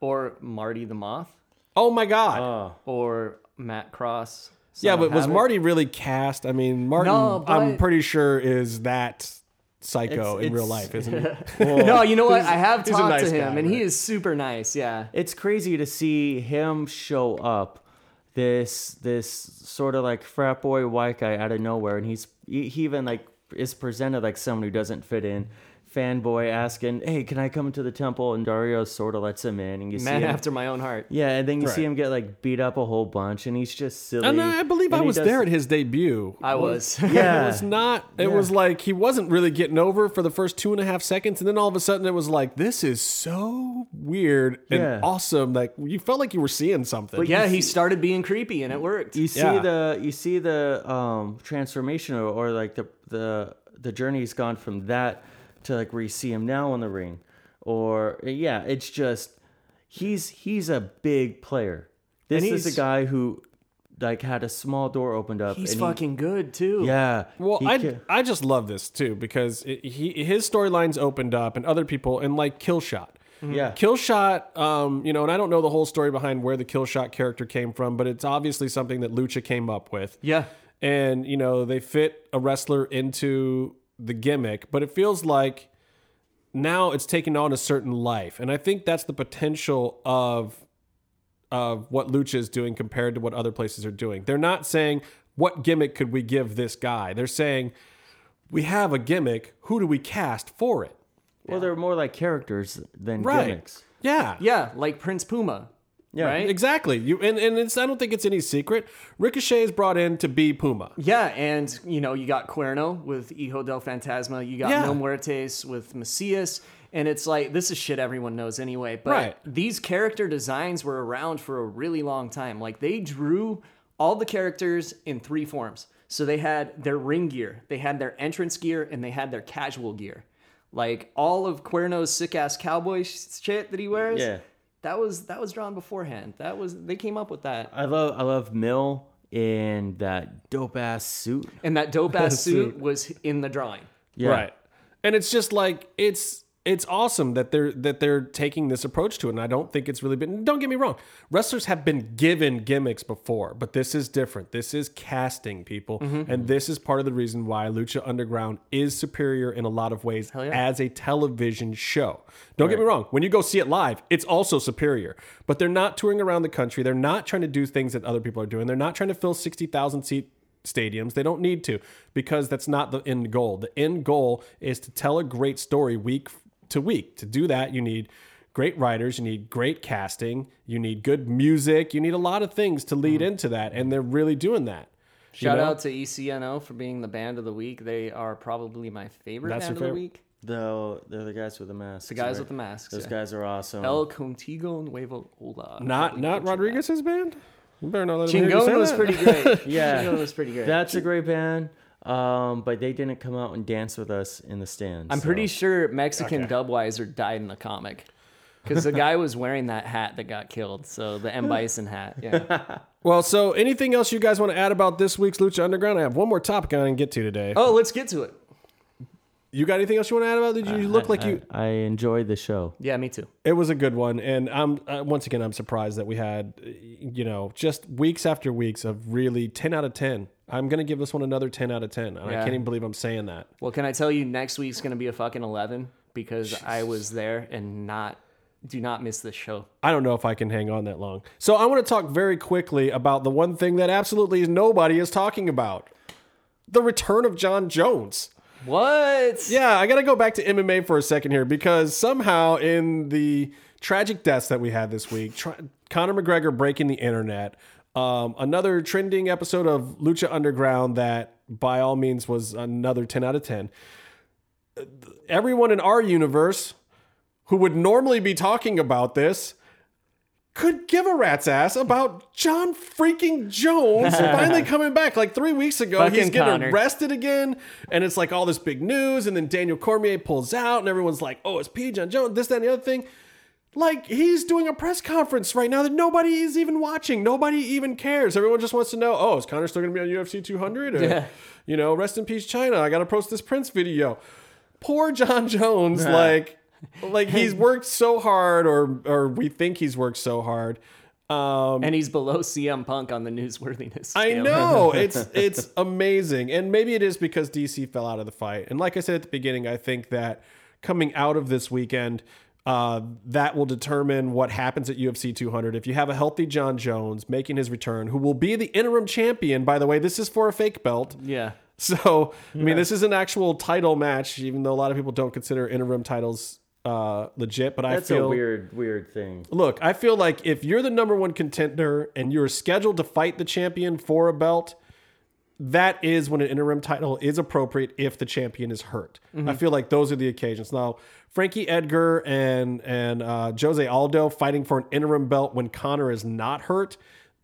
or Marty the Moth, Oh my God. Oh, or Matt Cross. yeah, Son but was Havoc. Marty really cast? I mean, Martin, No, but- I'm pretty sure is that psycho It's- in real it's- life, isn't [laughs] he? No, you know what? I have he's a talked nice to him, guy, and he right? is super nice. Yeah. it's crazy to see him show up this this sort of like frat boy white guy out of nowhere, and he's he, he even like is presented like someone who doesn't fit in. Fanboy asking, "Hey, can I come to the temple?" And Dario sort of lets him in, and you Man see him, after my own heart. yeah, and then you see him get like beat up a whole bunch, and he's just silly. And I believe And I was does- there at his debut. I was. [laughs] Yeah, It was not. It Yeah. was like he wasn't really getting over for the first two and a half seconds, and then all of a sudden it was like, "This is so weird and Yeah. awesome." Like you felt like you were seeing something. But yeah, he started being creepy and it worked. you see Yeah. the you see the um transformation or, or like the the the journey's gone from that to like where you see him now in the ring or yeah it's just he's he's a big player this And is a guy who like had a small door opened up He's and he- fucking good too. yeah Well, I, ca- I just love this too because it, he his storylines opened up and other people and like Killshot. yeah Killshot, um, you know, and I don't know the whole story behind where the Killshot character came from, but it's obviously something that Lucha came up with. Yeah. And, you know, they fit a wrestler into the gimmick, but it feels like now it's taking on a certain life. And I think that's the potential of of what Lucha is doing compared to what other places are doing. They're not saying what gimmick could we give this guy. They're saying we have a gimmick, who do we cast for it? well they're more like characters than Right. gimmicks Yeah. Yeah, like Prince Puma. Yeah. Right? Exactly. You and, and it's I don't think it's any secret. Ricochet is brought in to be Puma. Yeah, and you know, you got Cuerno with Hijo del Fantasma, you got Yeah. Mil Muertes with Macias, and it's like this is shit everyone knows anyway. But Right. these character designs were around for a really long time. Like they drew all the characters in three forms. So they had their ring gear, they had their entrance gear, and they had their casual gear. Like all of Cuerno's sick ass cowboy shit that he wears. Yeah. That was that was drawn beforehand. That was they came up with that. i love i love mil in that dope ass suit And that dope ass [laughs] suit Suit. was in the drawing. yeah Right. And it's just like it's it's awesome that they're that they're taking this approach to it. And I don't think it's really been don't get me wrong. Wrestlers have been given gimmicks before, but this is different. This is casting people. Mm-hmm. And this is part of the reason why Lucha Underground is superior in a lot of ways yeah. as a television show. Don't get me wrong. When you go see it live, it's also superior. But they're not touring around the country. They're not trying to do things that other people are doing. They're not trying to fill 60,000 seat stadiums. They don't need to because that's not the end goal. The end goal is to tell a great story week to week. To do that, you need great writers, you need great casting, you need good music, you need a lot of things to lead mm-hmm. into that. And they're really doing that. You Shout know? out to E ECNO for being the band of the week. They are probably my favorite That's band your of the week. the they're the guys with the masks The guys right? with the masks. those yeah. guys are awesome El Contigo Nuevo Hola. Not not Rodriguez's band? You better not let him hear you say Chingon was that. pretty great. [laughs] Yeah. Chingon was pretty great. That's a great band. Um, but they didn't come out and dance with us in the stands. I'm so- pretty sure Mexican Okay. Dubweiser died in the comic. Because the guy was wearing that hat that got killed. So the M. Bison hat. Yeah. [laughs] Well, so anything else you guys want to add about this week's Lucha Underground? I have one more topic I didn't get to today. Oh, let's get to it. You got anything else you want to add about? it? Did you look like I, you? I, I enjoyed the show. Yeah, me too. It was a good one, and I'm uh, once again I'm surprised that we had, uh, you know, just weeks after weeks of really ten out of ten. I'm gonna give this one another ten out of ten, and I Yeah. can't even believe I'm saying that. Well, can I tell you next week's going to be a fucking 11 because I was there and not, do not miss this show. I don't know if I can hang on that long. So I want to talk very quickly about the one thing that absolutely nobody is talking about: the return of Jon Jones. What? Yeah, I got to go back to MMA for a second here because somehow in the tragic deaths that we had this week, tr- Conor McGregor breaking the internet, um, another trending episode of Lucha Underground that by all means was another 10 out of 10. Everyone in our universe who would normally be talking about this could give a rat's ass about Jon freaking Jones [laughs] finally coming back. Like three weeks ago, he's getting Conor. arrested again, and it's like all this big news. And then Daniel Cormier pulls out, and everyone's like, "Oh, it's P. Jon Jones." This, that, and the other thing. Like he's doing a press conference right now that nobody is even watching. Nobody even cares. Everyone just wants to know, "Oh, is Conor still going to be on UFC 200?" Or, Yeah. You know, rest in peace, Chyna. I got to post this Prince video. Poor Jon [laughs] Jones, like, like he's [laughs] worked so hard, or or we think he's worked so hard. Um, And he's below CM Punk on the newsworthiness. I know [laughs] it's it's amazing, and maybe it is because DC fell out of the fight. And like I said at the beginning, I think that coming out of this weekend, Uh, that will determine what happens at UFC 200. If you have a healthy Jon Jones making his return, who will be the interim champion, by the way, this is for a fake belt. Yeah. [laughs] So, I mean, this is an actual title match, even though a lot of people don't consider interim titles uh, legit. But That's I feel a weird, weird thing. Look, I feel like if you're the number one contender and you're scheduled to fight the champion for a belt, that is when an interim title is appropriate if the champion is hurt. I feel like those are the occasions. Now, Frankie Edgar and and uh, Jose Aldo fighting for an interim belt when Conor is not hurt.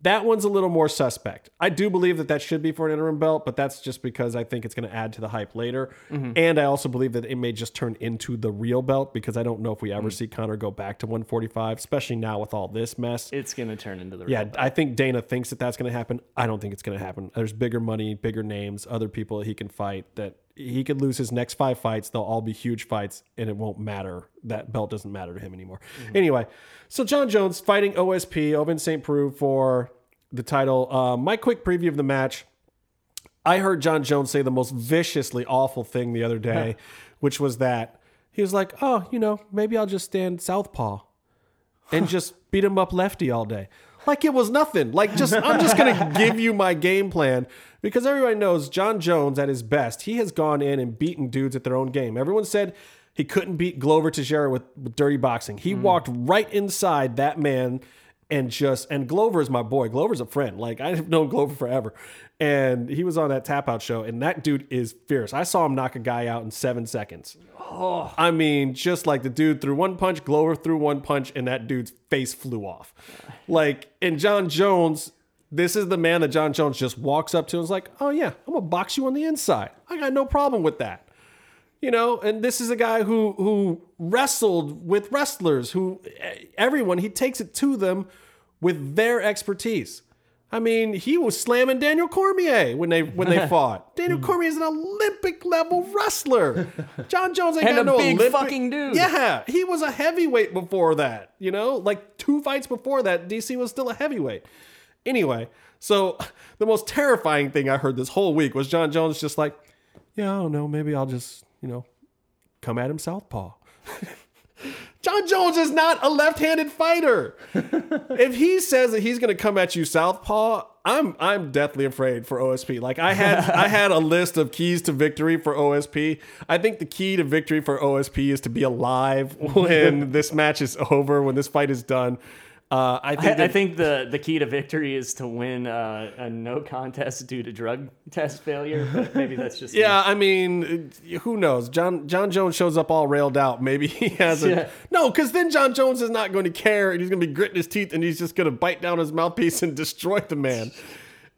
That one's a little more suspect. I do believe that that should be for an interim belt, but that's just because I think it's going to add to the hype later. Mm-hmm. And I also believe that it may just turn into the real belt because I don't know if we ever mm. see Conor go back to 145, especially now with all this mess. It's gonna turn into the Yeah, belt. I think Dana thinks that that's going to happen. I don't think it's going to happen. There's bigger money, bigger names, other people that he can fight that he could lose his next five fights. They'll all be huge fights and it won't matter. That belt doesn't matter to him anymore. Anyway, so Jon Jones fighting OSP, Ovince St. Preux for the title. Uh, my quick preview of the match. I heard Jon Jones say the most viciously awful thing the other day, which was that he was like, "Oh, you know, maybe I'll just stand southpaw and just beat him up lefty all day." Like it was nothing. Like just I'm just gonna [laughs] give you my game plan because everybody knows Jon Jones at his best. He has gone in and beaten dudes at their own game. Everyone said he couldn't beat Glover Teixeira with, with dirty boxing. He mm. walked right inside that man and just and Glover is my boy. Glover's a friend. Like I've known Glover forever, and he was on that tap out show, and that dude is fierce. I saw him knock a guy out in seven seconds. Oh, I mean, just like the dude threw one punch, Glover threw one punch, and that dude's face flew off. Like, and Jon Jones. This is the man that Jon Jones just walks up to and is like, "Oh yeah, I'm gonna box you on the inside. I got no problem with that." You know and this is a guy who who wrestled with wrestlers who everyone he takes it to them with their expertise. I mean he was slamming daniel cormier when they when they [laughs] fought. Daniel hmm. cormier is an olympic level wrestler. Jon jones ain't And got a no big Olympic- fucking dude. yeah he was a heavyweight before that you know? Like two fights before that dc was still a heavyweight. Anyway so [laughs] the most terrifying thing i heard this whole week was jon jones just like yeah, I don't know. Maybe I'll just, you know, come at him southpaw. [laughs] Jon Jones is not a left-handed fighter. [laughs] if he says that he's going to come at you southpaw, I'm I'm deathly afraid for OSP. Like I had I had a list of keys to victory for OSP. I think the key to victory for OSP is to be alive [laughs] when this match is over, when this fight is done. Uh, I think I, I think the, the key to victory is to win uh, a no contest [laughs] due to drug test failure. But maybe that's just me. Yeah, I mean, who knows? Jon Jon Jones shows up all railed out. Maybe he has a Yeah. no, because then Jon Jones is not going to care, and he's going to be gritting his teeth, and he's just going to bite down his mouthpiece and [laughs] destroy the man.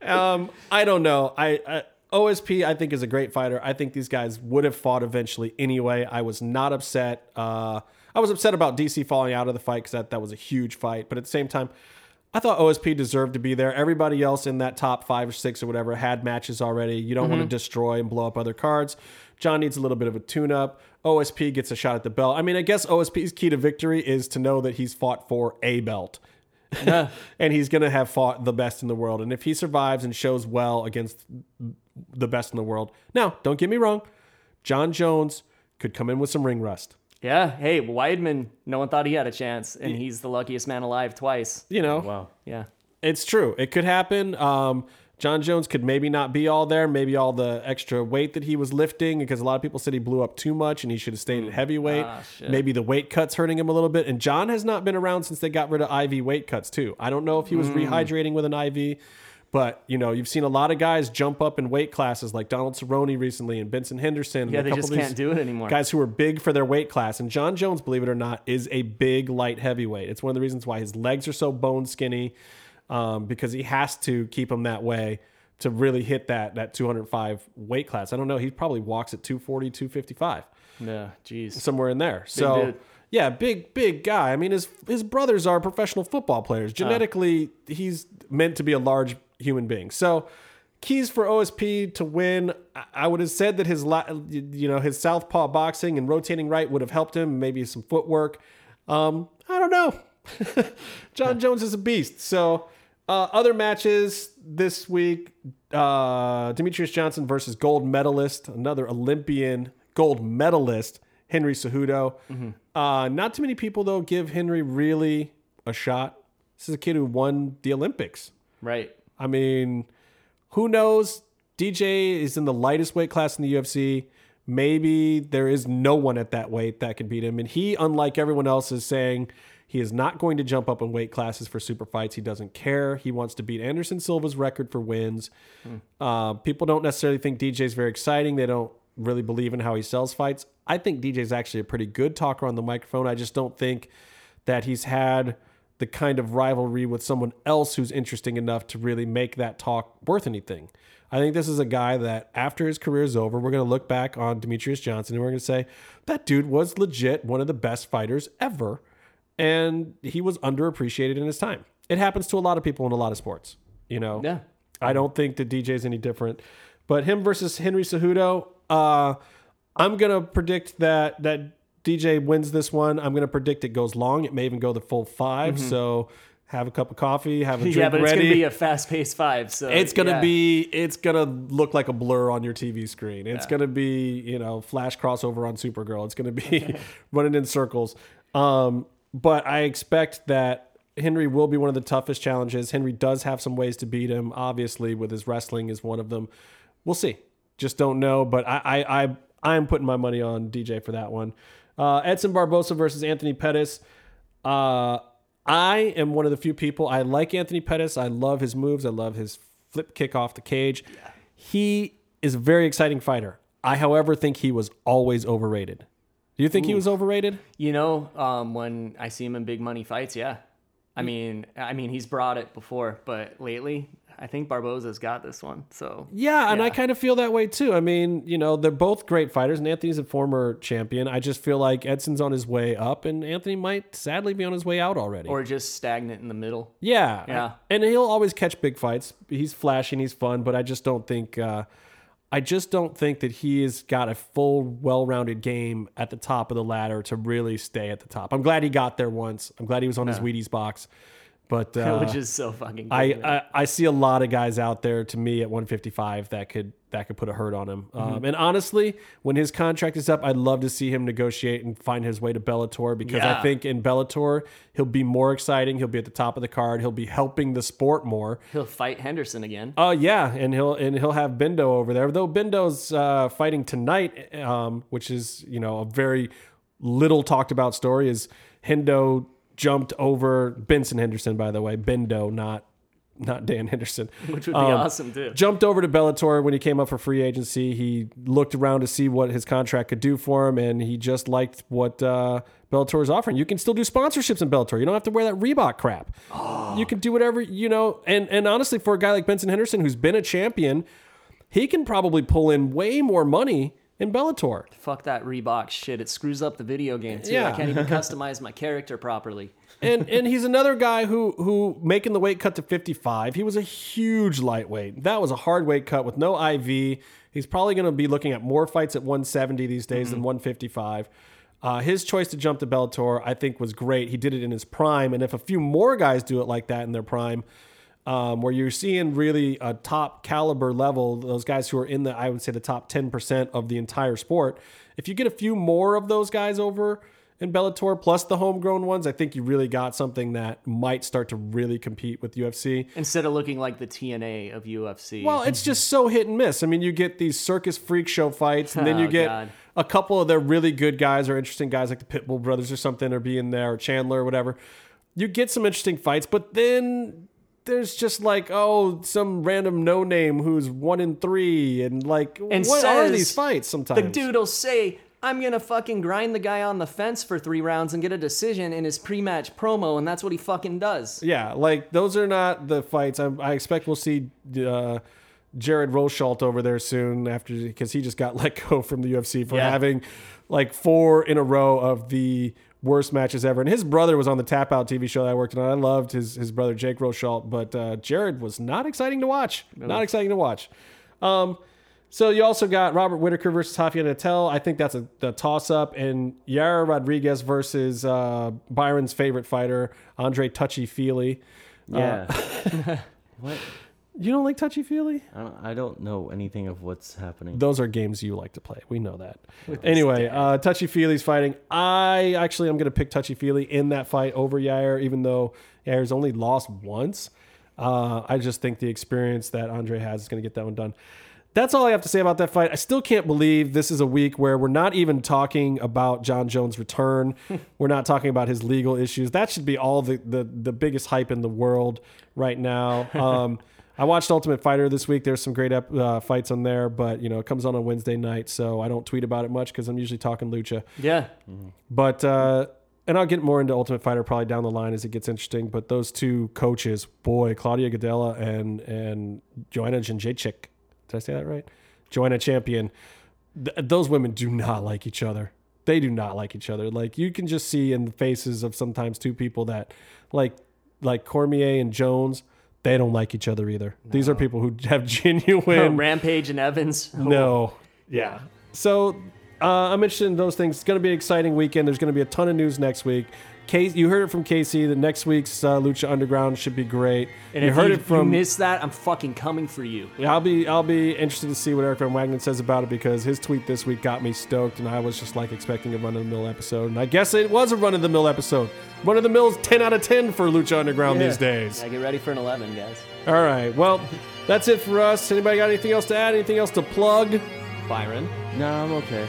Um, I don't know. I, I OSP I think is a great fighter. I think these guys would have fought eventually anyway. I was not upset. Uh, I was upset about DC falling out of the fight because that that was a huge fight, but at the same time. I thought OSP deserved to be there. Everybody else in that top five or six or whatever had matches already. You don't want to mm-hmm. destroy and blow up other cards. Jon needs a little bit of a tune up. OSP gets a shot at the belt. I mean, I guess OSP's key to victory is to know that he's fought for a belt. [laughs] and he's going to have fought the best in the world. And if he survives and shows well against the best in the world. Now, don't get me wrong. Jon Jones could come in with some ring rust. Yeah. Hey, Weidman, no one thought he had a chance, and he's the luckiest man alive twice. You know, Wow. Yeah. It's true. It could happen. Um, Jon Jones could maybe not be all there, maybe all the extra weight that he was lifting, because a lot of people said he blew up too much and he should have stayed at heavyweight. Ah, shit. maybe the weight cuts hurting him a little bit. And Jon has not been around since they got rid of IV weight cuts too. I don't know if he was Mm. rehydrating with an IV, but you know you've seen a lot of guys jump up in weight classes like Donald Cerrone recently and Benson Henderson. and Yeah, a they couple just of these can't do it anymore. Guys who are big for their weight class. And Jon Jones, believe it or not, is a big light heavyweight. It's one of the reasons why his legs are so bone skinny um, because he has to keep them that way to really hit that that 205 weight class. I don't know. He probably walks at 240, 255, Yeah. Jeez. somewhere in there. so dude. yeah, big big guy. I mean, his his brothers are professional football players. Ah. Genetically, he's meant to be a large human being. So keys for OSP to win. I- would have said that his you know his southpaw boxing and rotating right would have helped him. Maybe some footwork. Um, I don't know. [laughs] Jon Jones is a beast. So uh, other matches this week: uh, Demetrious Johnson versus gold medalist, another Olympian gold medalist, Henry Cejudo. Uh, not too many people though give Henry really a shot. This is a kid who won the Olympics. Right. I mean, who knows? DJ is in the lightest weight class in the UFC. Maybe there is no one at that weight that can beat him. And he, unlike everyone else, is saying he is not going to jump up in weight classes for super fights. He doesn't care. He wants to beat Anderson Silva's record for wins. Uh, people don't necessarily think DJ is very exciting. They don't really believe in how he sells fights. I think DJ is actually a pretty good talker on the microphone. I just don't think that he's had the kind of rivalry with someone else who's interesting enough to really make that talk worth anything. I think this is a guy that after his career is over, we're going to look back on Demetrious Johnson and we're going to say that dude was legit one of the best fighters ever. And he was underappreciated in his time. It happens to a lot of people in a lot of sports, you know? Yeah. I don't think that DJ is any different. But him versus Henry Cejudo, uh, I'm gonna predict that that DJ wins this one. I'm gonna predict it goes long. It may even go the full 5 So have a cup of coffee, have a [laughs] drink Mm-hmm. Yeah, but it's gonna be a fast-paced five. So it's gonna yeah. be it's gonna look like a blur on your TV screen. It's Yeah. gonna be you know flash crossover on Supergirl. It's gonna be [laughs] [laughs] running in circles. Um, but I expect that Henry will be one of the toughest challenges. Henry does have some ways to beat him. Obviously, with his wrestling is one of them. We'll see. Just don't know. But I I I I'm putting my money on DJ for that one. Uh, Edson Barboza versus Anthony Pettis. Uh, I am one of the few people. I like Anthony Pettis. I love his moves. I love his flip kick off the cage. He is a very exciting fighter. I, however, think he was always overrated. Do you think he was overrated? You know, um, when I see him in big money fights, yeah. I mean, I mean, he's brought it before, but lately, I think Barboza's got this one. So Yeah, and I kind of feel that way too. I mean, you know, they're both great fighters, and Anthony's a former champion. I just feel like Edson's on his way up, and Anthony might sadly be on his way out already. or just stagnant in the middle. Yeah. Yeah. And he'll always catch big fights. He's flashy and he's fun, but I just don't think uh, I just don't think that he has got a full, well-rounded game at the top of the ladder to really stay at the top. I'm glad he got there once. I'm glad he was on his Wheaties box. But [laughs] uh, which is so fucking. Good, I. I I see a lot of guys out there to me at 155 that could that could put a hurt on him. Mm-hmm. Um, and honestly, when his contract is up, I'd love to see him negotiate and find his way to Bellator because I think in Bellator he'll be more exciting. He'll be at the top of the card. He'll be helping the sport more. He'll fight Henderson again. Oh yeah, and he'll and he'll have Bendo over there. Though Bendo's uh, fighting tonight, um, which is you know a very little talked about story. Is Hendo jumped over Benson Henderson? By the way, Bendo, not not Dan Henderson, [laughs] Which would be awesome, too. Jumped over to Bellator when he came up for free agency. He looked around to see what his contract could do for him, and he just liked what uh, Bellator is offering. You can still do sponsorships in Bellator. You don't have to wear that Reebok crap. You can do whatever you know. And and honestly, for a guy like Benson Henderson, who's been a champion, he can probably pull in way more money in Bellator. Fuck that Reebok shit. It screws up the video game too. Yeah. I can't even [laughs] customize my character properly. and [laughs] and he's another guy who who making the weight cut to 55. He was a huge lightweight. That was a hard weight cut with no IV. He's probably going to be looking at more fights at 170 these days than 155. Uh, his choice to jump to Bellator, I think, was great. He did it in his prime, and if a few more guys do it like that in their prime, um, where you're seeing really a top caliber level, those guys who are in the, I would say, the top 10% of the entire sport. If you get a few more of those guys over in Bellator, plus the homegrown ones, I think you really got something that might start to really compete with UFC. Instead of looking like the TNA of UFC. Well, it's just so hit and miss. I mean, you get these circus freak show fights, and then you Oh, get God. a couple of their really good guys or interesting guys like the Pitbull brothers or something, or being there, or Chandler or whatever. You get some interesting fights, but then there's just like, oh, some random no name who's one in three, and like, And what are these fights sometimes? the dude will say, I'm gonna fucking grind the guy on the fence for three rounds and get a decision in his pre-match promo, and that's what he fucking does. Yeah, like those are not the fights. I, I expect we'll see uh, Jared Rosholt over there soon after because he just got [laughs] let go from the UFC for Yeah. having like four in a row of the worst matches ever. And his brother was on the Tap Out TV show that I worked on. I loved his his brother Jake Rosholt, but uh, Jared was not exciting to watch. Not exciting to watch. Um, so you also got Robert Whittaker versus Rafael Natal. I think that's a, the toss up, and Yair Rodriguez versus uh, Byron's favorite fighter, Andre Touchy Feely. Yeah. [laughs] [laughs] what? You don't like touchy feely? I don't, I don't know anything of what's happening. Those are games you like to play. We know that. [laughs] Anyway, uh, Touchy Feely's fighting. I actually am going to pick Touchy Feely in that fight over Yair, even though Yair's only lost once. Uh, I just think the experience that Andre has is going to get that one done. That's all I have to say about that fight. I still can't believe this is a week where we're not even talking about Jon Jones' return. [laughs] we're not talking about his legal issues. That should be all the the, the biggest hype in the world right now. [laughs] Um, I watched Ultimate Fighter this week. There's some great ep- uh, fights on there, but you know it comes on on Wednesday night, so I don't tweet about it much because I'm usually talking lucha. Yeah. But uh, and I'll get more into Ultimate Fighter probably down the line as it gets interesting. But those two coaches, boy, Claudia Gadelha and and Joanna Jędrzejczyk. Did I say that right? Joanna Champion. Th- those women do not like each other. They do not like each other. Like you can just see in the faces of sometimes two people that, like, like Cormier and Jones, they don't like each other either. These are people who have [laughs] genuine [laughs] Rampage and Evans. [laughs] no. Yeah. So uh, I'm interested in those things. It's going to be an exciting weekend. There's going to be a ton of news next week. Case, you heard it from Casey The next week's uh, Lucha Underground should be great. And you if heard you, it from. you missed that, I'm fucking coming for you. Yeah, I'll be I'll be interested to see what Eric Van Wagenen says about it because his tweet this week got me stoked, and I was just like expecting a run of the mill episode, and I guess it was a run of the mill episode. Run of the mill's ten out of ten for Lucha Underground these days. Yeah, get ready for an 11, guys. All right, well, that's it for us. Anybody got anything else to add? Anything else to plug? Byron. no, I'm okay.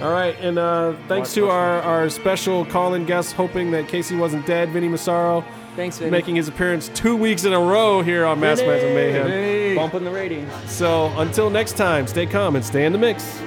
All right, and uh, thanks to our, our special call-in guest, hoping that Casey wasn't dead, Vinny Massaro, Thanks, Vinny. making his appearance two weeks in a row here on Masks Mats and Mayhem. Bumping the ratings. So until next time, stay calm and stay in the mix.